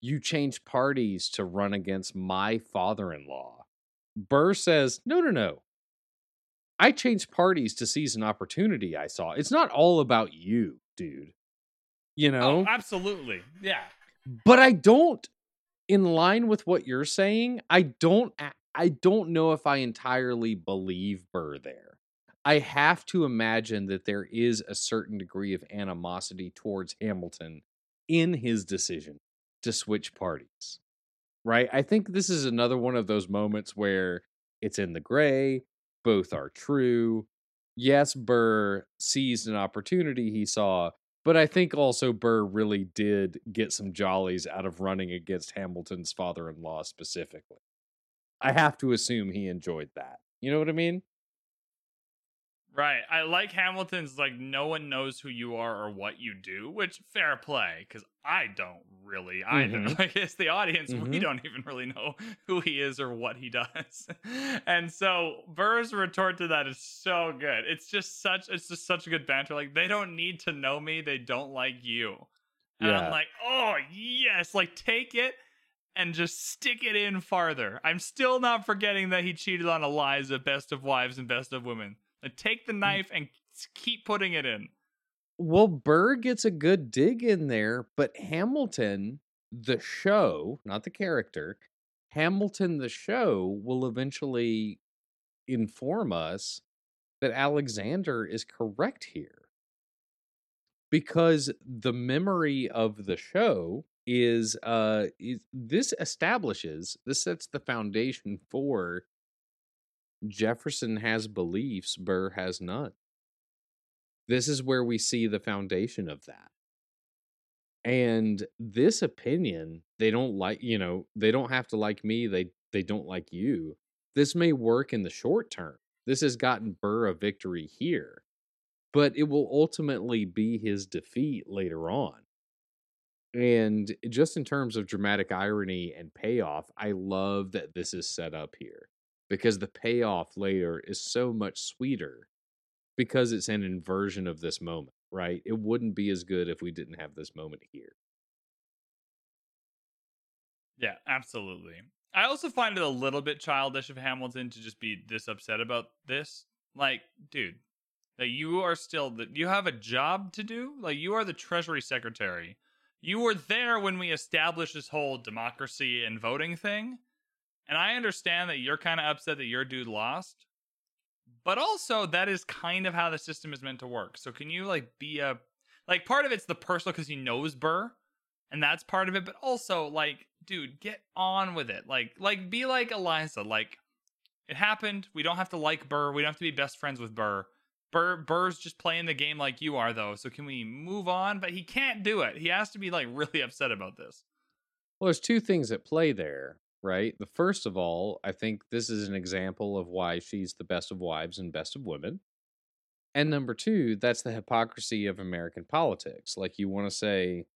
You change parties to run against my father-in-law. Burr says, "No, no, no. I changed parties to seize an opportunity I saw. It's not all about you, dude. You oh, know, Oh, absolutely. Yeah. but I don't in line with what you're saying, I don't I don't know if I entirely believe Burr there. I have to imagine that there is a certain degree of animosity towards Hamilton in his decision to switch parties. Right? I think this is another one of those moments where it's in the gray, both are true. Yes, Burr seized an opportunity he saw, but I think also Burr really did get some jollies out of running against Hamilton's father in law specifically. I have to assume he enjoyed that. You know what I mean? Right. I like Hamilton's like no one knows who you are or what you do, which fair play because I don't really either. Mhm. <laughs> Like it's the audience, we Mhm. don't even really know <laughs> who he is or what he does. <laughs> and so Burr's retort to that is so good. It's just such it's just such a good banter. Like they don't need to know me, they don't like you. And Yeah. I'm like, oh yes, like take it and just stick it in farther. I'm still not forgetting that he cheated on Eliza, best of wives and best of women. Like, take the Mm. knife and keep putting it in. Well, Burr gets a good dig in there, but Hamilton, the show, not the character, Hamilton, the show, will eventually inform us that Alexander is correct here. Because the memory of the show is uh is, this establishes this sets the foundation for Jefferson has beliefs, Burr has none. This is where we see the foundation of that. And this opinion they don't like you know they don't have to like me they they don't like you. This may work in the short term. This has gotten burr a victory here but it will ultimately be his defeat later on. And just in terms of dramatic irony and payoff i love that this is set up here because the payoff later is so much sweeter because it's an inversion of this moment, right? It wouldn't be as good if we didn't have this moment here. Yeah, absolutely. I also find it a little bit childish of Hamilton to just be this upset about this. Like, dude, that you are still that you have a job to do. Like, you are the Treasury Secretary. You were there when we established this whole democracy and voting thing. And I understand that you're kind of upset that your dude lost. But also, that is kind of how the system is meant to work. So, can you like be a like part of it's the personal because he knows Burr, and that's part of it. But also, like, dude, get on with it. Like, like be like Eliza. Like, it happened. We don't have to like Burr. We don't have to be best friends with Burr. Burr Burr's just playing the game like you are, though. So can we move on? But he can't do it. He has to be like really upset about this. Well, there's two things at play there, right? The first of all, I think this is an example of why she's the best of wives and best of women. And number two, that's the hypocrisy of American politics. Like, you want to say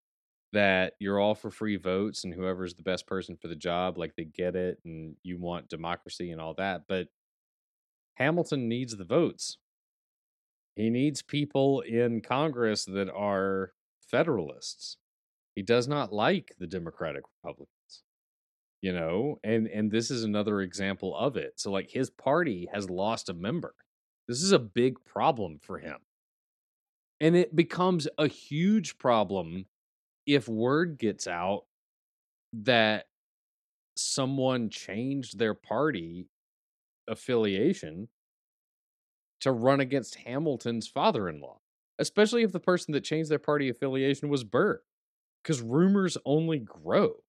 that you're all for free votes and whoever's the best person for the job, like, they get it and you want democracy and all that. But Hamilton needs the votes. He needs people in Congress that are Federalists. He does not like the Democratic Republicans. You know, and and this is another example of it. So like his party has lost a member. This is a big problem for him. And it becomes a huge problem if word gets out that someone changed their party affiliation to run against Hamilton's father in law, especially if the person that changed their party affiliation was Burr, because rumors only grow.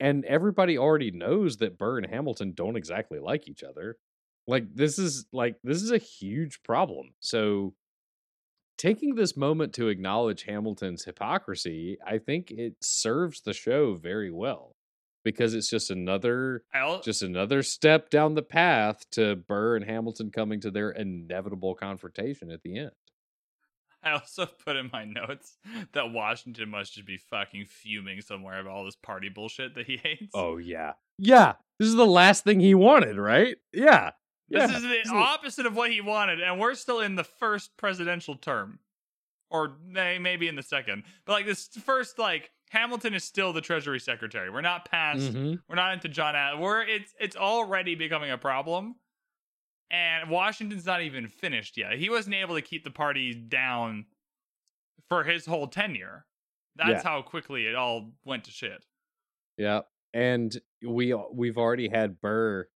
And everybody already knows that Burr and Hamilton don't exactly like each other. Like, this is like, this is a huge problem. So, taking this moment to acknowledge Hamilton's hypocrisy, I think it serves the show very well because it's just another I'll, just another step down the path to Burr and Hamilton coming to their inevitable confrontation at the end. <laughs> I also put in my notes that Washington must just be fucking fuming somewhere about all this party bullshit that he hates. Oh yeah. Yeah. This is the last thing he wanted, right? Yeah. This is the This is- opposite of what he wanted, and we're still in the first presidential term, or maybe in the second. But like this first, like Hamilton is still the Treasury Secretary. We're not past. Mhm. We're not into John. Ad- we're it's it's already becoming a problem, and Washington's not even finished yet. He wasn't able to keep the party down for his whole tenure. That's Yeah. how quickly it all went to shit. Yeah. And we we've already had Burr,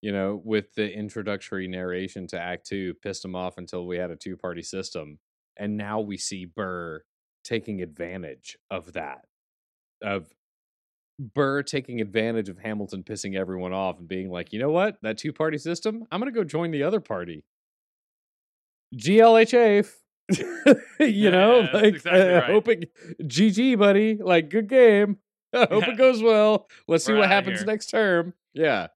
you know, with the introductory narration to Act 2 pissed him off until we had a two-party system. And now we see Burr taking advantage of that. Of Burr taking advantage of Hamilton pissing everyone off and being like, "You know what? That two-party system, I'm going to go join the other party." GLHA. <laughs> you know, Yeah, like exactly uh, right. hoping GG buddy, like good game. <laughs> I hope Yeah. it goes well. Let's see We're what happens here. next term. Yeah.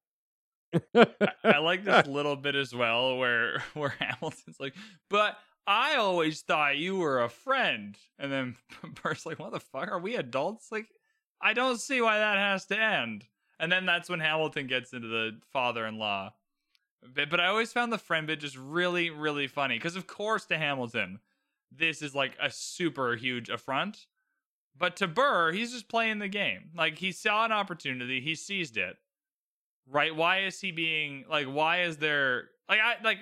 I, I like this <laughs> little bit as well where where Hamilton's like, but I always thought you were a friend. And then Burr's like, what the fuck? Are we adults? Like, I don't see why that has to end. And then that's when Hamilton gets into the father in law bit. But I always found the friend bit just really, really funny. Because, of course, to Hamilton, this is like a super huge affront. But to Burr, he's just playing the game. Like he saw an opportunity, he seized it. Right? Why is he being like why is there like I like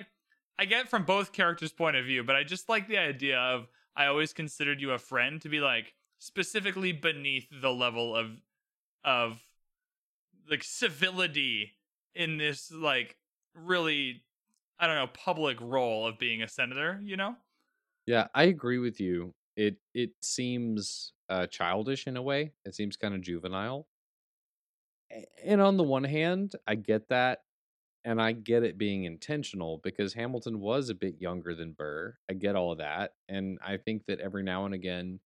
I get from both characters' point of view, but I just like the idea of I always considered you a friend to be like specifically beneath the level of of like civility in this like really I don't know public role of being a senator, you know? Yeah, I agree with you. It it seems uh, childish in a way. It seems kind of juvenile. And on the one hand, I get that, and I get it being intentional because Hamilton was a bit younger than Burr. I get all of that, and I think that every now and again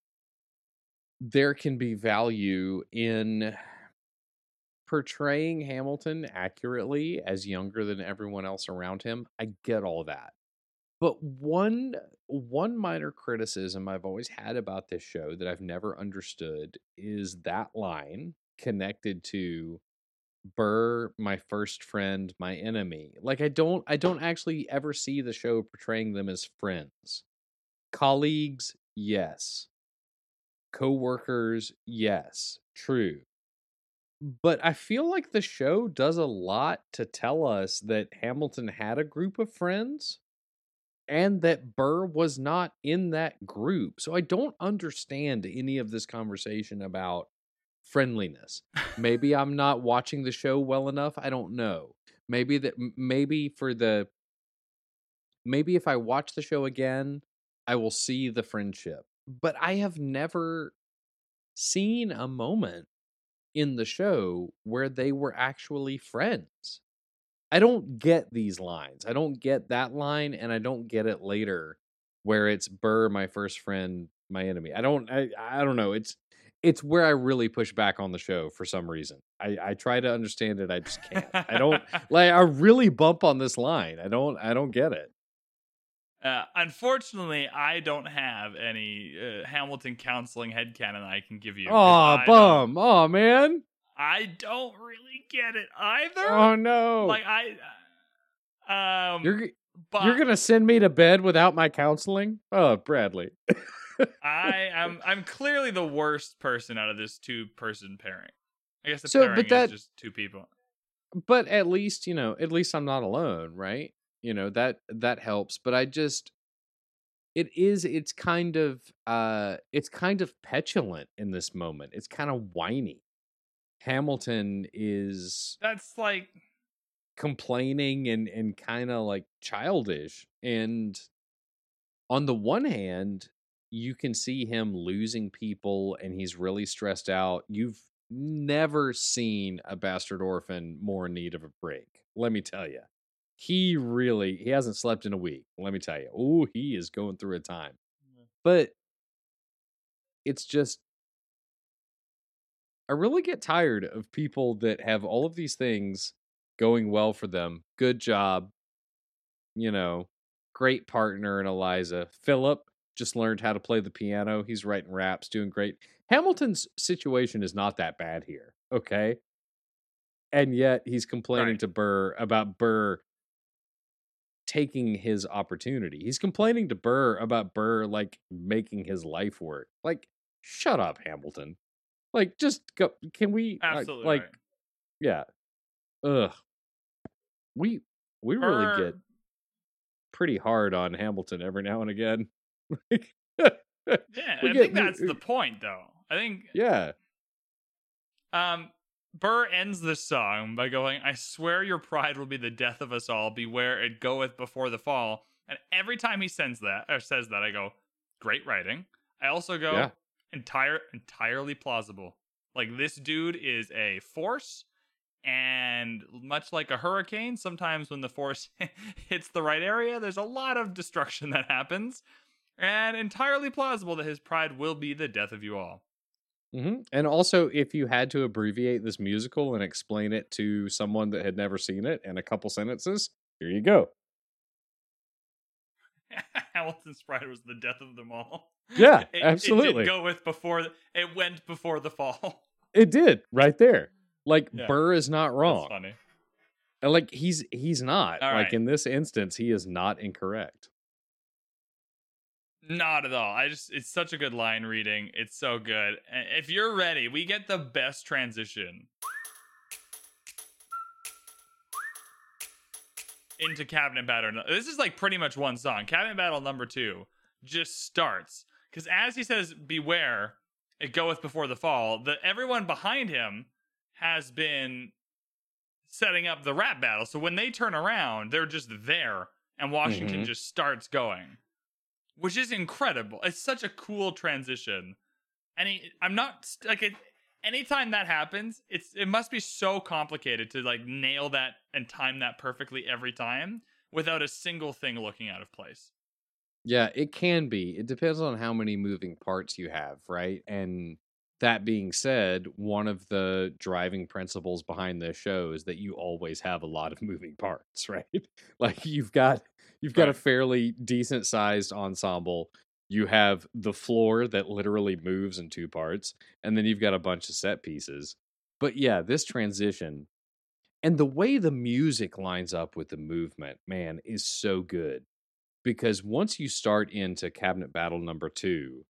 there can be value in portraying Hamilton accurately as younger than everyone else around him. I get all that. But one one minor criticism I've always had about this show that I've never understood is that line connected to Burr, my first friend, my enemy. Like I don't I don't actually ever see the show portraying them as friends. Colleagues, yes. Co-workers, yes. True. But I feel like the show does a lot to tell us that Hamilton had a group of friends and that Burr was not in that group. So I don't understand any of this conversation about friendliness. Maybe I'm not watching the show well enough. I don't know. Maybe that maybe for the maybe if I watch the show again, I will see the friendship. But I have never seen a moment in the show where they were actually friends. I don't get these lines. I don't get that line and I don't get it later where it's Burr my first friend, my enemy. I don't I, I don't know. It's it's where I really push back on the show for some reason. I I try to understand it, I just can't. I don't <laughs> like I really bump on this line. I don't I don't get it. Uh, unfortunately, I don't have any uh, Hamilton counseling headcanon I can give you. Oh, bum. Oh man. I don't really get it either. Oh no. Like I, um, you're but you're going to send me to bed without my counseling? Oh, Bradley. I <laughs> am. I'm clearly the worst person out of this two-person pairing. I guess the So, pairing but that- is just two people. but at least you know at least i'm not alone right you know that that helps but i just it is it's kind of uh it's kind of petulant in this moment it's kind of whiny. Hamilton is That's like complaining and and kind of like childish and on the one hand you can see him losing people and he's really stressed out you've never seen a bastard orphan more in need of a break let me tell you he really he hasn't slept in a week let me tell you oh he is going through a time but it's just I really get tired of people that have all of these things going well for them. Good job. You know, great partner in Eliza. Philip just learned how to play the piano. He's writing raps, doing great. Hamilton's situation is not that bad here, okay? And yet he's complaining Right. to Burr about Burr taking his opportunity. He's complaining to Burr about Burr like making his life work. Like, shut up, Hamilton. Like, just go. Can we absolutely like? right. Yeah. Ugh. We we really get pretty hard on Hamilton every now and again. Like, <laughs> Yeah, we I get- think we- that's the point, though. I think yeah. Um, Burr ends this song by going, I swear your pride will be the death of us all. Beware it goeth before the fall. And every time he sends that or says that, I go, Great writing. I also go, Yeah. entire entirely plausible. Like this dude is a force, and much like a hurricane, sometimes when the force <laughs> hits the right area, there's a lot of destruction that happens. And entirely plausible that his pride will be the death of you all. Hmm And also, if you had to abbreviate this musical and explain it to someone that had never seen it in a couple sentences, here you go. <laughs> Hamilton's pride was the death of them all. Yeah, It- absolutely. It did go with before it went before the fall. <laughs> It did right there. Like Yeah. Burr is not That's wrong. funny. And, Like he's he's not. All like right. in this instance, he is not incorrect. Not at all. I just it's such a good line reading. It's so good. If you're ready, we get the best transition into Cabinet Battle. This is like pretty much one song. Cabinet Battle number 2 just starts cuz as he says beware, it goeth before the fall. The everyone behind him has been setting up the rap battle. So when they turn around, they're just there and Washington Mhm. just starts going which is incredible. It's such a cool transition. And I'm not like it. Anytime that happens, it's it must be so complicated to like nail that and time that perfectly every time without a single thing looking out of place. Yeah, it can be. It depends on how many moving parts you have, right? And that being said, one of the driving principles behind this show is that you always have a lot of <laughs> moving parts, right? <laughs> Like you've got you've got a fairly decent sized ensemble. You have the floor that literally moves in two parts, and then you've got a bunch of set pieces. But yeah, this transition and the way the music lines up with the movement, man, is so good because once you start into cabinet battle number two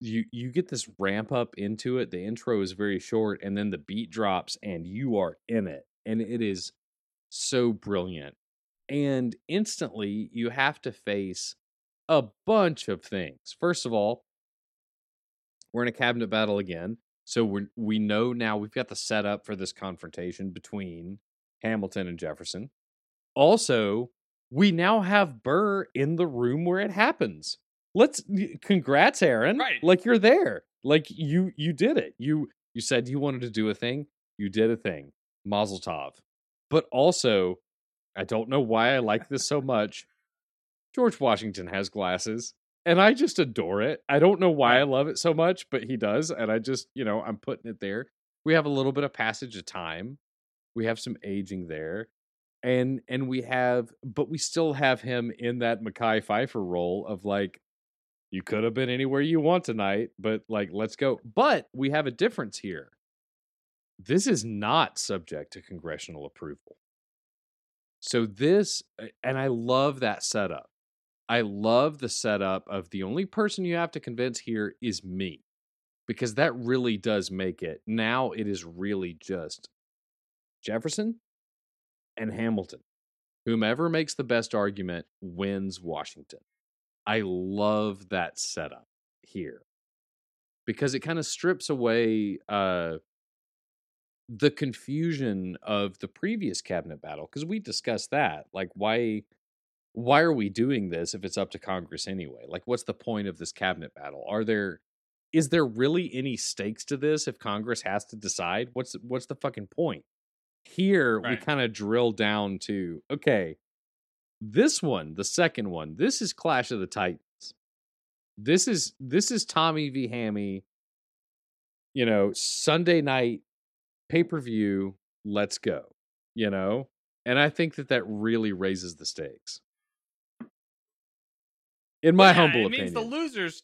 you you get this ramp up into it the intro is very short and then the beat drops and you are in it and it is so brilliant and instantly you have to face a bunch of things first of all we're in a cabinet battle again so we we know now we've got the setup for this confrontation between hamilton and jefferson also we now have Burr in the room where it happens. Let's congrats, Aaron. Right. Like you're there. Like you you did it. You you said you wanted to do a thing. You did a thing. Mazel tov. But also, I don't know why I like this so much. George Washington has glasses, and I just adore it. I don't know why I love it so much, but he does, and I just, you know, I'm putting it there. We have a little bit of passage of time. We have some aging there and and we have but we still have him in that Mackay Pfeiffer role of like you could have been anywhere you want tonight but like let's go but we have a difference here this is not subject to congressional approval so this and I love that setup I love the setup of the only person you have to convince here is me because that really does make it now it is really just Jefferson and Hamilton. Whomever makes the best argument wins Washington. I love that setup here because it kind of strips away uh, the confusion of the previous cabinet battle because we discussed that. Like, why? Why are we doing this if it's up to Congress anyway? Like, what's the point of this cabinet battle? Are there is there really any stakes to this if Congress has to decide? What's what's the fucking point? Here we kind of drill down to okay, this one, the second one, this is Clash of the Titans. This is this is Tommy v. Hammy. You know, Sunday night pay per view. Let's go. You know, and I think that that really raises the stakes. In my yeah, humble it opinion, means the losers.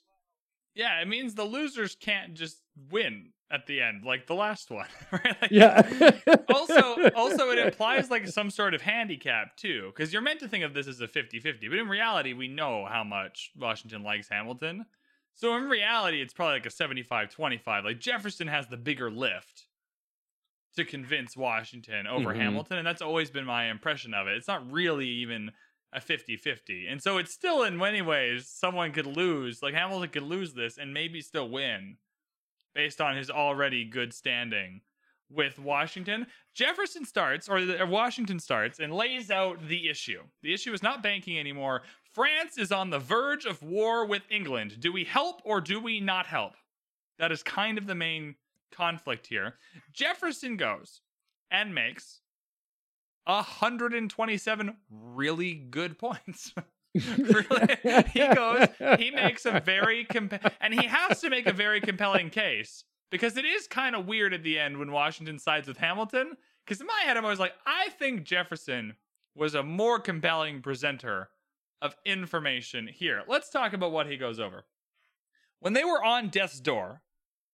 Yeah, it means the losers can't just win at the end like the last one. <laughs> Right? Like, yeah. <laughs> also also it <laughs> implies like some sort of handicap too because you're meant to think of this as a 50-50 but in reality we know how much washington likes hamilton so in reality it's probably like a 75-25 like jefferson has the bigger lift to convince washington over Mhm. hamilton and that's always been my impression of it it's not really even a 50-50 and so it's still in many ways someone could lose like hamilton could lose this and maybe still win based on his already good standing with Washington. Jefferson starts, or the- or Washington starts, and lays out the issue. The issue is not banking anymore. France is on the verge of war with England. Do we help or do we not help? That is kind of the main conflict here. Jefferson goes and makes 127 really good points. <laughs> really, he goes, he makes a very and he has to make a very compelling case because it is kind of weird at the end when Washington sides with Hamilton. Because in my head, I'm always like, I think Jefferson was a more compelling presenter of information here. Let's talk about what he goes over. When they were on death's door,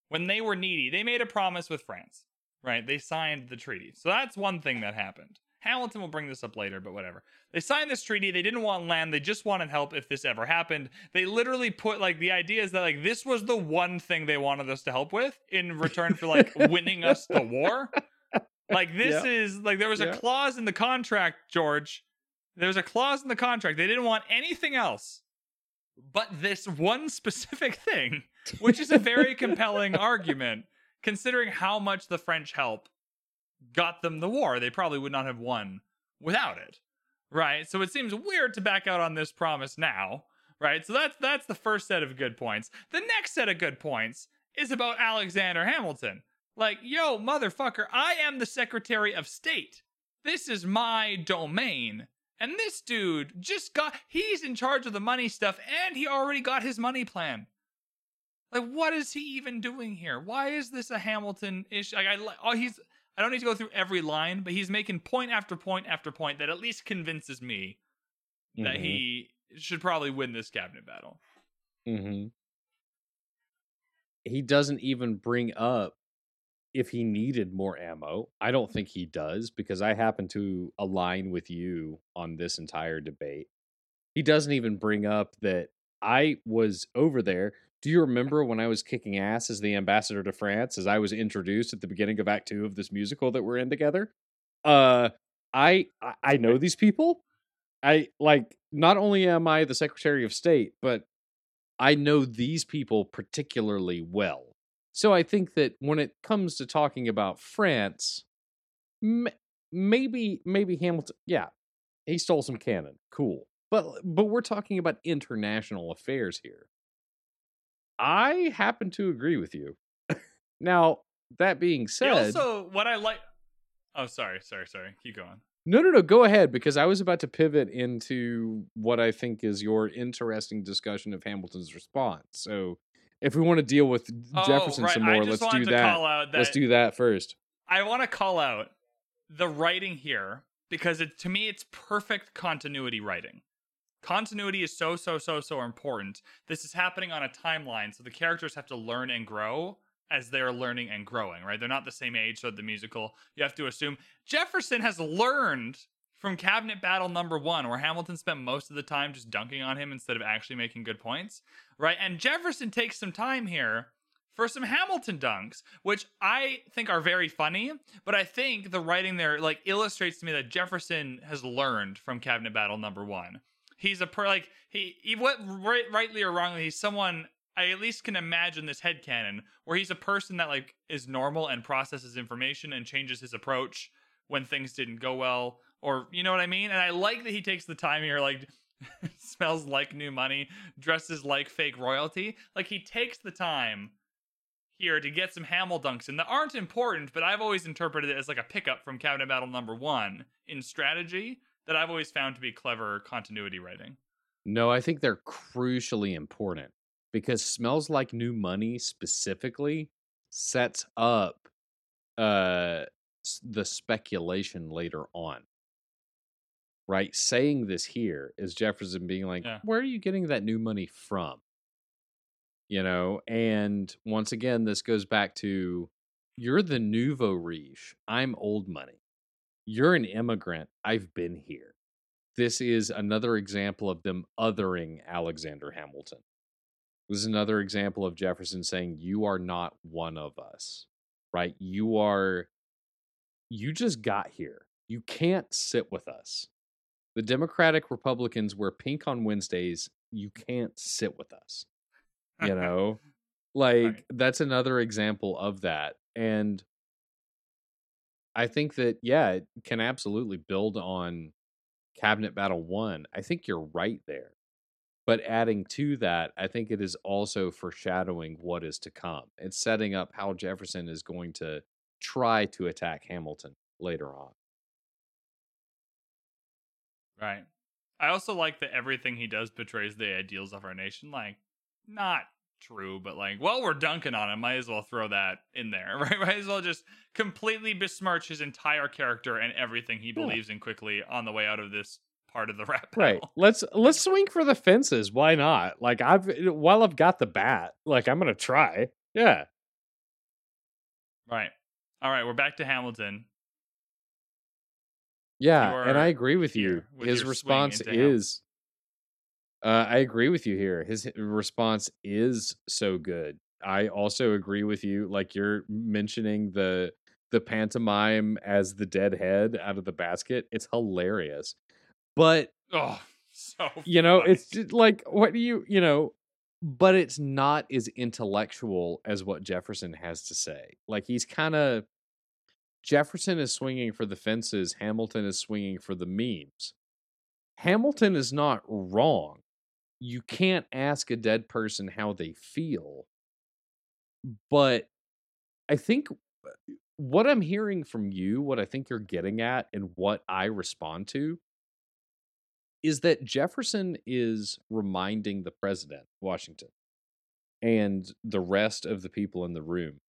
when they were needy, they made a promise with France, right? They signed the treaty. So that's one thing that happened. Hamilton will bring this up later, but whatever. They signed this treaty. They didn't want land. They just wanted help if this ever happened. They literally put like the idea is that like this was the one thing they wanted us to help with in return for like <laughs> winning us the war. Like this Yeah. is like there was a clause in the contract, George. There was a clause in the contract. They didn't want anything else but this one specific <laughs> thing, <laughs> which is a very compelling argument considering how much the French help got them the war. They probably would not have won without it. Right? So it seems weird to back out on this promise now, right? So that's that's the first set of good points. The next set of good points is about Alexander Hamilton. Like, yo, motherfucker, I am the Secretary of State. This is my domain. And this dude just got, he's in charge of the money stuff and he already got his money plan. Like, what is he even doing here? Why is this a Hamilton issue? Like, I, oh, he's, I don't need to go through every line, but he's making point after point after point that at least convinces me that Mhm. he should probably win this cabinet battle. Mm-hmm. He doesn't even bring up if he needed more ammo. I don't think he does because I happen to align with you on this entire debate. He doesn't even bring up that I was over there. Do you remember when I was kicking ass as the ambassador to France as I was introduced at the beginning of act 2 of this musical that we're in together? Uh I I- I know these people. I like not only am I the Secretary of State, but I know these people particularly well. So I think that when it comes to talking about France, m- maybe maybe Hamilton, yeah, he stole some cannon, cool. But but we're talking about international affairs here. I happen to agree with you. now that being said, also, what I like, oh, sorry, sorry, sorry. Keep going. no, no, no. Go ahead because I was about to pivot into what I think is your interesting discussion of Hamilton's response. So, if we want to deal with oh, Jefferson oh, right. some more, let's do that. that Let's do that first. I want to call out the writing here because it to me it's perfect continuity writing. Continuity is so so so so important. This is happening on a timeline, so the characters have to learn and grow as they're learning and growing, right? They're not the same age, so the musical, you have to assume Jefferson has learned from Cabinet Battle number 1 where Hamilton spent most of the time just dunking on him instead of actually making good points, right? And Jefferson takes some time here for some Hamilton dunks, which I think are very funny. But I think the writing there like illustrates to me that Jefferson has learned from Cabinet Battle number one. He's a per like he, he what right, rightly or wrongly he's someone I at least can imagine this head headcanon where he's a person that like is normal and processes information and changes his approach when things didn't go well or you know what I mean. And I like that he takes the time here like <laughs> smells like new money, dresses like fake royalty. Like he takes the time here to get some Hamel dunks in that aren't important, but I've always interpreted it as like a pickup from Cabinet Battle number one in strategy that I've always found to be clever continuity writing. No, I think they're crucially important because smells like new money specifically sets up uh the speculation later on. Right? Saying this here is Jefferson being like, Yeah. "Where are you getting that new money from?" You know, and once again this goes back to you're the nouveau riche. I'm old money. You're an immigrant. I've been here this is another example of them othering Alexander Hamilton. This is another example of Jefferson saying, You are not one of us, right? You are, you just got here. You can't sit with us. The Democratic Republicans wear pink on Wednesdays. You can't sit with us. You <laughs> know, like Right. that's another example of that. And I think that, yeah, it can absolutely build on Cabinet Battle 1. I think you're right there. But adding to that, I think it is also foreshadowing what is to come. It's setting up how Jefferson is going to try to attack Hamilton later on. Right. I also like that everything he does betrays the ideals of our nation. Like, not true, but like, well, we're dunking on him. Might as well throw that in there, <laughs> right? Might as well just completely besmirch his entire character and everything he Yeah. believes in quickly on the way out of this part of the <laughs> rap Right. Let's let's swing for the fences. Why not? Like I've while I've got the bat, like I'm gonna try. Yeah. Right. All right, we're back to Hamilton. Yeah, and I agree with you. with His response is uh, I agree with you here. His response is so good. I also agree with you. Like you're mentioning the the pantomime as the dead head out of the basket. It's hilarious. But Oh, <laughs> so you know, funny. it's just like what do you you know, but it's not as intellectual as what Jefferson has to say. Like he's kind of Jefferson is swinging for the fences, Hamilton is swinging for the memes. Hamilton is not wrong. You can't ask a dead person how they feel. But I think uh, what I'm hearing from you, what I think you're getting at, and what I respond to is that Jefferson is reminding the president, Washington, and the rest of the people in the room.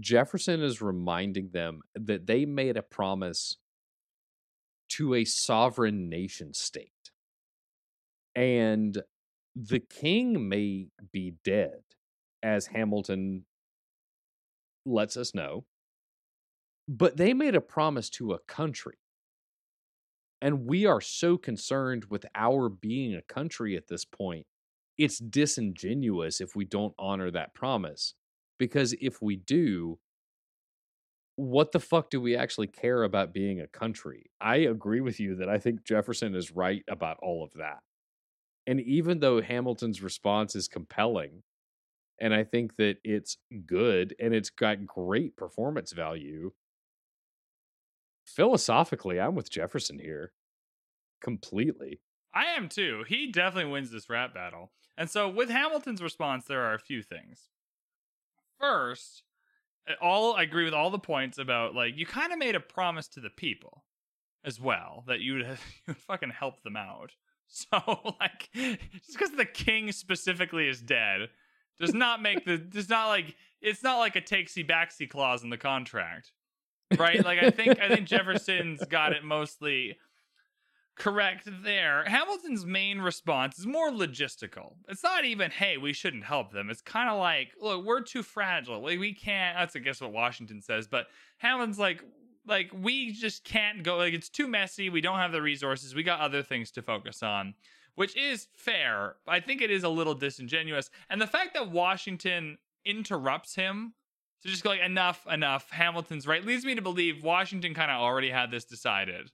Jefferson is reminding them that they made a promise to a sovereign nation state. And the king may be dead, as Hamilton lets us know, but they made a promise to a country. And we are so concerned with our being a country at this point. It's disingenuous if we don't honor that promise. Because if we do, what the fuck do we actually care about being a country? I agree with you that I think Jefferson is right about all of that. And even though Hamilton's response is compelling, and I think that it's good and it's got great performance value, philosophically, I'm with Jefferson here completely. I am too. He definitely wins this rap battle. And so with Hamilton's response, there are a few things. First, all I agree with all the points about like you kind of made a promise to the people as well that you would, <laughs> you would fucking help them out. So <laughs> like just because the king specifically is dead does not make the does not like it's not like a takesy backsy clause in the contract. Right? Like I think I think Jefferson's got it mostly correct there. Hamilton's main response is more logistical. It's not even, hey, we shouldn't help them. It's kind of like, look, we're too fragile. Like we can't. That's I guess what Washington says. But Hamilton's like, like we just can't go. Like it's too messy. We don't have the resources. We got other things to focus on, which is fair. I think it is a little disingenuous. And the fact that Washington interrupts him to just go like enough, enough. Hamilton's right leads me to believe Washington kind of already had this decided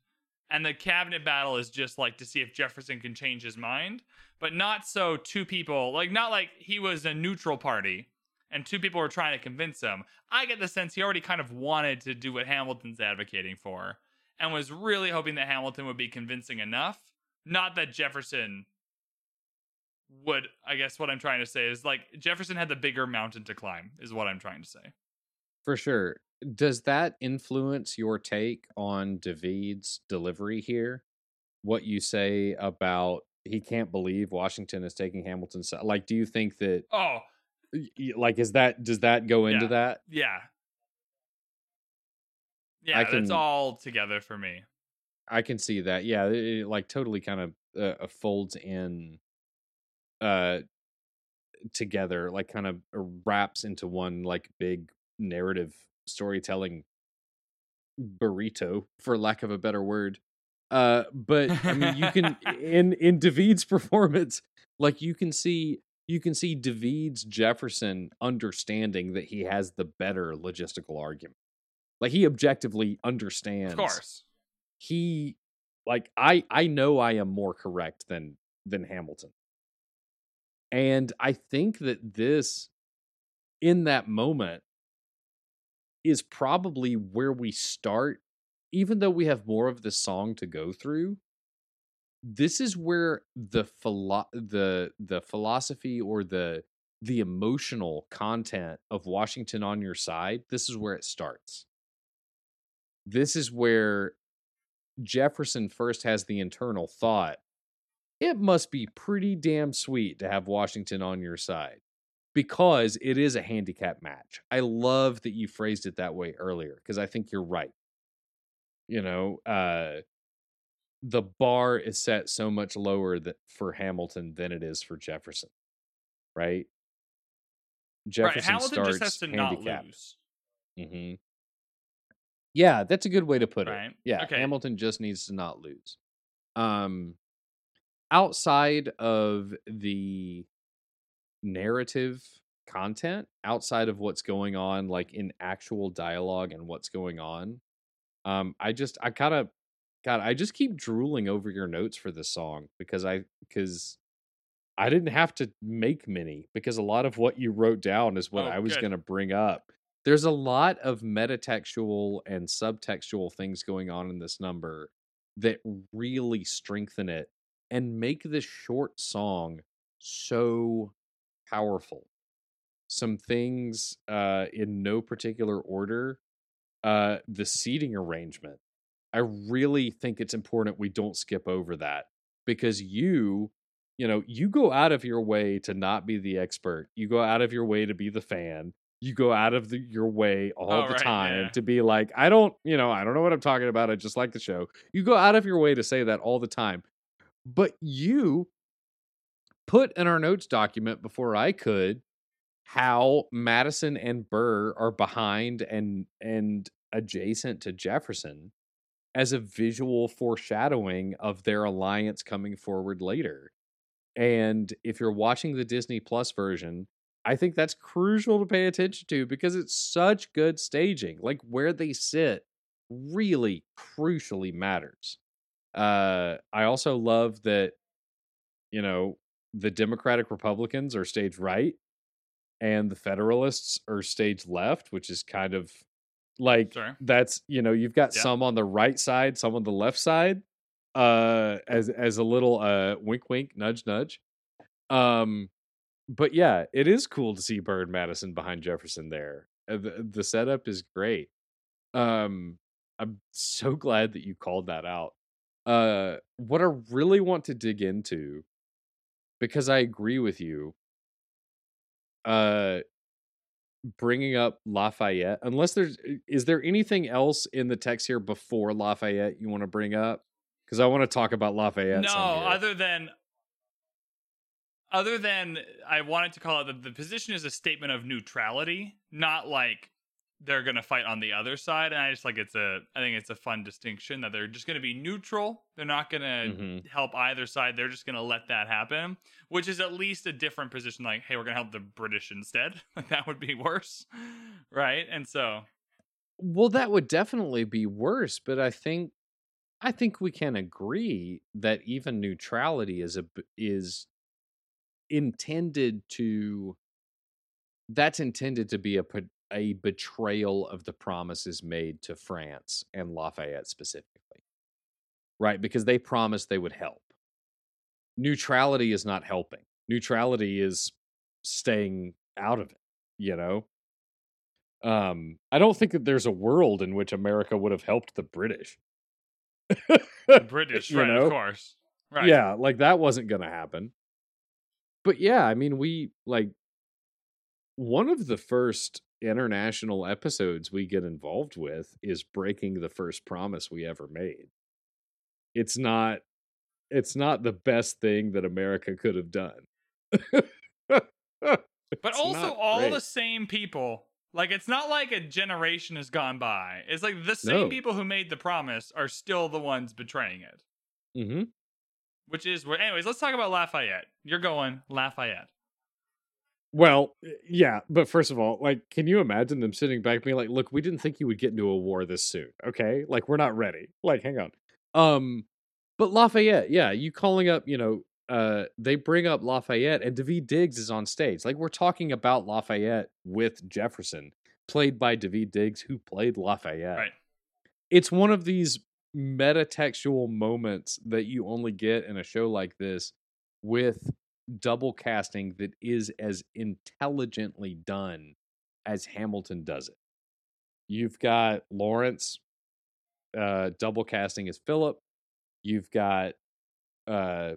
and the cabinet battle is just like to see if Jefferson can change his mind, but not so two people, like not like he was a neutral party and two people were trying to convince him. I get the sense he already kind of wanted to do what Hamilton's advocating for and was really hoping that Hamilton would be convincing enough, not that Jefferson would, I guess what I'm trying to say is like Jefferson had the bigger mountain to climb is what I'm trying to say. For sure. Does that influence your take on David's delivery here? What you say about he can't believe Washington is taking Hamilton's side? Like, do you think that, Oh, like, is that, does that go into Yeah. that? yeah. Yeah, I that's can- all together for me. I can see that. Yeah, it, it, like totally kind of uh, uh, folds in uh together, like kind of wraps into one like big narrative storytelling burrito, for lack of a better word. Uh, but I mean, you can <laughs> in in David's <laughs> performance, like you can see you can see David's Jefferson understanding that he has the better logistical argument. Like he objectively understands Of course. he like i i know i am more correct than than hamilton and i think that this in that moment is probably where we start even though we have more of the song to go through this is where the philo- the the philosophy or the the emotional content of washington on your side this is where it starts this is where Jefferson first has the internal thought, it must be pretty damn sweet to have Washington on your side because it is a handicap match. I love that you phrased it that way earlier because I think you're right. You know, uh, the bar is set so much lower that for Hamilton than it is for Jefferson, right? Jefferson right. Hamilton starts just has to not handicapped. lose. hmm Yeah, that's a good way to put Right. it. Yeah, Okay. Hamilton just needs to not lose. Um outside of the narrative content, outside of what's going on like in actual dialogue and what's going on, um I just I kind of God, I just keep drooling over your notes for this song because I because I didn't have to make many because a lot of what you wrote down is what Oh, I was going to bring up. There's a lot of metatextual and subtextual things going on in this number that really strengthen it and make this short song so powerful. Some things uh in no particular order. Uh the seating arrangement. I really think it's important we don't skip over that because you you know, you go out of your way to not be the expert. You go out of your way to be the fan. You go out of the, your way all the right, time yeah. to be like, I don't, you know, I don't know what I'm talking about. I just like the show. You go out of your way to say that all the time. But you put in our notes document before I could how Madison and Burr are behind and and adjacent to Jefferson as a visual foreshadowing of their alliance coming forward later. And if you're watching the Disney Plus version, I think that's crucial to pay attention to because it's such good staging. Like where they sit really crucially matters. Uh I also love that you know, the Democratic Republicans are stage right and the Federalists are stage left, which is kind of like Sure. that's you know you've got Yeah. some on the right side, some on the left side, uh, as as a little uh wink wink nudge nudge. Um, but yeah, it is cool to see Burr Madison behind Jefferson there. Uh, The, the setup is great. Um, I'm so glad that you called that out. Uh, what I really want to dig into, because I agree with you, uh, bringing up Lafayette, unless there's, uh, is there anything else in the text here before Lafayette you want to bring up? Because I want to talk about Lafayette. no, other than other than I wanted to call it the, the position is a statement of neutrality, not like they're gonna fight on the other side. And I just like it's a I think it's a fun distinction that they're just gonna be neutral. They're not gonna Mhm. help either side. They're just gonna let that happen, which is at least a different position. Like, hey, we're gonna help the British instead. <laughs> Like that would be worse, right? And so Well, that would definitely be worse, but I think I think we can agree that even neutrality is a is intended to that's intended to be a a betrayal of the promises made to France and Lafayette specifically. Right, because they promised they would help. Neutrality is not helping. Neutrality is staying out of it, you know? Um, I don't think that there's a world in which America would have helped the British. the <laughs> British, You right? know? Of course, right? Yeah, like that wasn't going to happen. But yeah, I mean, we like one of the first international episodes we get involved with is breaking the first promise we ever made. It's not it's not the best thing that America could have done. <laughs> But also all the same people. Like it's not like a generation has gone by. It's like the same No. people who made the promise are still the ones betraying it. hmm Which is where anyways, let's talk about Lafayette. You're going Lafayette. Well, yeah, but first of all, like, can you imagine them sitting back being like, "Look, we didn't think you would get into a war this soon. Okay, like, we're not ready. Like, hang on." Um, but Lafayette, yeah, you calling up, you know, uh, they bring up Lafayette, and David Diggs is on stage. Like, we're talking about Lafayette with Jefferson, played by David Diggs, who played Lafayette. Right. It's one of these metatextual moments that you only get in a show like this with double casting that is as intelligently done as Hamilton does it. You've got Lawrence uh double casting as Philip. You've got uh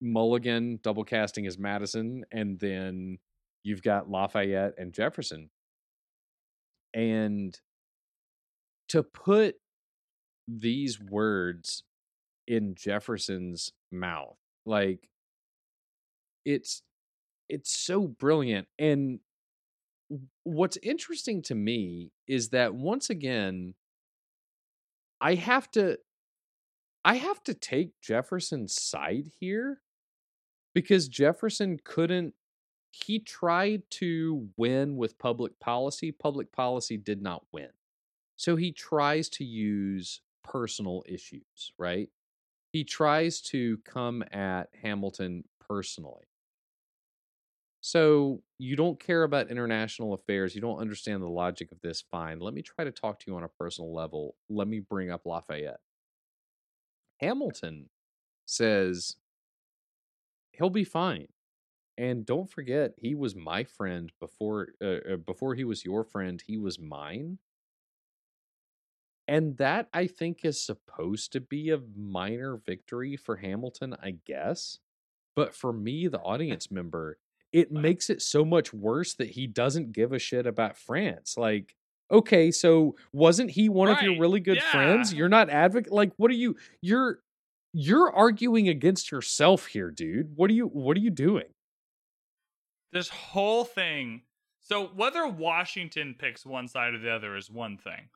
Mulligan double casting as Madison and then you've got Lafayette and Jefferson. And to put these words in Jefferson's mouth, like it's it's so brilliant and what's interesting to me is that once again I have to I have to take Jefferson's side here because Jefferson couldn't he tried to win with public policy. Public policy did not win. So he tries to use personal issues, right? He tries to come at Hamilton personally. So you don't care about international affairs. You don't understand the logic of this. Fine. Let me try to talk to you on a personal level. Let me bring up Lafayette. Hamilton says he'll be fine. And don't forget, he was my friend before uh, uh, before he was your friend. He was mine. And that I think is supposed to be a minor victory for Hamilton, I guess. But for me, the audience member, it makes it so much worse that he doesn't give a shit about France. Like, okay, so wasn't he one of your really good friends? You're not advocate like what are you you're you're arguing against yourself here, dude. What are you what are you doing? this whole thing. So whether Washington picks one side or the other is one thing.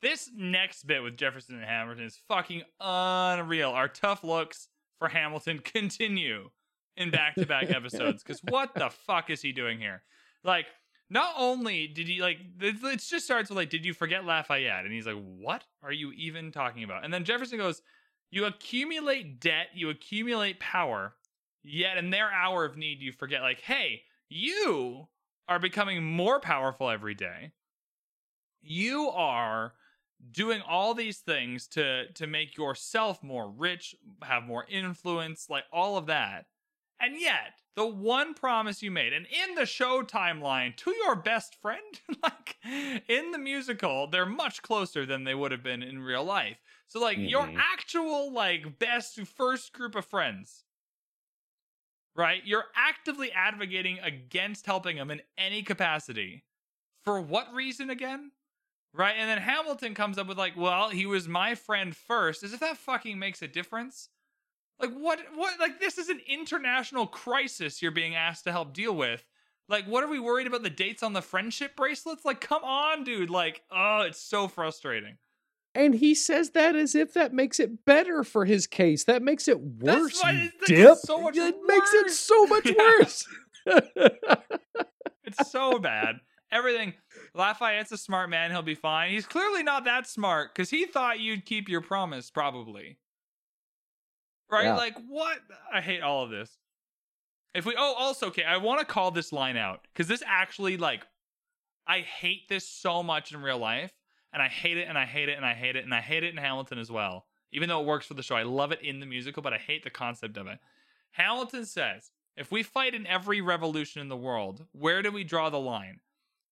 This next bit with Jefferson and Hamilton is fucking unreal. Our tough looks for Hamilton <laughs> continue in back-to-back episodes because what the fuck is he doing here? Like, not only did he like, it it just starts with like, did you forget Lafayette? And he's like, what are you even talking about? And then Jefferson goes, you accumulate debt, you accumulate power, yet in their hour of need, you forget, like, hey, you are becoming more powerful every day. You are doing all these things to to make yourself more rich, have more influence, like all of that. And yet, the one promise you made, and in the show timeline to your best friend, <laughs> like in the musical, they're much closer than they would have been in real life. So, like, your Mhm. actual, like, best first group of friends, right? You're actively advocating against helping them in any capacity. For what reason again? Right? And then Hamilton comes up with, like, well, he was my friend first, as if that fucking makes a difference. Like what what like this is an international crisis you're being asked to help deal with. Like what are we worried about the dates on the friendship bracelets? Like come on, dude. Like oh, it's so frustrating. And he says that as if that makes it better for his case. That makes it worse. why it- that's dip. so much it makes it so much <laughs> Yeah. worse. It's so bad. Everything Lafayette's a smart man, he'll be fine. He's clearly not that smart cuz he thought you'd keep your promise probably. Right? Yeah. Like what? I hate all of this. If we oh also okay, I want to call this line out cuz this actually like I hate this so much in real life and I hate it and I hate it and I hate it and I hate it in Hamilton as well. Even though it works for the show, I love it in the musical, but I hate the concept of it. Hamilton says, if we fight in every revolution in the world, where do we draw the line?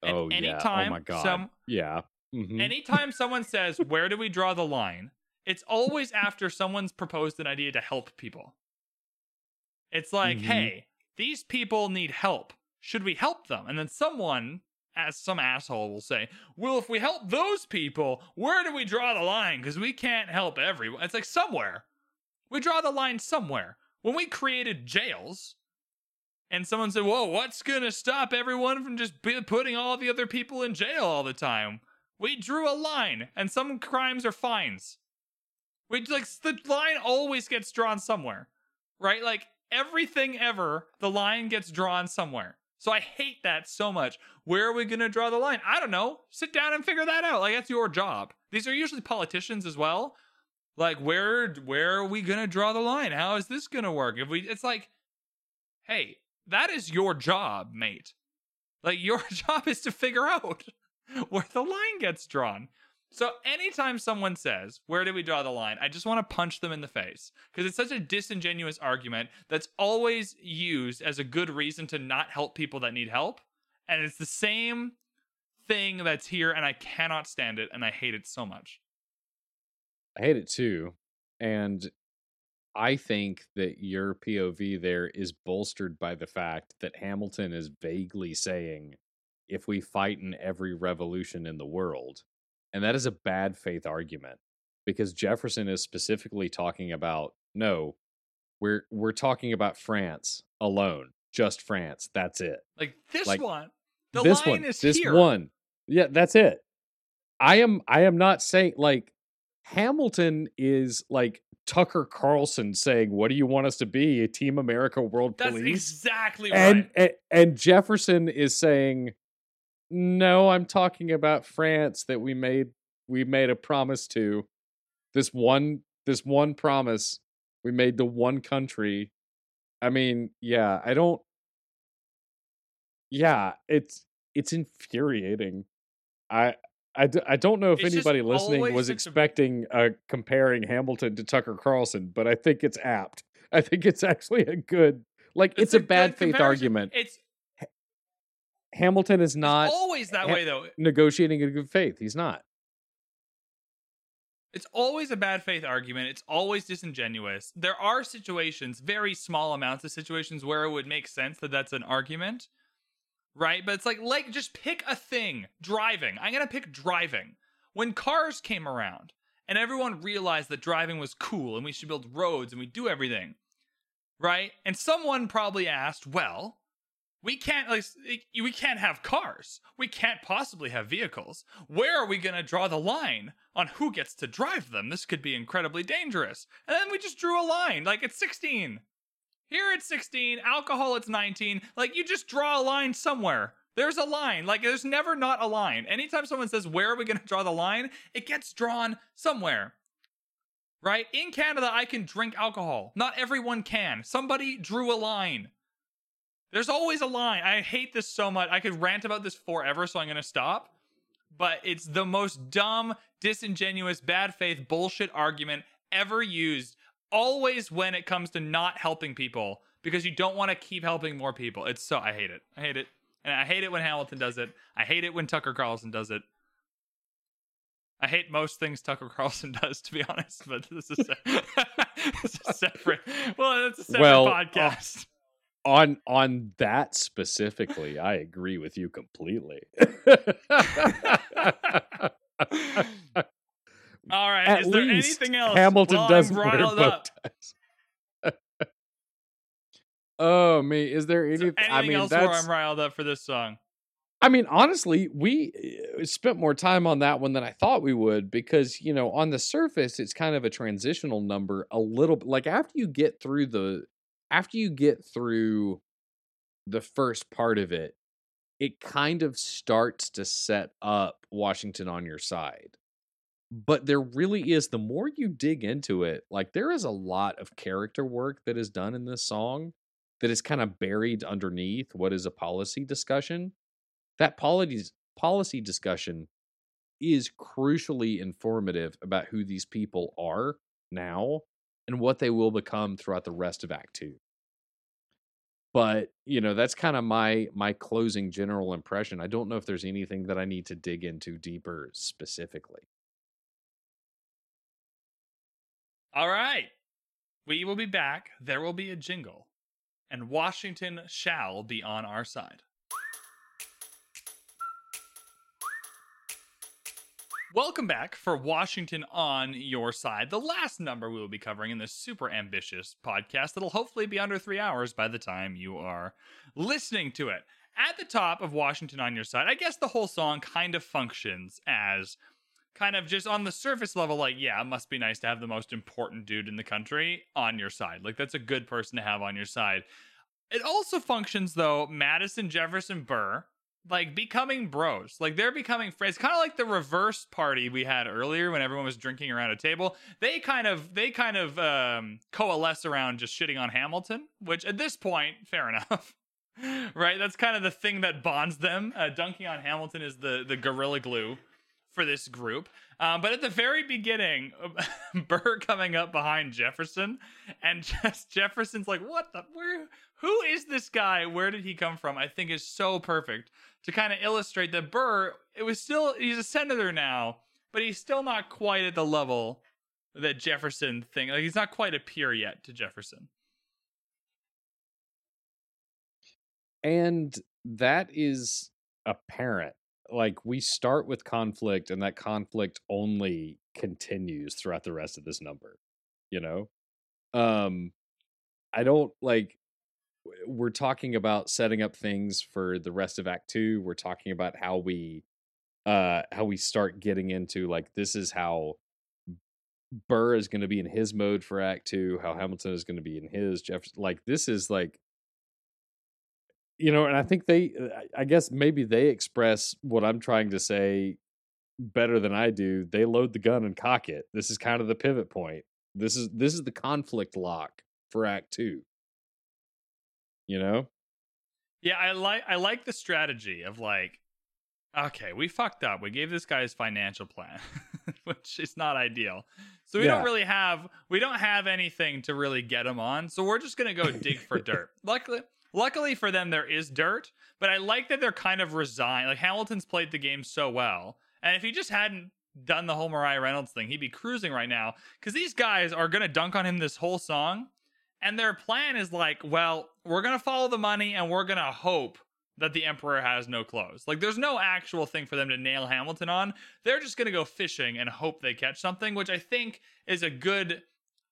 And oh yeah. oh my god. some- yeah. Mhm. Anytime someone says, <laughs> where do we draw the line? It's always after someone's proposed an idea to help people. It's like, Mhm. hey, these people need help. Should we help them? And then someone, as some asshole, will say, well, if we help those people, where do we draw the line? Because we can't help everyone. It's like somewhere. We draw the line somewhere. When we created jails, and someone said, whoa, what's going to stop everyone from just putting all the other people in jail all the time? We drew a line, and some crimes are fines. We like the line always gets drawn somewhere, right? Like everything ever, the line gets drawn somewhere. So I hate that so much. Where are we gonna draw the line? I don't know. Sit down and figure that out. Like that's your job. These are usually politicians as well. Like where where are we gonna draw the line? How is this gonna work? If we, it's like, hey, that is your job, mate. Like your <laughs> job is to figure out <laughs> where the line gets drawn. So anytime someone says, "Where do we draw the line?" I just want to punch them in the face because it's such a disingenuous argument that's always used as a good reason to not help people that need help, and it's the same thing that's here and I cannot stand it and I hate it so much. I hate it too. And I think that your POV there is bolstered by the fact that Hamilton is vaguely saying, if we fight in every revolution in the world. And that is a bad faith argument because Jefferson is specifically talking about no, we're we're talking about France alone, just France. That's it. Like this Like, one, the this line one, is this here. one. Yeah, that's it. I am I am not saying like Hamilton is like Tucker Carlson saying, "What do you want us to be? A Team America World That's Police?" exactly and, right. and and Jefferson is saying, "No, I'm talking about France that we made we made a promise to. This one this one promise we made to one country. I mean, yeah, I don't Yeah, it's it's infuriating. I I, d- I don't know if It's anybody listening was a- expecting uh comparing Hamilton to Tucker Carlson, but I think it's apt. I think it's actually a good like it's, a, bad faith comparison. argument. It's, Hamilton is it's not always that Ha- way though. negotiating in good faith. He's not. It's always a bad faith argument. It's always disingenuous. There are situations, very small amounts of situations where it would make sense that that's an argument, right? But it's like like just pick a thing. Driving. I'm going to pick driving. When cars came around and everyone realized that driving was cool and we should build roads and we do everything, right? And someone probably asked, "Well, we can't like we can't have cars. We can't possibly have vehicles. Where are we going to draw the line on who gets to drive them? This could be incredibly dangerous." And then we just drew a line like it's 16. Here it's 16, alcohol it's 19. Like you just draw a line somewhere. There's a line. Like there's never not a line. Anytime someone says where are we going to draw the line, it gets drawn somewhere. Right? In Canada I can drink alcohol. Not everyone can. Somebody drew a line. There's always a line. I hate this so much. I could rant about this forever, so I'm going to stop. But it's the most dumb, disingenuous, bad faith bullshit argument ever used. Always when it comes to not helping people because you don't want to keep helping more people. It's so, I hate it. I hate it. And I hate it when Hamilton does it. I hate it when Tucker Carlson does it. I hate most things Tucker <laughs> Carlson does, to be honest, but this is, se- <laughs> this is separate. Well, it's a separate Well, uh, podcast. On on that specifically, I agree with you completely. <laughs> All right. At is there least anything else? Hamilton doesn't wear riled bow up. ties. <laughs> oh me, is there Is there anything? I mean, else where. I'm riled up for this song? I mean, honestly, we uh, spent more time on that one than I thought we would because, you know, on the surface, it's kind of a transitional number a little bit. Like after you get through the, after you get through the first part of it, it kind of starts to set up Washington on your side. But there really is, the more you dig into it, like there is a lot of character work that is done in this song that is kind of buried underneath what is a policy discussion that policy policy discussion is crucially informative about who these people are now and what they will become throughout the rest of act 2 but you know that's kind of my my closing general impression i don't know if there's anything that i need to dig into deeper specifically All right. We will be back. There will be a jingle. And Washington shall be on our side. Welcome back for Washington on Your Side, the last number we will be covering in this super ambitious podcast that'll hopefully be under three hours by the time you are listening to it. At the top of Washington on Your Side, I guess the whole song kind of functions as kind of just on the surface level, like, yeah, it must be nice to have the most important dude in the country on your side. Like, that's a good person to have on your side. It also functions, though, Madison, Jefferson, Burr, like becoming bros. Like they're becoming friends. Kind of like the reverse party we had earlier when everyone was drinking around a table. They kind of they kind of um, coalesce around just shitting on Hamilton, which at this point, <laughs> fair enough. <laughs> right? That's kind of the thing that bonds them. Uh, dunking on Hamilton is the the gorilla glue for this group. Um, but at the very beginning, <laughs> Burr coming up behind Jefferson, and just Jefferson's like, "What the? Where? Who is this guy? Where did he come from?" I think is so perfect to kind of illustrate that Burr. It was still he's a senator now, but he's still not quite at the level that Jefferson thing. Like he's not quite a peer yet to Jefferson. and that is apparent like we start with conflict and that conflict only continues throughout the rest of this number you know um i don't like we're talking about setting up things for the rest of act 2 we're talking about how we uh how we start getting into like this is how Burr is going to be in his mode for Act Two, how Hamilton is going to be in his. Jeff, like this is like, you know, and I think they, uh, I guess maybe they express what I'm trying to say better than I do. They load the gun and cock it. This is kind of the pivot point. This is this is the conflict lock for Act Two. You know, Yeah, I like I like the strategy of like, okay, we fucked up. We gave this guy his financial plan, <laughs> which is not ideal. So we Yeah. don't really have we don't have anything to really get him on. So we're just gonna go dig for dirt. <laughs> Luckily, luckily for them, there is dirt. But I like that they're kind of resigned. Like Hamilton's played the game so well, and if he just hadn't done the whole Maria Reynolds thing, he'd be cruising right now. Because these guys are gonna dunk on him this whole song. And their plan is like, well, we're going to follow the money and we're going to hope that the emperor has no clothes. Like there's no actual thing for them to nail Hamilton on. They're just going to go fishing and hope they catch something, which I think is a good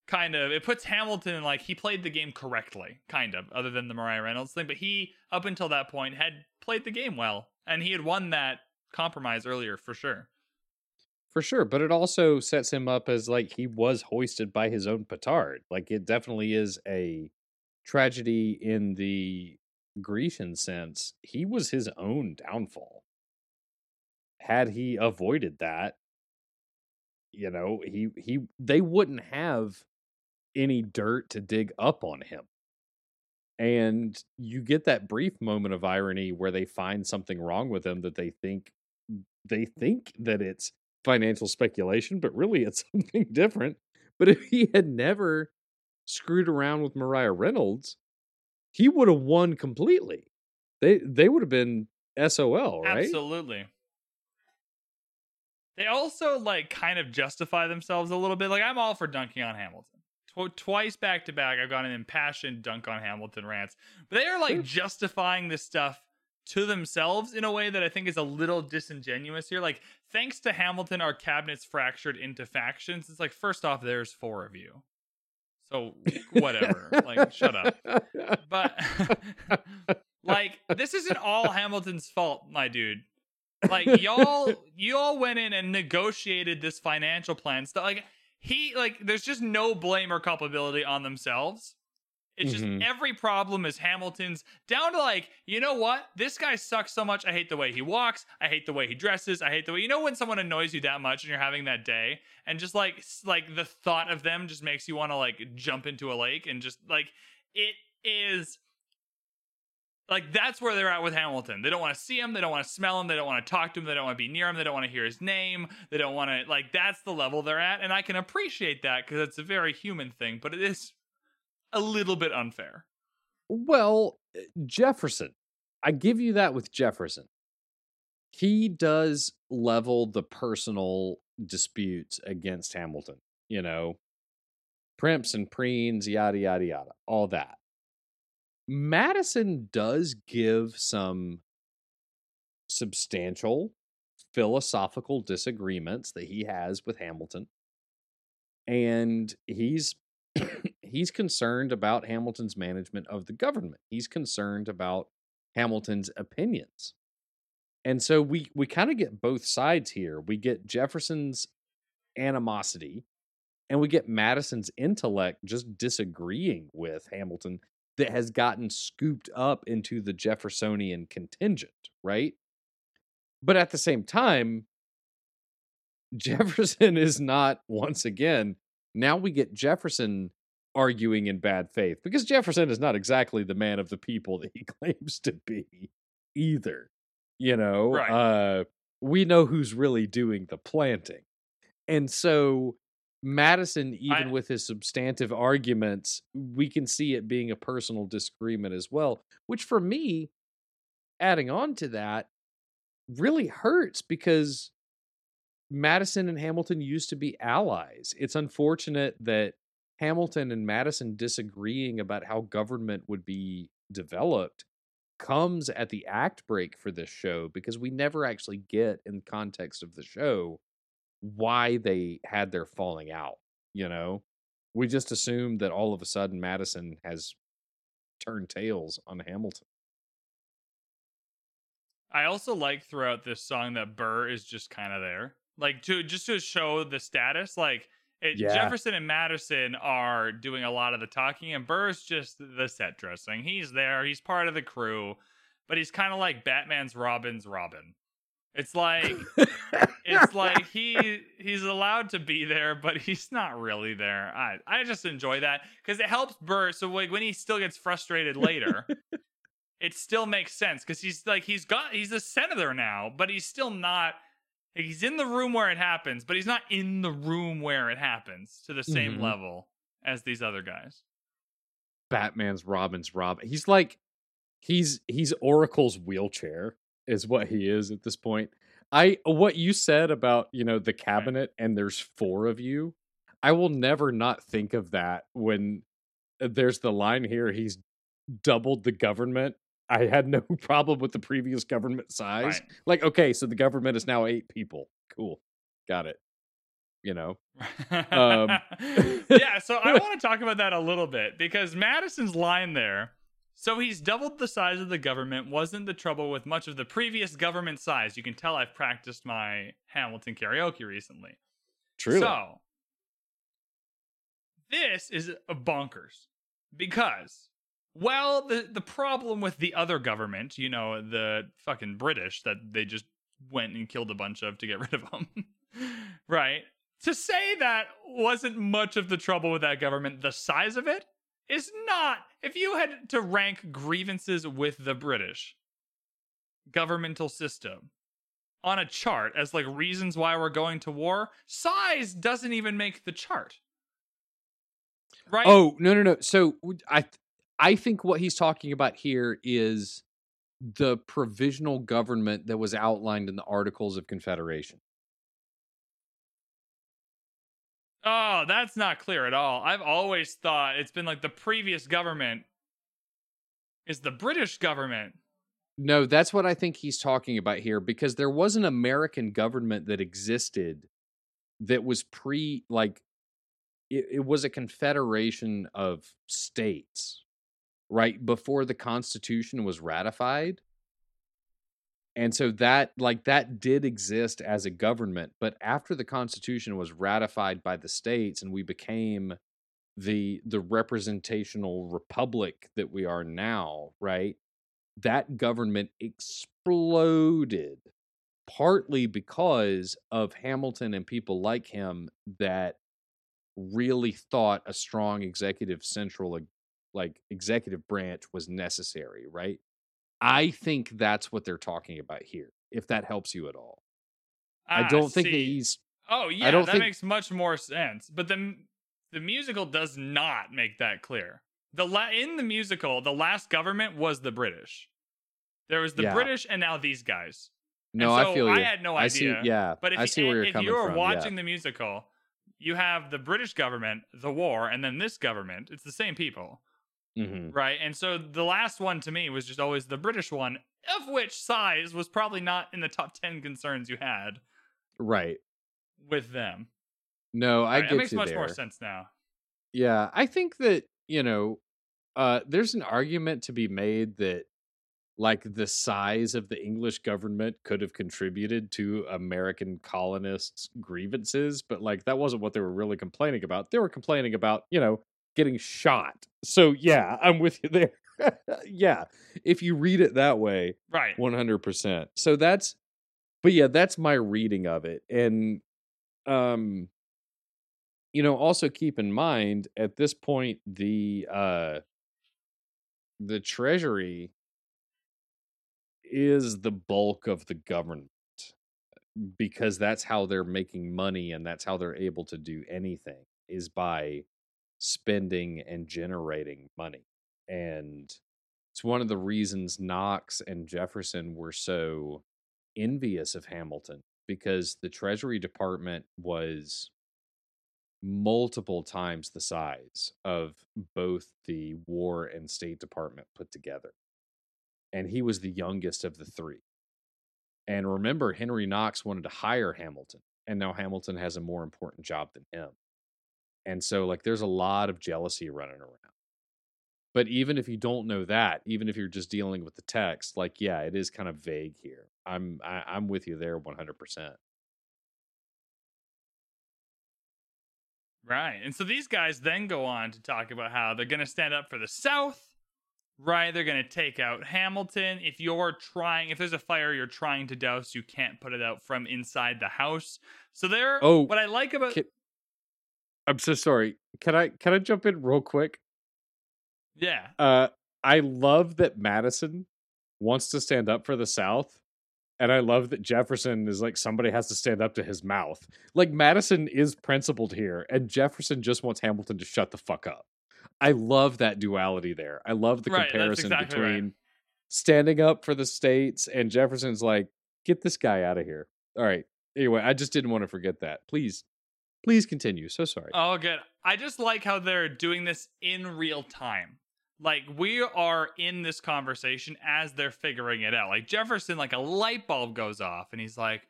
kind of it puts Hamilton like he played the game correctly, kind of, other than the Maria Reynolds thing, but he up until that point had played the game well and he had won that compromise earlier for sure. For sure. But it also sets him up as like he was hoisted by his own petard. Like it definitely is a tragedy in the Grecian sense. He was his own downfall. Had he avoided that, you know, he he they wouldn't have any dirt to dig up on him. And you get that brief moment of irony where they find something wrong with him that they think they think that it's financial speculation, but really it's <laughs> something different. But if he had never screwed around with Maria Reynolds, he would have won completely. They they would have been SOL, right? Absolutely. They also like kind of justify themselves a little bit. Like I'm all for dunking on Hamilton. Tw- twice back to back, I've got an impassioned dunk on Hamilton rants. But they are like justifying this stuff to themselves in a way that I think is a little disingenuous here. Like, thanks to Hamilton, our cabinet's fractured into factions. It's like, first off, there's four of you. So whatever. <laughs> like, shut up but <laughs> like this isn't all Hamilton's fault, my dude. Like y'all, y'all went in and negotiated this financial plan stuff. Like he, like there's just no blame or culpability on themselves. It's just Mhm. every problem is Hamilton's down to like, you know what? This guy sucks so much. I hate the way he walks. I hate the way he dresses. I hate the way you know when someone annoys you that much and you're having that day, and just like like the thought of them just makes you want to like jump into a lake and just like it is like that's where they're at with Hamilton. They don't want to see him. They don't want to smell him. They don't want to talk to him. They don't want to be near him. They don't want to hear his name. They don't want to like. That's the level they're at, and I can appreciate that because it's a very human thing. But it is a little bit unfair. Well, eh, Jefferson, I give you that with Jefferson. He does level the personal disputes against Hamilton, you know, primps and preens, yada, yada, yada, all that. Madison does give some substantial philosophical disagreements that he has with Hamilton. And he's <coughs> he's concerned about Hamilton's management of the government. He's concerned about Hamilton's opinions. And so we we kind of get both sides here. We get Jefferson's animosity and we get Madison's intellect just disagreeing with Hamilton that has gotten scooped up into the Jeffersonian contingent, right? But at the same time, Jefferson is not once again. Now we get Jefferson arguing in bad faith because Jefferson is not exactly the man of the people that he <laughs> claims to be either. You know, Right. uh, we know who's really doing the planting. And so Madison, even I- with his substantive arguments, we can see it being a personal disagreement as well, which for me, adding on to that, really hurts because Madison and Hamilton used to be allies. It's unfortunate that Hamilton and Madison disagreeing about how government would be developed comes at the act break for this show because we never actually get in context of the show why they had their falling out, you know? We just assume that all of a sudden Madison has turned tails on Hamilton. I also like throughout this song that Burr is just kind of there, like to just to show the status. Like It, Yeah. Jefferson and Madison are doing a lot of the talking, and Burr's just the set dressing. He's there, he's part of the crew, but he's kind of like Batman's Robin's Robin. It's like <laughs> it's like he he's allowed to be there, but he's not really there. I I just enjoy that because it helps Burr. So like when he still gets frustrated later, <laughs> it still makes sense because he's like he's got he's a senator now, but he's still not. He's in the room where it happens, but he's not in the room where it happens to the same Mhm. level as these other guys. Batman's Robin's Robin. He's like he's he's Oracle's wheelchair is what he is at this point. I what you said about, you know, the cabinet and there's four of you. I will never not think of that when uh, there's the line here he's doubled the government. I had no <laughs> problem with the previous government size. Right. Like okay, so the government is now 8 people. Cool. Got it. You know. Um, <laughs> yeah, so I <laughs> want to talk about that a little bit because Madison's line there. So he's doubled the size of the government. Wasn't the trouble with much of the previous government size? You can tell I've practiced my Hamilton karaoke recently. True. So this is a bonkers because well the the problem with the other government, you know, the fucking British that they just went and killed a bunch of to get <laughs> rid of them. right? To say that wasn't much of the trouble with that government, the size of it is not. If you had to rank grievances with the British governmental system on a chart as like reasons why we're going to war, size doesn't even make the chart. Right? Oh no no no! So I I think what he's talking about here is the provisional government that was outlined in the Articles of Confederation. Oh, that's not clear at all. I've always thought it's been like the previous government is the British government. No, that's what I think he's talking about here because there was an American government that existed that was pre like it, it was a confederation of states right before the constitution was ratified. And so that like that did exist as a government but after the constitution was ratified by the states and we became the the representational republic that we are now right that government exploded partly because of Hamilton and people like him that really thought a strong executive central like- executive branch was necessary, right? I think that's what they're talking about here. If that helps you at all. I Ah, don't think he's Oh yeah, I don't that think- makes much more sense. But the the musical does not make that clear. The la- in the musical, the last government was the British. There was the Yeah. British and now these guys. no, And I so feel you. I had no I see, idea. yeah, But if I you, see where you're if coming you were from. watching yeah. the musical, you have the British government, the war, and then this government. It's the same people, Mhm. right? And so the last one to me was just always the British one, of which size was probably not in the top ten concerns you had Right. with them. No, I Right, get it makes much there. more sense now. Yeah, I think that, you know, uh there's an argument to be made that like the size of the English government could have contributed to American colonists' grievances, but like that wasn't what they were really complaining about. They were complaining about, you know, getting shot. So yeah, I'm with you there. <laughs> yeah, if you read it that way, Right. 100%. So that's but yeah, that's my reading of it. And um you know, also keep in mind at this point the uh the treasury is the bulk of the government because that's how they're making money and that's how they're able to do anything is by spending and generating money. And it's one of the reasons Knox and Jefferson were so envious of Hamilton because the Treasury Department was multiple times the size of both the War and State Department put together. And he was the youngest of the three. And remember, Henry Knox wanted to hire Hamilton, and now Hamilton has a more important job than him. And so, like, there's a lot of jealousy running around. But even if you don't know that, even if you're just dealing with the text, like, yeah, it is kind of vague here. I'm I, I'm with you there 100. percent Right. And so these guys then go on to talk about how they're going to stand up for the South, right? They're going to take out Hamilton. If you're trying, if there's a fire you're trying to douse, you can't put it out from inside the house. So they're, Oh, what I like about, Can, I'm so sorry. Can I can I jump in real quick? yeah. Uh, I love that Madison wants to stand up for the South, and I love that Jefferson is like somebody has to stand up to his mouth. Like Madison is principled here, and Jefferson just wants Hamilton to shut the fuck up. I love that duality there. I love the Right, comparison exactly right. between standing up for the states and Jefferson's like, get this guy out of here. All right. Anyway, I just didn't want to forget that. Please, please continue. So sorry. Oh, good. I just like how they're doing this in real time. Like we are in this conversation as they're figuring it out. Like Jefferson, like a light bulb goes off, and he's like,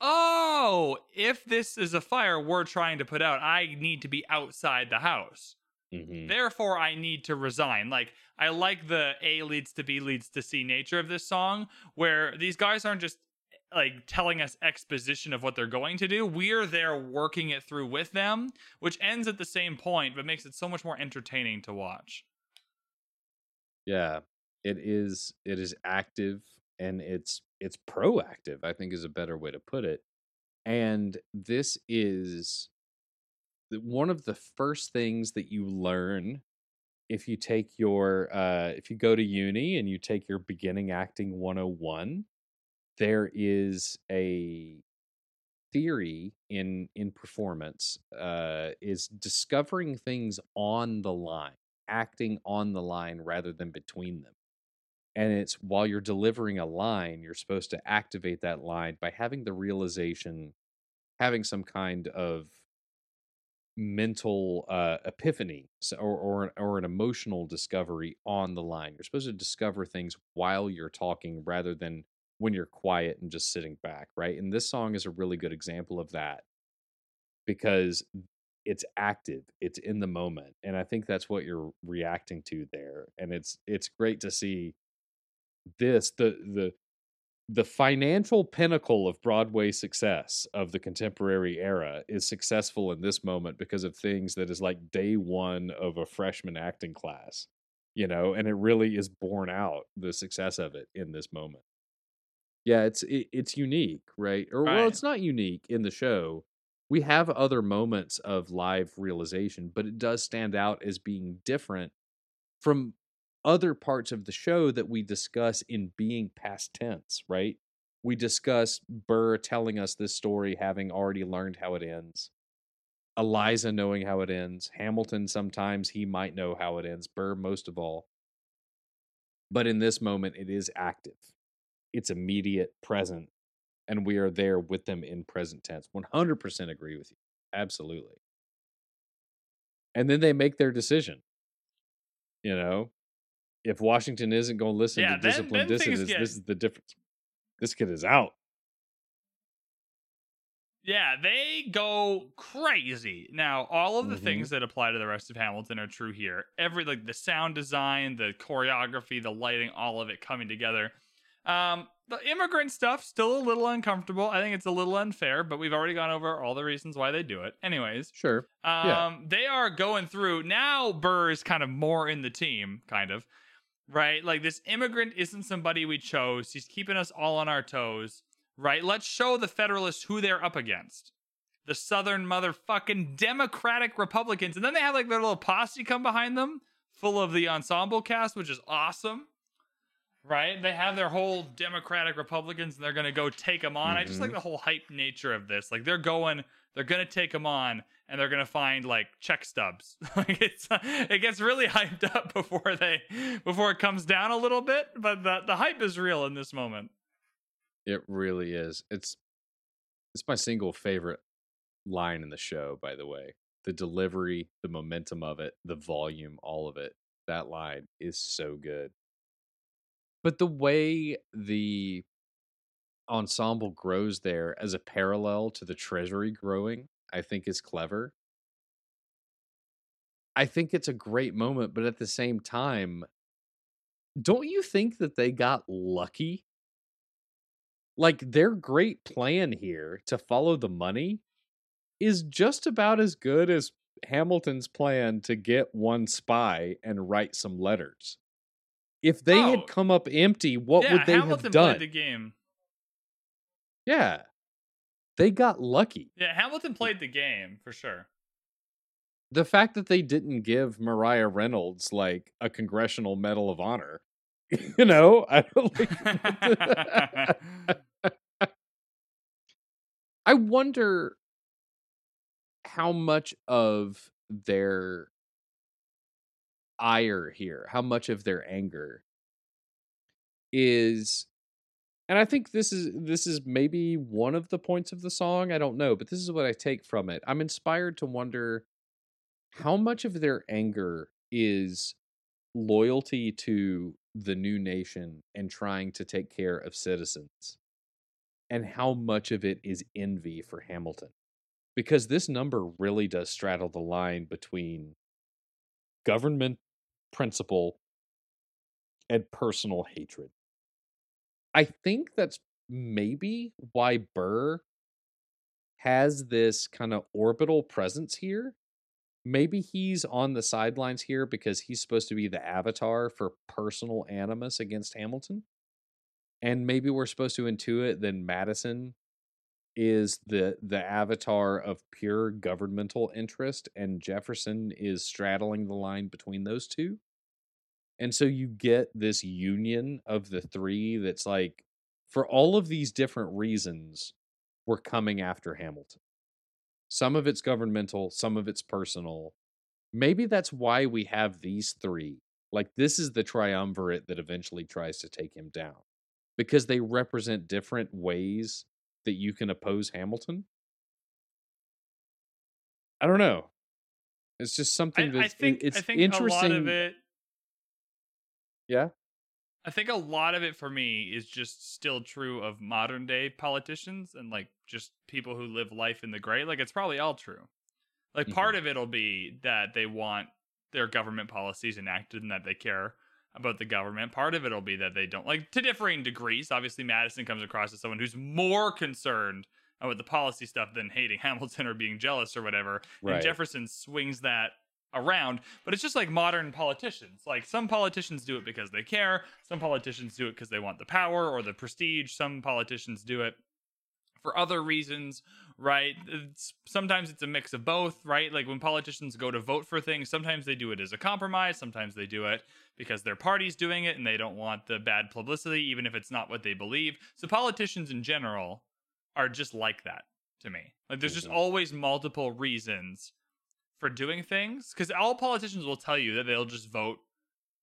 "Oh, if this is a fire we're trying to put out, I need to be outside the house. Mhm. Therefore, I need to resign." Like I like the A leads to B leads to C nature of this song, where these guys aren't just like telling us exposition of what they're going to do. We're there working it through with them, which ends at the same point, but makes it so much more entertaining to watch. Yeah, it is. It is active and it's it's proactive. I think is a better way to put it. And this is one of the first things that you learn if you take your uh if you go to uni and you take your beginning acting 101 there is a theory in in performance uh is discovering things on the line acting on the line rather than between them and it's while you're delivering a line you're supposed to activate that line by having the realization having some kind of mental uh, epiphany or or or an emotional discovery on the line. You're supposed to discover things while you're talking rather than when you're quiet and just sitting back, right? And this song is a really good example of that because it's active, it's in the moment, and I think that's what you're reacting to there. And it's it's great to see this the the the financial pinnacle of Broadway success of the contemporary era is successful in this moment because of things that is like day one of a freshman acting class, you know, and it really is borne out the success of it in this moment. Yeah, it's it, it's unique, right? Or well, it's not unique in the show. We have other moments of live realization, but it does stand out as being different from other parts of the show that we discuss in being past tense, right? We discuss Burr telling us this story, having already learned how it ends. Eliza knowing how it ends. Hamilton, sometimes he might know how it ends. Burr, most of all. But in this moment, it is active, it's immediate, present, and we are there with them in present tense. 100% agree with you. Absolutely. And then they make their decision. You know, if Washington isn't going to listen Yeah, to then- discipline, then this is get- this is the difference. This kid is out. Yeah, they go crazy. Now, all of the Mhm. things that apply to the rest of Hamilton are true here. Every like the sound design, the choreography, the lighting, all of it coming together. Um, the immigrant stuff still a little uncomfortable. I think it's a little unfair, but we've already gone over all the reasons why they do it. Anyways, Sure. um, Yeah. they are going through now. Burr is kind of more in the team, kind of, right? Like this immigrant isn't somebody we chose. He's keeping us all on our toes, right? Let's show the Federalists who they're up against. The Southern motherfucking Democratic Republicans, and then they have like their little posse come behind them, full of the ensemble cast, which is awesome. Right? They have their whole Democratic Republicans, and they're gonna go take them on. I just like mm-hmm. the whole hype nature of this. Like they're going, they're gonna take them on, and they're gonna find like check stubs. <laughs> like it's, it gets really hyped up <laughs> before they, before it comes down a little bit. But the the hype is real in this moment. It really is. It's it's my single favorite line in the show, by the way. The delivery, the momentum of it, the volume, all of it. That line is so good. But the way the ensemble grows there as a parallel to the treasury growing, I think is clever. I think it's a great moment, but at the same time, don't you think that they got lucky? Like their great plan here to follow the money is just about as good as Hamilton's plan to get one spy and write some letters. If they Oh. had come up empty, what yeah, would they Hamilton have done? played the game. Yeah. They got lucky. Yeah, Hamilton played the game for sure. The fact that they didn't give Maria Reynolds like a congressional medal of honor, <laughs> you know, I don't <laughs> like <laughs> I wonder how much of their ire here, how much of their anger is and I think this is this is maybe one of the points of the song, I don't know, but this is what I take from it. I'm inspired to wonder how much of their anger is loyalty to the new nation and trying to take care of citizens and how much of it is envy for Hamilton. Because this number really does straddle the line between government principle and personal hatred. I think that's maybe why Burr has this kind of orbital presence here. Maybe he's on the sidelines here because he's supposed to be the avatar for personal animus against Hamilton and maybe we're supposed to intuit that Madison is the the avatar of pure governmental interest and Jefferson is straddling the line between those two. And so you get this union of the three that's like for all of these different reasons we're coming after Hamilton. Some of it's governmental, some of it's personal. Maybe that's why we have these three. Like this is the triumvirate that eventually tries to take him down because they represent different ways that you can oppose Hamilton. I don't know. It's just I, something I that's think it's I think interesting. a lot of it Yeah. I think a lot of it for me is just still true of modern day politicians and like just people who live life in the gray. Like it's probably all true. Like part Mm-hmm. of it'll be that they want their government policies enacted and that they care about the government. Part of it'll be that they don't like to differing degrees. Obviously, Madison comes across as someone who's more concerned about the policy stuff than hating <laughs> Hamilton or being jealous or whatever. Right. And Jefferson swings that around, but it's just like modern politicians. Like some politicians do it because they care, some politicians do it because they want the power or the prestige, some politicians do it for other reasons, right? It's, sometimes it's a mix of both, right? Like when politicians go to vote for things, sometimes they do it as a compromise, sometimes they do it because their party's doing it and they don't want the bad publicity, even if it's not what they believe. So politicians in general are just like that to me. Like there's just Mhm. always multiple reasons for doing things because all politicians will tell you that they'll just vote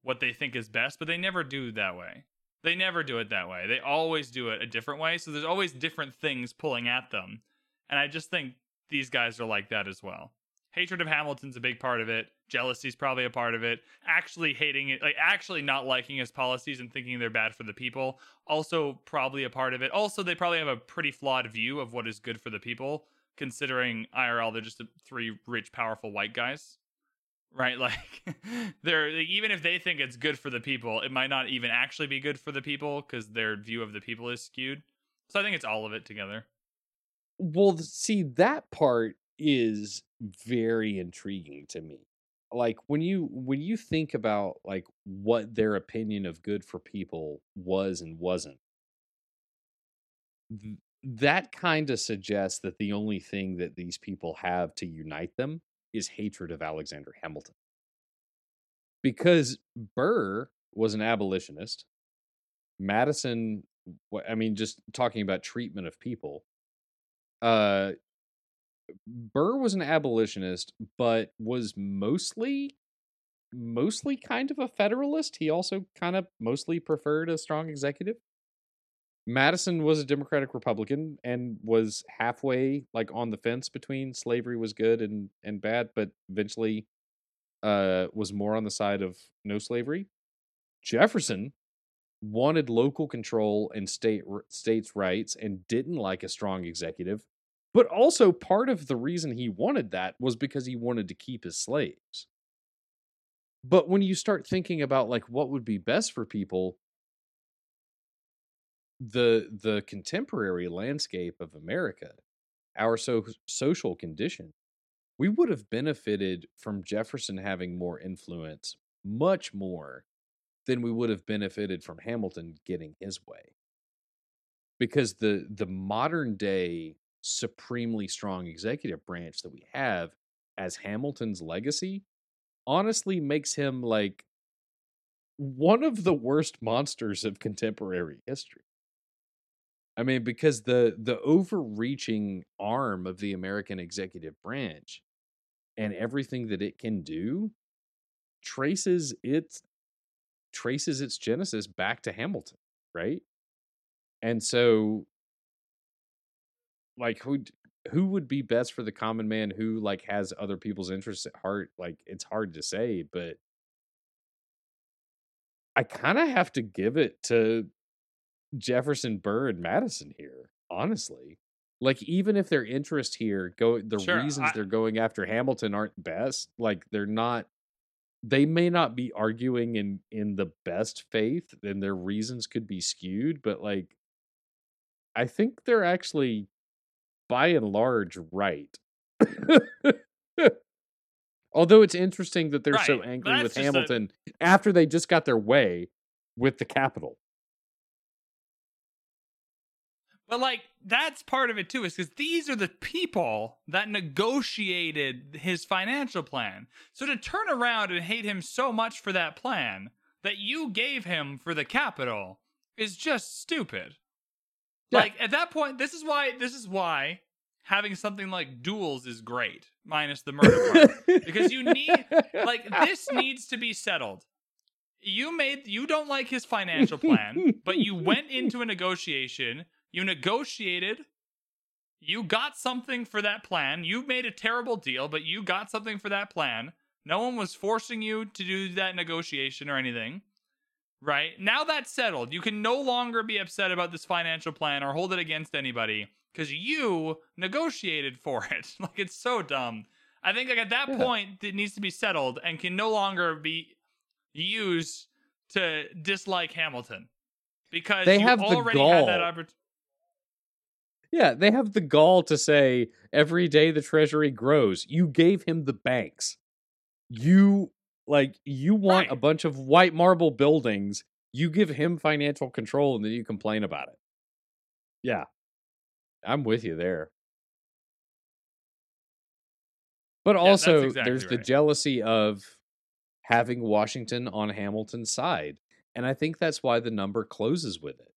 what they think is best, but they never do that way. They never do it that way. They always do it a different way. So there's always different things pulling at them. And I just think these guys are like that as well. Hatred of Hamilton's a big part of it. Jealousy's probably a part of it. Actually hating it, like actually not liking his policies and thinking they're bad for the people, also probably a part of it. Also, they probably have a pretty flawed view of what is good for the people, considering IRL they're just three rich, powerful white guys right? <laughs> Like they're like, even if they think it's good for the people it might not even actually be good for the people because their view of the people is skewed. So i think it's all of it together. Well, see, that part is very intriguing to me. Like when you when you think about like what their opinion of good for people was and wasn't, that kind of suggests that the only thing that these people have to unite them is hatred of Alexander Hamilton. Because Burr was an abolitionist, Madison, I mean, just talking about treatment of people, uh, Burr was an abolitionist, but was mostly mostly kind of a federalist. He also kind of mostly preferred a strong executive. Madison was a Democratic Republican and was halfway like on the fence between slavery was good and and bad, but eventually uh was more on the side of no slavery. Jefferson wanted local control and state states' rights and didn't like a strong executive. But also part of the reason he wanted that was because he wanted to keep his slaves. But when you start thinking about like what would be best for people, the the contemporary landscape of America, our so social condition we would have benefited from Jefferson having more influence, much more than we would have benefited from Hamilton getting his way. Because the the modern day supremely strong executive branch that we have as Hamilton's legacy honestly makes him like one of the worst monsters of contemporary history. I mean, because the the overreaching arm of the American executive branch and everything that it can do traces its traces its genesis back to Hamilton, right? And so like who who would be best for the common man who like has other people's interests at heart like it's hard to say but i kind of have to give it to jefferson burr and madison here honestly like even if their interest here go the Sure, reasons I- they're going after hamilton aren't best like they're not they may not be arguing in in the best faith and their reasons could be skewed but like i think they're actually by and large right. <laughs> Although it's interesting that they're so angry with just a- Hamilton after they just got their way with the capital. But like that's part of it too, is because these are the people that negotiated his financial plan. So to turn around and hate him so much for that plan that you gave him for the capital is just stupid. Yeah. Like at that point, this is why this is why having something like duels is great, minus the murder part. <laughs> because you need like this needs to be settled. You made you don't like his financial plan, but you went into a negotiation, you negotiated, you got something for that plan. You made a terrible deal, but you got something for that plan. No one was forcing you to do that negotiation or anything. Right? Now that's settled. You can no longer be upset about this financial plan or hold it against anybody because you negotiated for <laughs> it. like it's so dumb. I think like at that Yeah. point it needs to be settled and can no longer be used to dislike Hamilton because They you have the already had that opportunity. Yeah, they have the gall to say every day the treasury grows. You gave him the banks. You like you want a bunch of white marble buildings. You give him financial control and then you complain about it. Yeah. I'm with you there. But Yeah, also exactly there's the jealousy of having Washington on Hamilton's side. And I think that's why the number closes with it.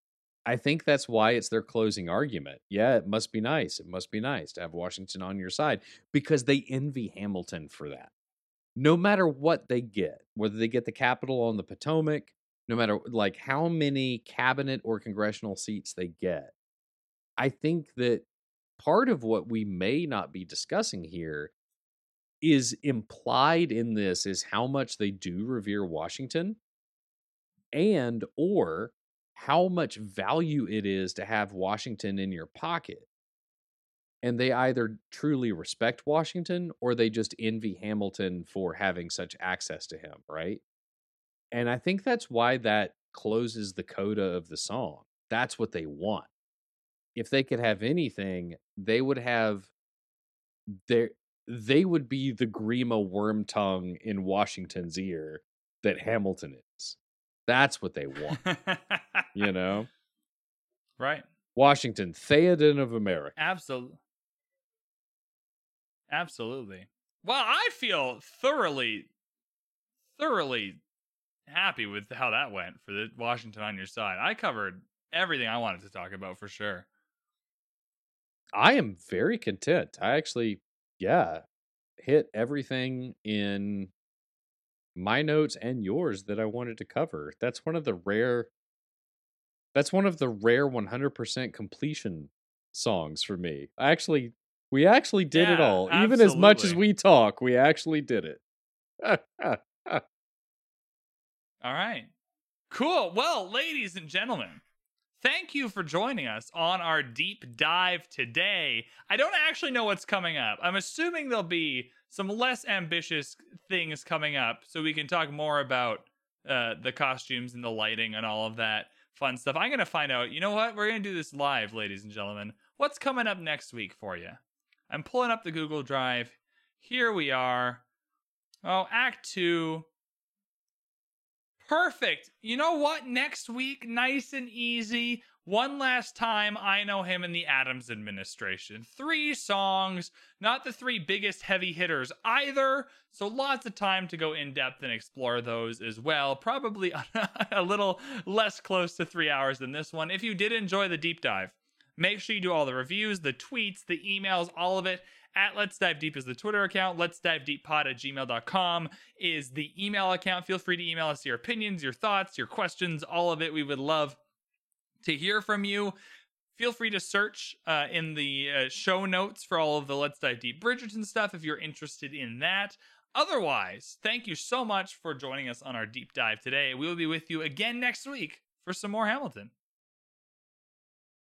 I think that's why it's their closing argument. Yeah, it must be nice. It must be nice to have Washington on your side because they envy Hamilton for that. No matter what they get, whether they get the capital on the Potomac, no matter like how many cabinet or congressional seats they get, I think that part of what we may not be discussing here is implied in this is how much they do revere Washington and or how much value it is to have Washington in your pocket. And they either truly respect Washington or they just envy Hamilton for having such access to him, right? And I think that's why that closes the coda of the song. That's what they want. If they could have anything, they would have their they would be the Grima Wormtongue in Washington's ear that Hamilton is. That's what they want, you know? <laughs> right. Washington, Theoden of America. Absolutely. Absolutely. Well, I feel thoroughly, thoroughly happy with how that went for the Washington on your side. I covered everything I wanted to talk about for sure. I am very content. I actually, yeah, hit everything in my notes and yours that I wanted to cover. That's one of the rare that's one of the rare 100% completion songs for me. I actually we actually did it Yeah, all. Even as much as we talk, we actually did it. <laughs> All right. Cool. Well, ladies and gentlemen, thank you for joining us on our deep dive today. I don't actually know what's coming up. I'm assuming there'll be some less ambitious things coming up so we can talk more about uh, the costumes and the lighting and all of that fun stuff. I'm going to find out. You know what? We're going to do this live, ladies and gentlemen. What's coming up next week for you? I'm pulling up the Google Drive. Here we are. Oh, Act Two. Perfect. You know what? Next week, nice and easy. One last time, I know him in the Adams administration. Three songs, not the three biggest heavy hitters either. So lots of time to go in depth and explore those as well. Probably <laughs> a little less close to three hours than this one. If you did enjoy the deep dive, make sure you do all the reviews, the tweets, the emails, all of it at Let's Dive Deep is the Twitter account. Let's Dive Deep Pod at gmail.com is the email account. Feel free to email us your opinions, your thoughts, your questions, all of it. We would love to hear from you. Feel free to search uh, in the uh, show notes for all of the Let's Dive Deep Bridgerton stuff if you're interested in that. Otherwise, thank you so much for joining us on our deep dive today. We will be with you again next week for some more Hamilton.